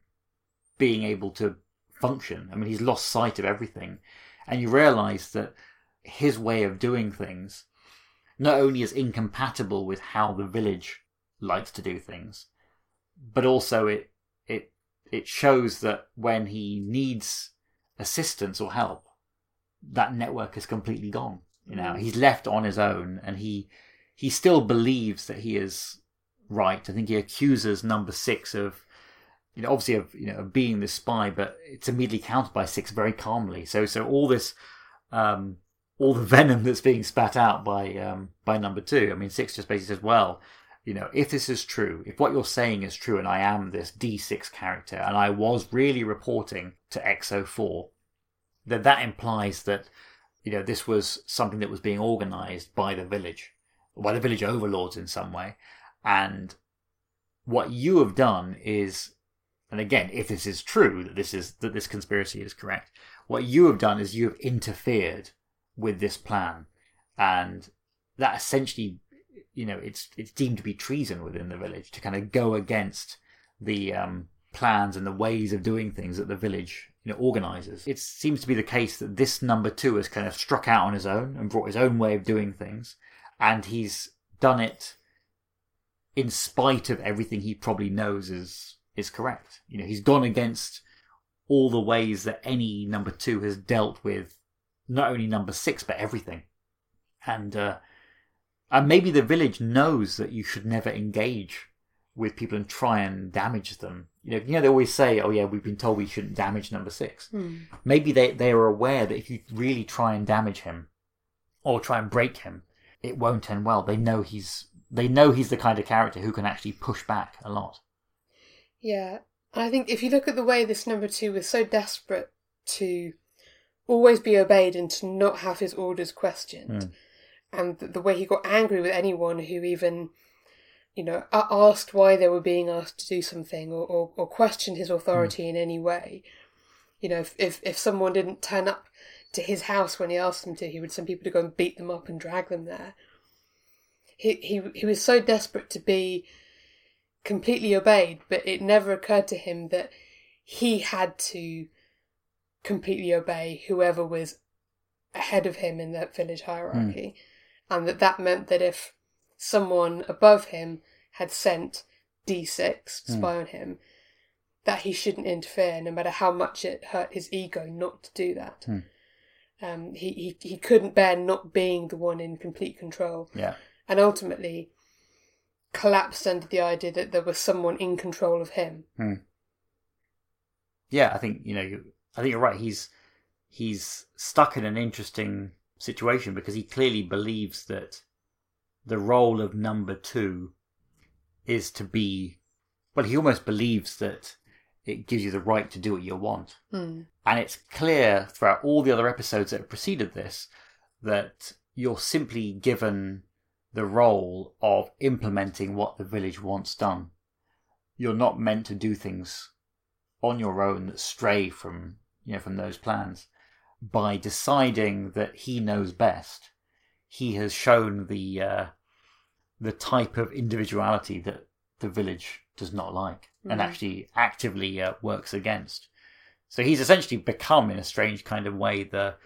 being able to function. I mean he's lost sight of everything. And you realize that his way of doing things not only is incompatible with how the village likes to do things but also it it it shows that when he needs assistance or help, that network is completely gone. You know, mm. he's left on his own, and he he still believes that he is right. I think he accuses Number Six of, you know, obviously of you know of being the spy, but it's immediately countered by Six very calmly. So so all this. Um, all the venom that's being spat out by um, by number two. I mean, Six just basically says, "Well, you know, if this is true, if what you're saying is true, and I am this D6 character, and I was really reporting to X04, then that implies that, you know, this was something that was being organized by the village, by the village overlords in some way. And what you have done is, and again, if this is true, that this is, that this conspiracy is correct, what you have done is you have interfered with this plan. And that essentially you know it's it's deemed to be treason within the village to kind of go against the um, plans and the ways of doing things that the village you know organizes. It seems to be the case that this number two has kind of struck out on his own and brought his own way of doing things, and he's done it in spite of everything he probably knows is is correct. You know, he's gone against all the ways that any number two has dealt with not only number six but everything, and. uh and maybe the village knows that you should never engage with people and try and damage them. You know, you know they always say, "Oh yeah, we've been told we shouldn't damage number six. Maybe they they are aware that if you really try and damage him or try and break him, it won't end well. They know he's they know he's the kind of character who can actually push back a lot. Yeah. And I think if you look at the way this number two was so desperate to always be obeyed and to not have his orders questioned, hmm. and the, way he got angry with anyone who even, you know, asked why they were being asked to do something or, or, or questioned his authority hmm. in any way. You know, if, if, if someone didn't turn up to his house when he asked them to, he would send people to go and beat them up and drag them there. He, he, he was so desperate to be completely obeyed, but it never occurred to him that he had to completely obey whoever was ahead of him in that village hierarchy. Hmm. and that that meant that if someone above him had sent D6 to hmm. spy on him, that he shouldn't interfere, no matter how much it hurt his ego not to do that. Hmm. Um, he, he he couldn't bear not being the one in complete control, Yeah. And ultimately collapsed under the idea that there was someone in control of him. yeah, I think you know, you, I think you're right. He's he's stuck in an interesting situation because he clearly believes that the role of number two is to be. Well, he almost believes that it gives you the right to do what you want, Hmm. and it's clear throughout all the other episodes that have preceded this that you're simply given the role of implementing what the village wants done. You're not meant to do things on your own that stray from you know from those plans. By deciding that he knows best, he has shown the uh, the type of individuality that the village does not like and Mhm. actually actively uh, works against. So he's essentially become, in a strange kind of way, the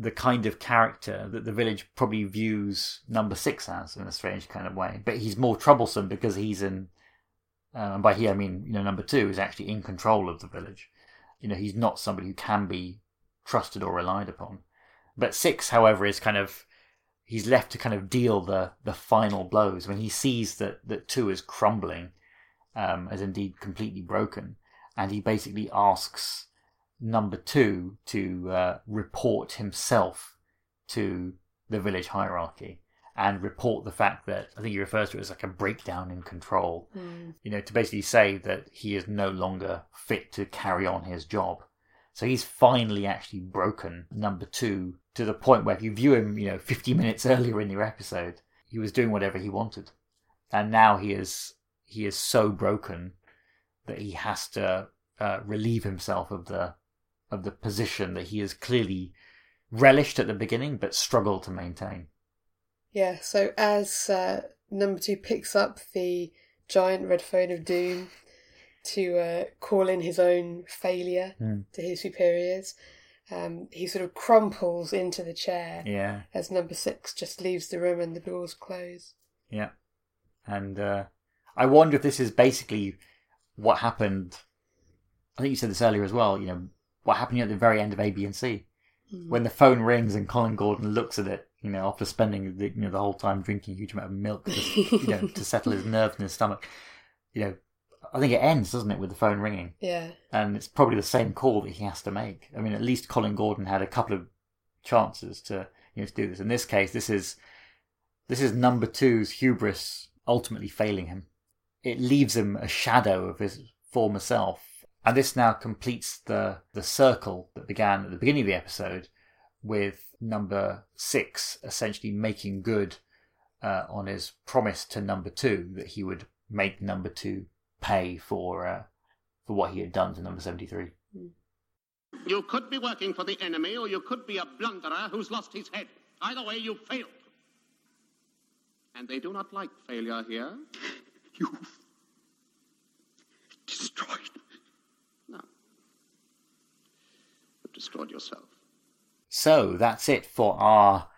the kind of character that the village probably views number six as in a strange kind of way. But he's more troublesome because he's in, uh, and by he I mean you know number two is actually in control of the village. You know he's not somebody who can be trusted or relied upon. But six, however, is kind of he's left to kind of deal the the final blows when he sees that that two is crumbling, um, as indeed completely broken, and he basically asks number two to uh, report himself to the village hierarchy and report the fact that I think he refers to it as like a breakdown in control. You know, to basically say that he is no longer fit to carry on his job. So he's finally actually broken number two to the point where if you view him, you know, 50 minutes earlier in your episode, he was doing whatever he wanted. And now he is he is so broken that he has to uh, relieve himself of the of the position that he has clearly relished at the beginning but struggled to maintain. Yeah, so as uh, number two picks up the giant red phone of doom to uh, call in his own failure Hmm. to his superiors, um, he sort of crumples into the chair Yeah, as number six just leaves the room and the doors close. yeah. And uh, I wonder if this is basically what happened. I think you said this earlier as well. You know what happened at the very end of A, B, and C hmm. when the phone rings and Colin Gordon looks at it. You know, after spending the, you know the whole time drinking a huge amount of milk, to, you know, to settle his nerves in his stomach. You know, I think it ends, doesn't it, with the phone ringing? Yeah, and it's probably the same call that he has to make. I mean, at least Colin Gordon had a couple of chances to you know to do this. In this case, this is this is number two's hubris ultimately failing him. It leaves him a shadow of his former self, and this now completes the the circle that began at the beginning of the episode with number six essentially making good uh, on his promise to number two that he would make number two pay for uh, for what he had done to number 73. You could be working for the enemy, or you could be a blunderer who's lost his head. Either way, you failed. And they do not like failure here. You've destroyed No. You've destroyed yourself. So that's it for our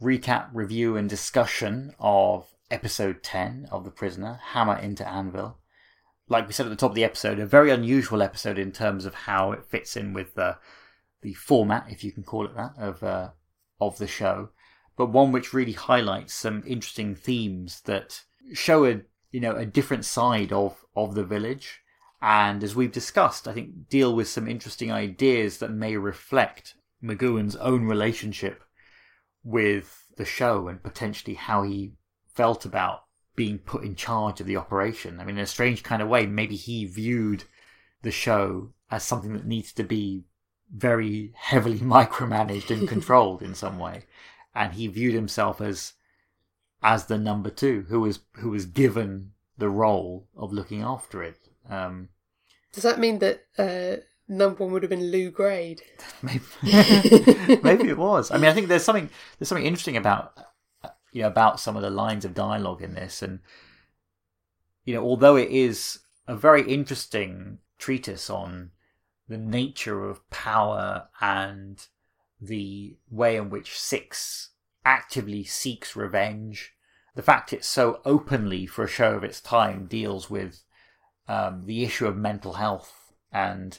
recap, review, and discussion of episode 10 of The Prisoner Hammer into Anvil. Like we said at the top of the episode, a very unusual episode in terms of how it fits in with the, the format, if you can call it that, of, uh, of the show, but one which really highlights some interesting themes that show a you know a different side of of the village and as we've discussed i think deal with some interesting ideas that may reflect mcgoohan's own relationship with the show and potentially how he felt about being put in charge of the operation i mean in a strange kind of way maybe he viewed the show as something that needs to be very heavily micromanaged and controlled in some way and he viewed himself as as the number two who was who was given the role of looking after it. Um, does that mean that uh, number one would have been Lew Grade? maybe maybe it was. I mean, I think there's something there's something interesting about you know about some of the lines of dialogue in this, and you know, although it is a very interesting treatise on the nature of power and the way in which six actively seeks revenge. The fact it so openly, for a show of its time, deals with um, the issue of mental health and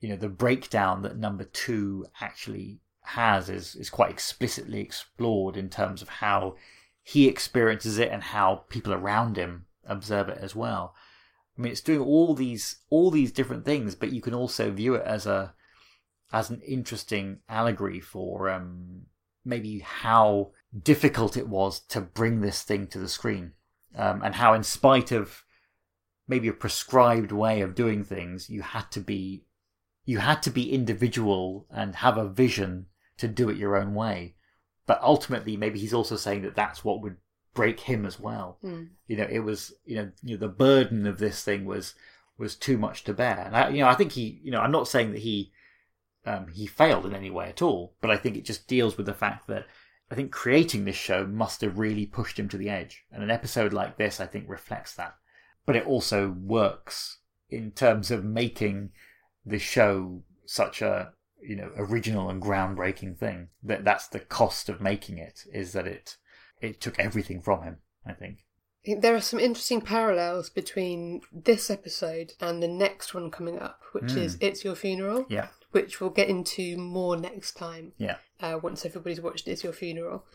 you know the breakdown that number two actually has is is quite explicitly explored in terms of how he experiences it and how people around him observe it as well. I mean, it's doing all these all these different things, but you can also view it as a as an interesting allegory for um, maybe how difficult it was to bring this thing to the screen, um, and how, in spite of maybe a prescribed way of doing things, you had to be you had to be individual and have a vision to do it your own way. But ultimately, maybe he's also saying that that's what would break him as well. Mm. You know, it was you know, you know the burden of this thing was was too much to bear. And I, you know, I think he, you know, I'm not saying that he um, he failed in any way at all, but I think it just deals with the fact that I think creating this show must have really pushed him to the edge. And an episode like this, I think, reflects that. But it also works in terms of making the show such a you know original and groundbreaking thing. That that's the cost of making it is that it it took everything from him. I think. There are some interesting parallels between this episode and the next one coming up, which is It's Your Funeral, Yeah, which we'll get into more next time yeah, uh, once everybody's watched It's Your Funeral.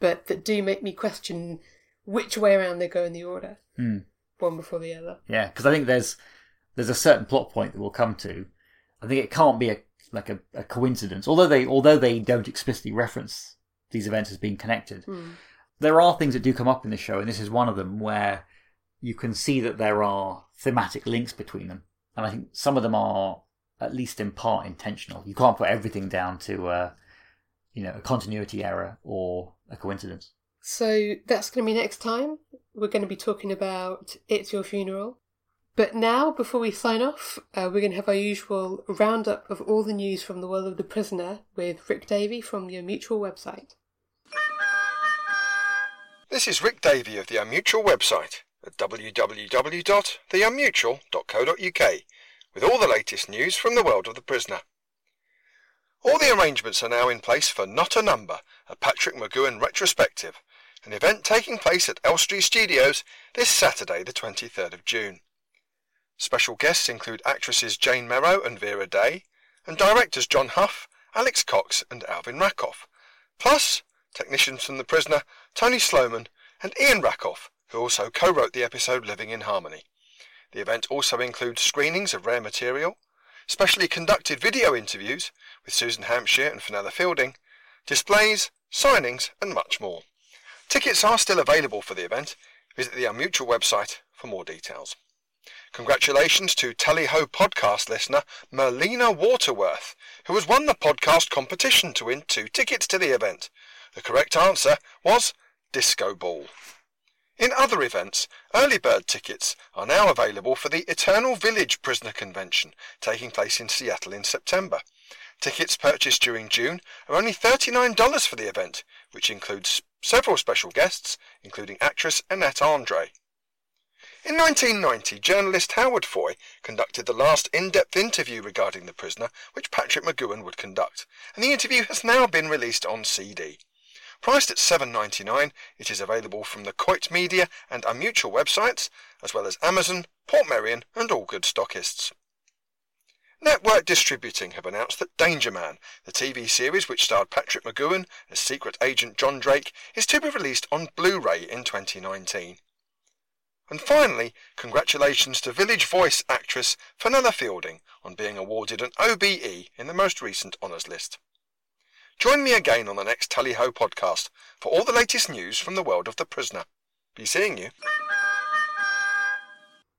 But that do make me question which way around they go in the order, Hmm. One before the other. yeah. Because I think there's there's a certain plot point that we'll come to. I think it can't be a like a, a coincidence, although they although they don't explicitly reference these events as being connected. There are things that do come up in the show, and this is one of them where you can see that there are thematic links between them, and I think some of them are at least in part intentional. You can't put everything down to uh, you know a continuity error or a coincidence. So that's going to be next time. We're going to be talking about It's Your Funeral. But now, before we sign off, uh, we're going to have our usual roundup of all the news from the world of the prisoner with Rick Davey from Unmutual website. This is Rick Davey of the Unmutual website at www.theunmutual.co.uk with all the latest news from the world of the prisoner. All the arrangements are now in place for Not a Number, a Patrick McGoohan retrospective, an event taking place at Elstree Studios this Saturday, the 23rd of June. Special guests include actresses Jane Merrow and Vera Day, and directors John Hough, Alex Cox, and Alvin Rakoff, plus technicians from The Prisoner, Tony Sloman, and Ian Rakoff, who also co-wrote the episode Living in Harmony. The event also includes screenings of rare material, specially conducted video interviews with Susan Hampshire and Fenella Fielding, displays, signings, and much more. Tickets are still available for the event. Visit the uh, Unmutual website for more details. Congratulations to Tally Ho podcast listener Merlina Waterworth, who has won the podcast competition to win two tickets to the event. The correct answer was Disco Ball. In other events, early bird tickets are now available for the Eternal Village Prisoner Convention, taking place in Seattle in September. Tickets purchased during June are only $39 for the event, which includes several special guests, including actress Annette Andre. In 1990, journalist Howard Foy conducted the last in-depth interview regarding the prisoner which Patrick McGoohan would conduct, and the interview has now been released on CD. Priced at $7.99, it is available from the Coit Media and Unmutual websites, as well as Amazon, Portmeirion, and all good stockists. Network Distributing have announced that Danger Man, the TV series which starred Patrick McGoohan as secret agent John Drake, is to be released on Blu-ray in 2019. And finally, congratulations to Village Voice actress Fenella Fielding on being awarded an OBE in the most recent honours list. Join me again on the next Tally Ho podcast for all the latest news from the world of the prisoner. Be seeing you.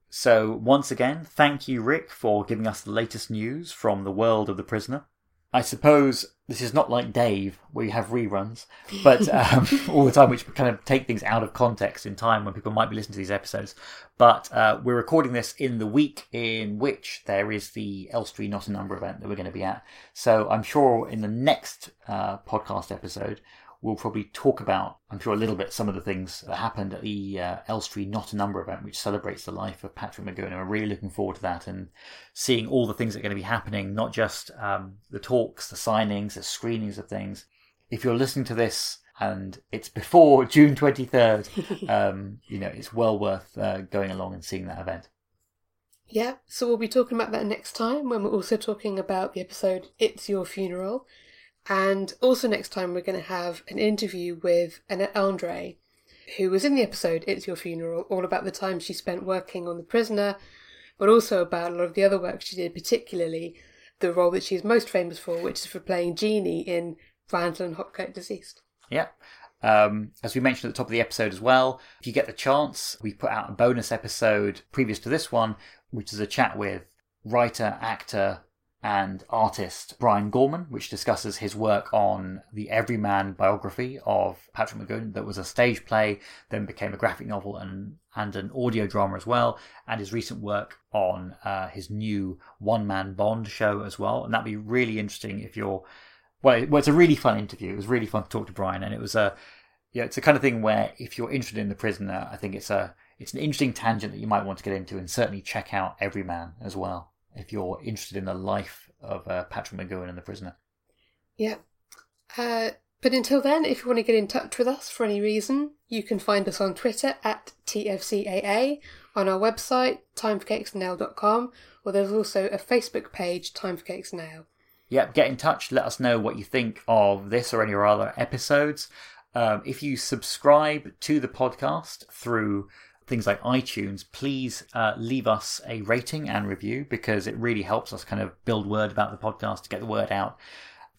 So, once again, thank you, Rick, for giving us the latest news from the world of the prisoner. I suppose this is not like Dave, where you have reruns, but um, all the time, which kind of take things out of context in time when people might be listening to these episodes. But uh, we're recording this in the week in which there is the Elstree Not a Number event that we're going to be at. So I'm sure in the next uh, podcast episode, we'll probably talk about, I'm sure, a little bit some of the things that happened at the uh, Elstree Not a Number event, which celebrates the life of Patrick McGoohan. And we're really looking forward to that and seeing all the things that are going to be happening, not just um, the talks, the signings, the screenings of things. If you're listening to this and it's before June 23rd, um, you know, it's well worth uh, going along and seeing that event. Yeah, so we'll be talking about that next time when we're also talking about the episode It's Your Funeral. And also next time we're going to have an interview with Annette Andre, who was in the episode It's Your Funeral, all about the time she spent working on The Prisoner, but also about a lot of the other work she did, particularly the role that she's most famous for, which is for playing Jeannie in Randall and Hopkirk Deceased. Yeah. Um, as we mentioned at the top of the episode as well, if you get the chance, we put out a bonus episode previous to this one, which is a chat with writer, actor, and artist Brian Gorman, which discusses his work on the Everyman biography of Patrick McGoohan that was a stage play, then became a graphic novel and, and an audio drama as well, and his recent work on uh, his new one man Bond show as well. And that'd be really interesting if you're. Well, it, well, it's a really fun interview. It was really fun to talk to Brian, and it was a. Yeah, it's the kind of thing where if you're interested in the prisoner, I think it's a it's an interesting tangent that you might want to get into, and certainly check out Everyman as well if you're interested in the life of uh, Patrick McGoohan and the prisoner. Yeah. Uh, but until then, if you want to get in touch with us for any reason, you can find us on Twitter at TFCAA, on our website, timeforcakesnail.com, or there's also a Facebook page, Time for Cakes Nail. Yep, get in touch. Let us know what you think of this or any of our other episodes. Um, if you subscribe to the podcast through things like iTunes, please uh, leave us a rating and review because it really helps us kind of build word about the podcast to get the word out.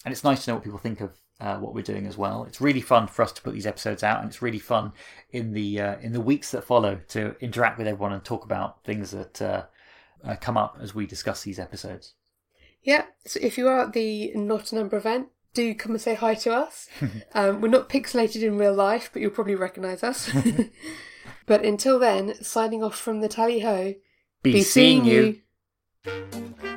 And it's nice to know what people think of uh, what we're doing as well. It's really fun for us to put these episodes out, and it's really fun in the uh, in the weeks that follow to interact with everyone and talk about things that uh, uh, come up as we discuss these episodes. Yeah, so if you are at the Not a Number event, do come and say hi to us. um, we're not pixelated in real life, but you'll probably recognise us. but until then, signing off from the Tally Ho, Be, seeing you. you.